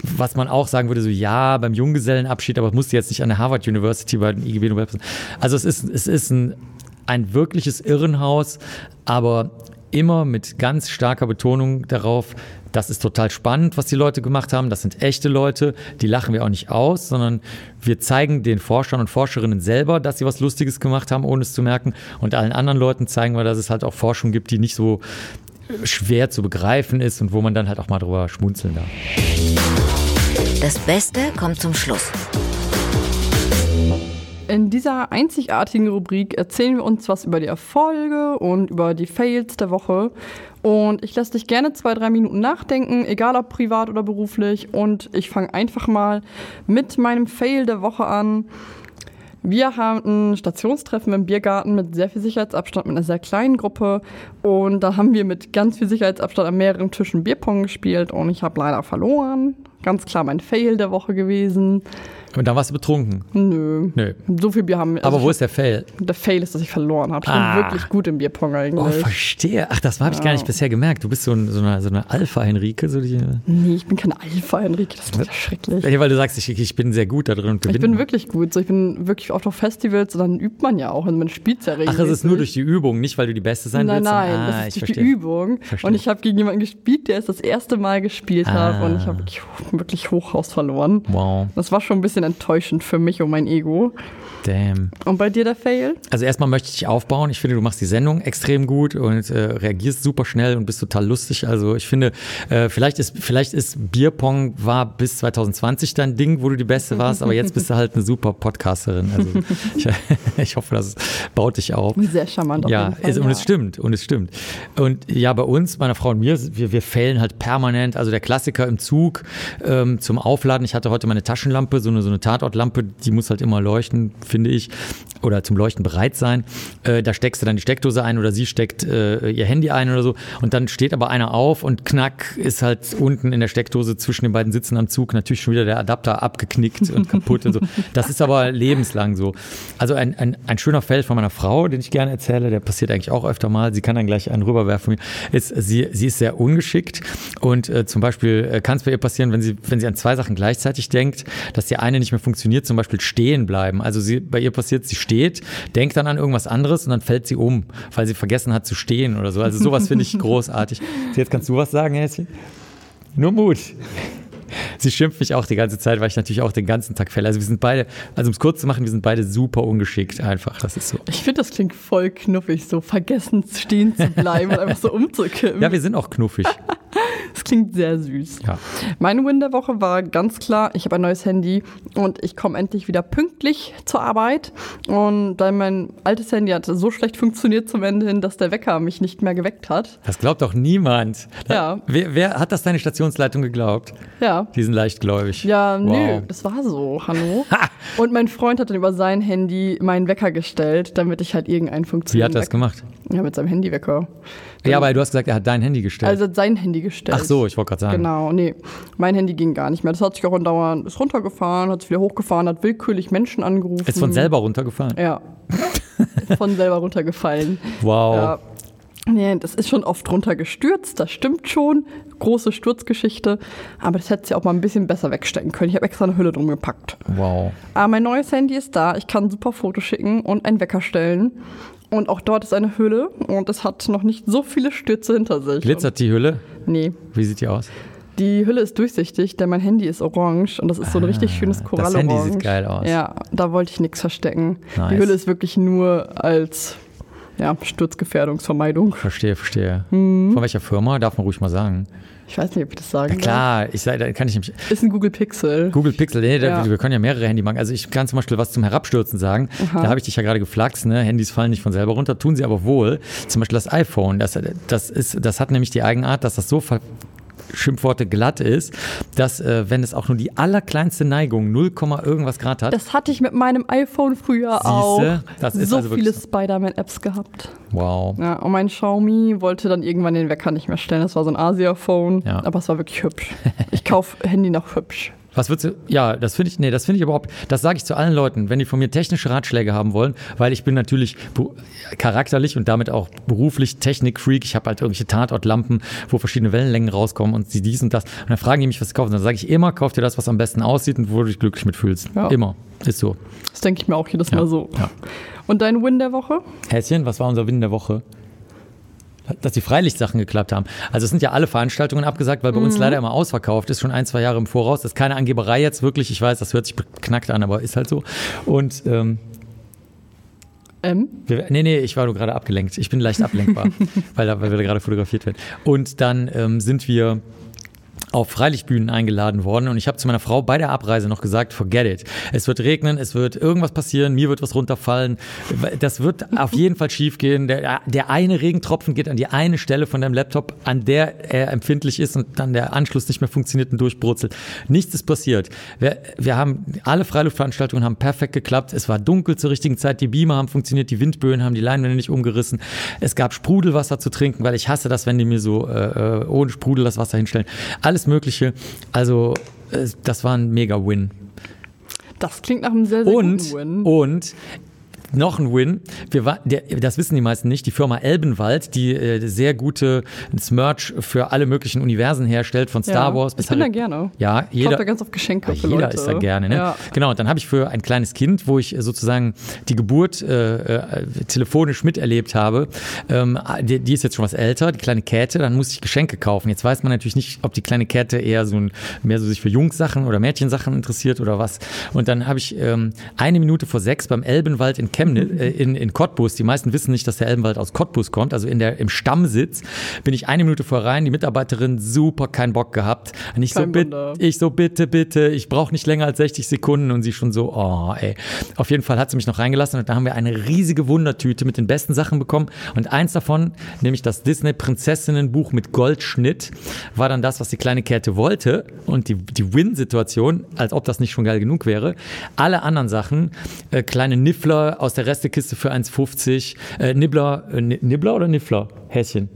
was man auch sagen würde, so ja, beim Junggesellenabschied, aber es musste jetzt nicht an der Harvard University bei den IGB Nobelpreisen. Also es ist, es ist ein, ein wirkliches Irrenhaus, aber immer mit ganz starker Betonung darauf, das ist total spannend, was die Leute gemacht haben. Das sind echte Leute, die lachen wir auch nicht aus, sondern wir zeigen den Forschern und Forscherinnen selber, dass sie was Lustiges gemacht haben, ohne es zu merken. Und allen anderen Leuten zeigen wir, dass es halt auch Forschung gibt, die nicht so schwer zu begreifen ist und wo man dann halt auch mal drüber schmunzeln darf. Das Beste kommt zum Schluss. In dieser einzigartigen Rubrik erzählen wir uns was über die Erfolge und über die Fails der Woche. Und ich lasse dich gerne zwei, drei Minuten nachdenken, egal ob privat oder beruflich. Und ich fange einfach mal mit meinem Fail der Woche an. Wir haben ein Stationstreffen im Biergarten mit sehr viel Sicherheitsabstand, mit einer sehr kleinen Gruppe. Und da haben wir mit ganz viel Sicherheitsabstand an mehreren Tischen Bierpong gespielt und ich habe leider verloren. Ganz klar mein Fail der Woche gewesen. Und dann warst du betrunken? Nö. Nö. So viel Bier haben wir. Also Aber wo ist der Fail? Der Fail ist, dass ich verloren habe. Ich ah. bin wirklich gut im Bierpong eigentlich. Oh, verstehe. Ach, das habe ich ja. gar nicht bisher gemerkt. Du bist so, ein, so eine, so eine Alpha-Henrike. So nee, ich bin keine Alpha-Henrike. Das ist ja schrecklich. Ja, weil du sagst, ich, ich bin sehr gut da drin und Ich bin wirklich gut. So, ich bin wirklich oft auf Festivals und dann übt man ja auch. Und man spielt ja regelmäßig. Ach, es ist nur durch die Übung, nicht weil du die Beste sein nein, willst? Nein, nein, ah, das ist durch verstehe. die Übung. Verstehe. Und ich habe gegen jemanden gespielt, der es das erste Mal gespielt ah. hat. Und ich habe wirklich, wirklich Hochhaus verloren. Wow. Das war schon ein bisschen enttäuschend für mich und mein Ego. Damn. Und bei dir der Fail? Also erstmal möchte ich dich aufbauen. Ich finde, du machst die Sendung extrem gut und äh, reagierst super schnell und bist total lustig. Also ich finde, äh, vielleicht ist vielleicht ist Bierpong war bis 2020 dein Ding, wo du die Beste warst, aber jetzt bist du halt eine super Podcasterin. Also ich, ich hoffe, das baut dich auf. Sehr charmant. Auf ja, Fall, ist, und ja. es stimmt und es stimmt. Und ja, bei uns, meiner Frau und mir, wir, wir fällen halt permanent. Also der Klassiker im Zug ähm, zum Aufladen. Ich hatte heute meine Taschenlampe, so eine so eine Tatortlampe, die muss halt immer leuchten finde ich, oder zum Leuchten bereit sein. Äh, da steckst du dann die Steckdose ein oder sie steckt äh, ihr Handy ein oder so. Und dann steht aber einer auf und knack ist halt unten in der Steckdose zwischen den beiden Sitzen am Zug natürlich schon wieder der Adapter abgeknickt und kaputt und so. Das ist aber lebenslang so. Also ein, ein, ein schöner Feld von meiner Frau, den ich gerne erzähle, der passiert eigentlich auch öfter mal. Sie kann dann gleich einen rüberwerfen. Ist, sie, sie ist sehr ungeschickt und äh, zum Beispiel äh, kann es bei ihr passieren, wenn sie, wenn sie an zwei Sachen gleichzeitig denkt, dass die eine nicht mehr funktioniert, zum Beispiel stehen bleiben. Also sie bei ihr passiert, sie steht, denkt dann an irgendwas anderes und dann fällt sie um, weil sie vergessen hat zu stehen oder so. Also sowas finde ich großartig. Jetzt kannst du was sagen, Häschen? Nur Mut. Sie schimpft mich auch die ganze Zeit, weil ich natürlich auch den ganzen Tag fälle. Also wir sind beide, also um es kurz zu machen, wir sind beide super ungeschickt einfach. Das ist so. Ich finde, das klingt voll knuffig, so vergessen stehen zu bleiben und einfach so umzukippen. Ja, wir sind auch knuffig. Das klingt sehr süß. Ja. Mein Win der Woche war ganz klar, ich habe ein neues Handy und ich komme endlich wieder pünktlich zur Arbeit. Und weil mein altes Handy hat so schlecht funktioniert zum Ende hin, dass der Wecker mich nicht mehr geweckt hat. Das glaubt doch niemand. Ja. Wer, wer hat das deine Stationsleitung geglaubt? Ja. Die sind leichtgläubig. Ja, nö, Wow. das war so, Hanno. Und mein Freund hat dann über sein Handy meinen Wecker gestellt, damit ich halt irgendeinen Wie funktioniert. hat er das gemacht? Ja, mit seinem Handywecker. Ja, aber du hast gesagt, er hat dein Handy gestellt. Also hat sein Handy gestellt. Ach so, ich wollte gerade sagen. Genau, nee. Mein Handy ging gar nicht mehr. Das hat sich auch andauernd, ist runtergefahren, hat es wieder hochgefahren, hat willkürlich Menschen angerufen. Ist von selber runtergefallen. Ja. von selber runtergefallen. Wow. Ja. Nee, das ist schon oft runtergestürzt, das stimmt schon. Große Sturzgeschichte. Aber das hätte sie auch mal ein bisschen besser wegstecken können. Ich habe extra eine Hülle drum gepackt. Wow. Aber mein neues Handy ist da. Ich kann super Fotos schicken und einen Wecker stellen. Und auch dort ist eine Hülle und es hat noch nicht so viele Stürze hinter sich. Glitzert die Hülle? Nee. Wie sieht die aus? Die Hülle ist durchsichtig, denn mein Handy ist orange und das ist so ein richtig schönes das Korallorange. Handy sieht geil aus. Ja, da wollte ich nichts verstecken. Nice. Die Hülle ist wirklich nur als ja, Sturzgefährdungsvermeidung. Verstehe, verstehe. Mhm. Von welcher Firma? Darf man ruhig mal sagen. Ich weiß nicht, ob ich das sagen Ja, klar, ich sag, da kann ich nämlich. Ist ein Google Pixel. Google Pixel, nee, da, Ja. wir können ja mehrere Handy machen. Also ich kann zum Beispiel was zum Herabstürzen sagen. Da habe ich dich ja gerade geflaxt, ne? Handys fallen nicht von selber runter, tun sie aber wohl. Zum Beispiel das iPhone, das, das, ist, das hat nämlich die Eigenart, dass das so ver Schimpfworte glatt ist, dass äh, wenn es auch nur die allerkleinste Neigung 0, irgendwas Grad hat, Das hatte ich mit meinem iPhone früher auch. Siehste? Das ist so also viele. Spider-Man-Apps gehabt. wow. Ja, und mein Xiaomi wollte dann irgendwann den Wecker nicht mehr stellen. Das war so ein Asia-Phone, Ja. aber es war wirklich hübsch. Ich kaufe Handy noch hübsch. Was würdest du, ja, das finde ich, nee, das finde ich überhaupt, das sage ich zu allen Leuten, wenn die von mir technische Ratschläge haben wollen, weil ich bin natürlich charakterlich und damit auch beruflich Technikfreak. Ich habe halt irgendwelche Tatortlampen, wo verschiedene Wellenlängen rauskommen und sie dies und das. Und dann fragen die mich, was sie kaufen. Dann sage ich immer, kauf dir das, was am besten aussieht und wo du dich glücklich mitfühlst. Ja. Immer. Ist so. Das denke ich mir auch jedes Mal so. ja. Und dein Win der Woche? Häschen, was war unser Win der Woche? Dass die Freilichtsachen geklappt haben. Also es sind ja alle Veranstaltungen abgesagt, weil bei Mhm. uns leider immer ausverkauft ist, schon ein, zwei Jahre im Voraus. Das ist keine Angeberei jetzt wirklich. Ich weiß, das hört sich beknackt an, aber ist halt so. Und ähm, M? wir, nee, nee, ich war nur gerade abgelenkt. Ich bin leicht ablenkbar, weil, weil wir da gerade fotografiert werden. Und dann ähm, sind wir auf Freilichtbühnen eingeladen worden und ich habe zu meiner Frau bei der Abreise noch gesagt, forget it. Es wird regnen, es wird irgendwas passieren, mir wird was runterfallen. Das wird auf jeden Fall schief gehen. Der, der eine Regentropfen geht an die eine Stelle von deinem Laptop, an der er empfindlich ist und dann der Anschluss nicht mehr funktioniert und durchbrutzelt. Nichts ist passiert. Wir, wir haben alle Freiluftveranstaltungen haben perfekt geklappt. Es war dunkel zur richtigen Zeit, die Beamer haben funktioniert, die Windböen haben die Leinwände nicht umgerissen. Es gab Sprudelwasser zu trinken, weil ich hasse das, wenn die mir so äh, äh, ohne Sprudel das Wasser hinstellen. Alles Mögliche. Also äh, das war ein Mega-Win. Das klingt nach einem sehr, sehr Und, guten Win. und noch ein Win. Wir war, der, das wissen die meisten nicht. Die Firma Elbenwald, die äh, sehr gute Merch für alle möglichen Universen herstellt, von Star Ja, Wars ich bis bin da Harry- gerne. Ja, Ich jeder. kaufe da ganz oft Geschenke Ja, für jeder Leute. ist da gerne, ne? Ja. Genau, und dann habe ich für ein kleines Kind, wo ich sozusagen die Geburt äh, äh, telefonisch miterlebt habe, ähm, die, die ist jetzt schon was älter, die kleine Käthe, dann muss ich Geschenke kaufen. Jetzt weiß man natürlich nicht, ob die kleine Käthe eher so ein, mehr so sich für Jungssachen oder Mädchensachen interessiert oder was. Und dann habe ich ähm, eine Minute vor sechs beim Elbenwald in Chemnitz, äh, in, in Cottbus, die meisten wissen nicht, dass der Elbenwald aus Cottbus kommt, also in der, im Stammsitz, bin ich eine Minute vor rein, die Mitarbeiterin super keinen Bock gehabt. Und ich so, Kein bitte, Wunder. ich so, bitte, bitte, ich brauche nicht länger als 60 Sekunden und sie schon so, oh, ey. Auf jeden Fall hat sie mich noch reingelassen und da haben wir eine riesige Wundertüte mit den besten Sachen bekommen und eins davon, nämlich das Disney Prinzessinnenbuch mit Goldschnitt, war dann das, was die kleine Käthe wollte und die, die Win-Situation, als ob das nicht schon geil genug wäre. Alle anderen Sachen, äh, kleine Niffler aus der Restekiste für 1,50, äh, Nibbler, äh, Ni- Nibbler oder Niffler? Häschen.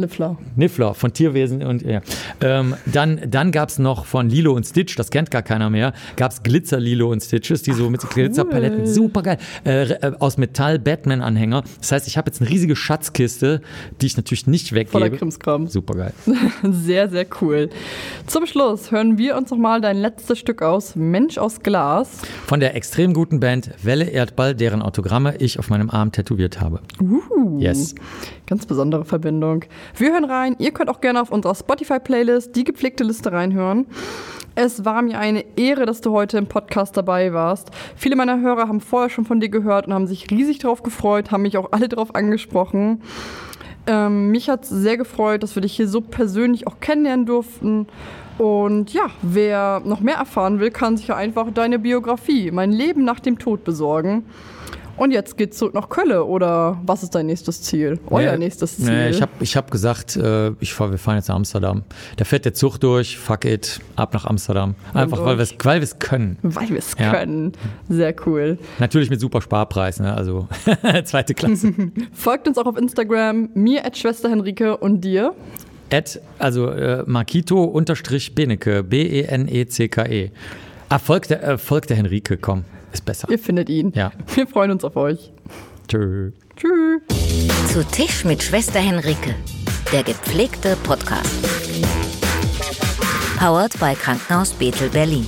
Niffler. Niffler von Tierwesen und ja. Ähm, dann dann gab es noch von Lilo und Stitch, das kennt gar keiner mehr, gab es Glitzer Lilo und Stitches, die so mit Glitzerpaletten, super geil, äh, äh, aus Metall Batman-Anhänger. Das heißt, ich habe jetzt eine riesige Schatzkiste, die ich natürlich nicht Voller weggebe. Krimskram. Super geil. Sehr, sehr cool. Zum Schluss hören wir uns nochmal dein letztes Stück aus, Mensch aus Glas. Von der extrem guten Band Welle Erdball, deren Autogramme ich auf meinem Arm tätowiert habe. Yes. Ganz besondere Verbindung. Wir hören rein. Ihr könnt auch gerne auf unserer Spotify-Playlist die gepflegte Liste reinhören. Es war mir eine Ehre, dass du heute im Podcast dabei warst. Viele meiner Hörer haben vorher schon von dir gehört und haben sich riesig darauf gefreut, haben mich auch alle darauf angesprochen. Ähm, mich hat es sehr gefreut, dass wir dich hier so persönlich auch kennenlernen durften. Und ja, wer noch mehr erfahren will, kann sich ja einfach deine Biografie, mein Leben nach dem Tod besorgen. Und jetzt geht's zurück nach Köln oder was ist dein nächstes Ziel? Euer Nee, nächstes Ziel? Nee, ich habe ich hab gesagt, äh, ich fahr, wir fahren jetzt nach Amsterdam. Da fährt der Zug durch, fuck it, ab nach Amsterdam. Einfach, weil wir es weil wir's können. Weil wir es Ja. können. Sehr cool. Natürlich mit super Sparpreis, ne? also zweite Klasse. Folgt uns auch auf Instagram, mir at Schwester Henrike und dir. At, also äh, Markito unterstrich Benecke, B-E-N-E-C-K-E. Ah, folgt der, äh, folgt der Henrike, komm, ist besser. Ihr findet ihn. Ja. Wir freuen uns auf euch. Tschö. Tschüss. Zu Tisch mit Schwester Henrike, der gepflegte Podcast. Powered bei Krankenhaus Bethel Berlin.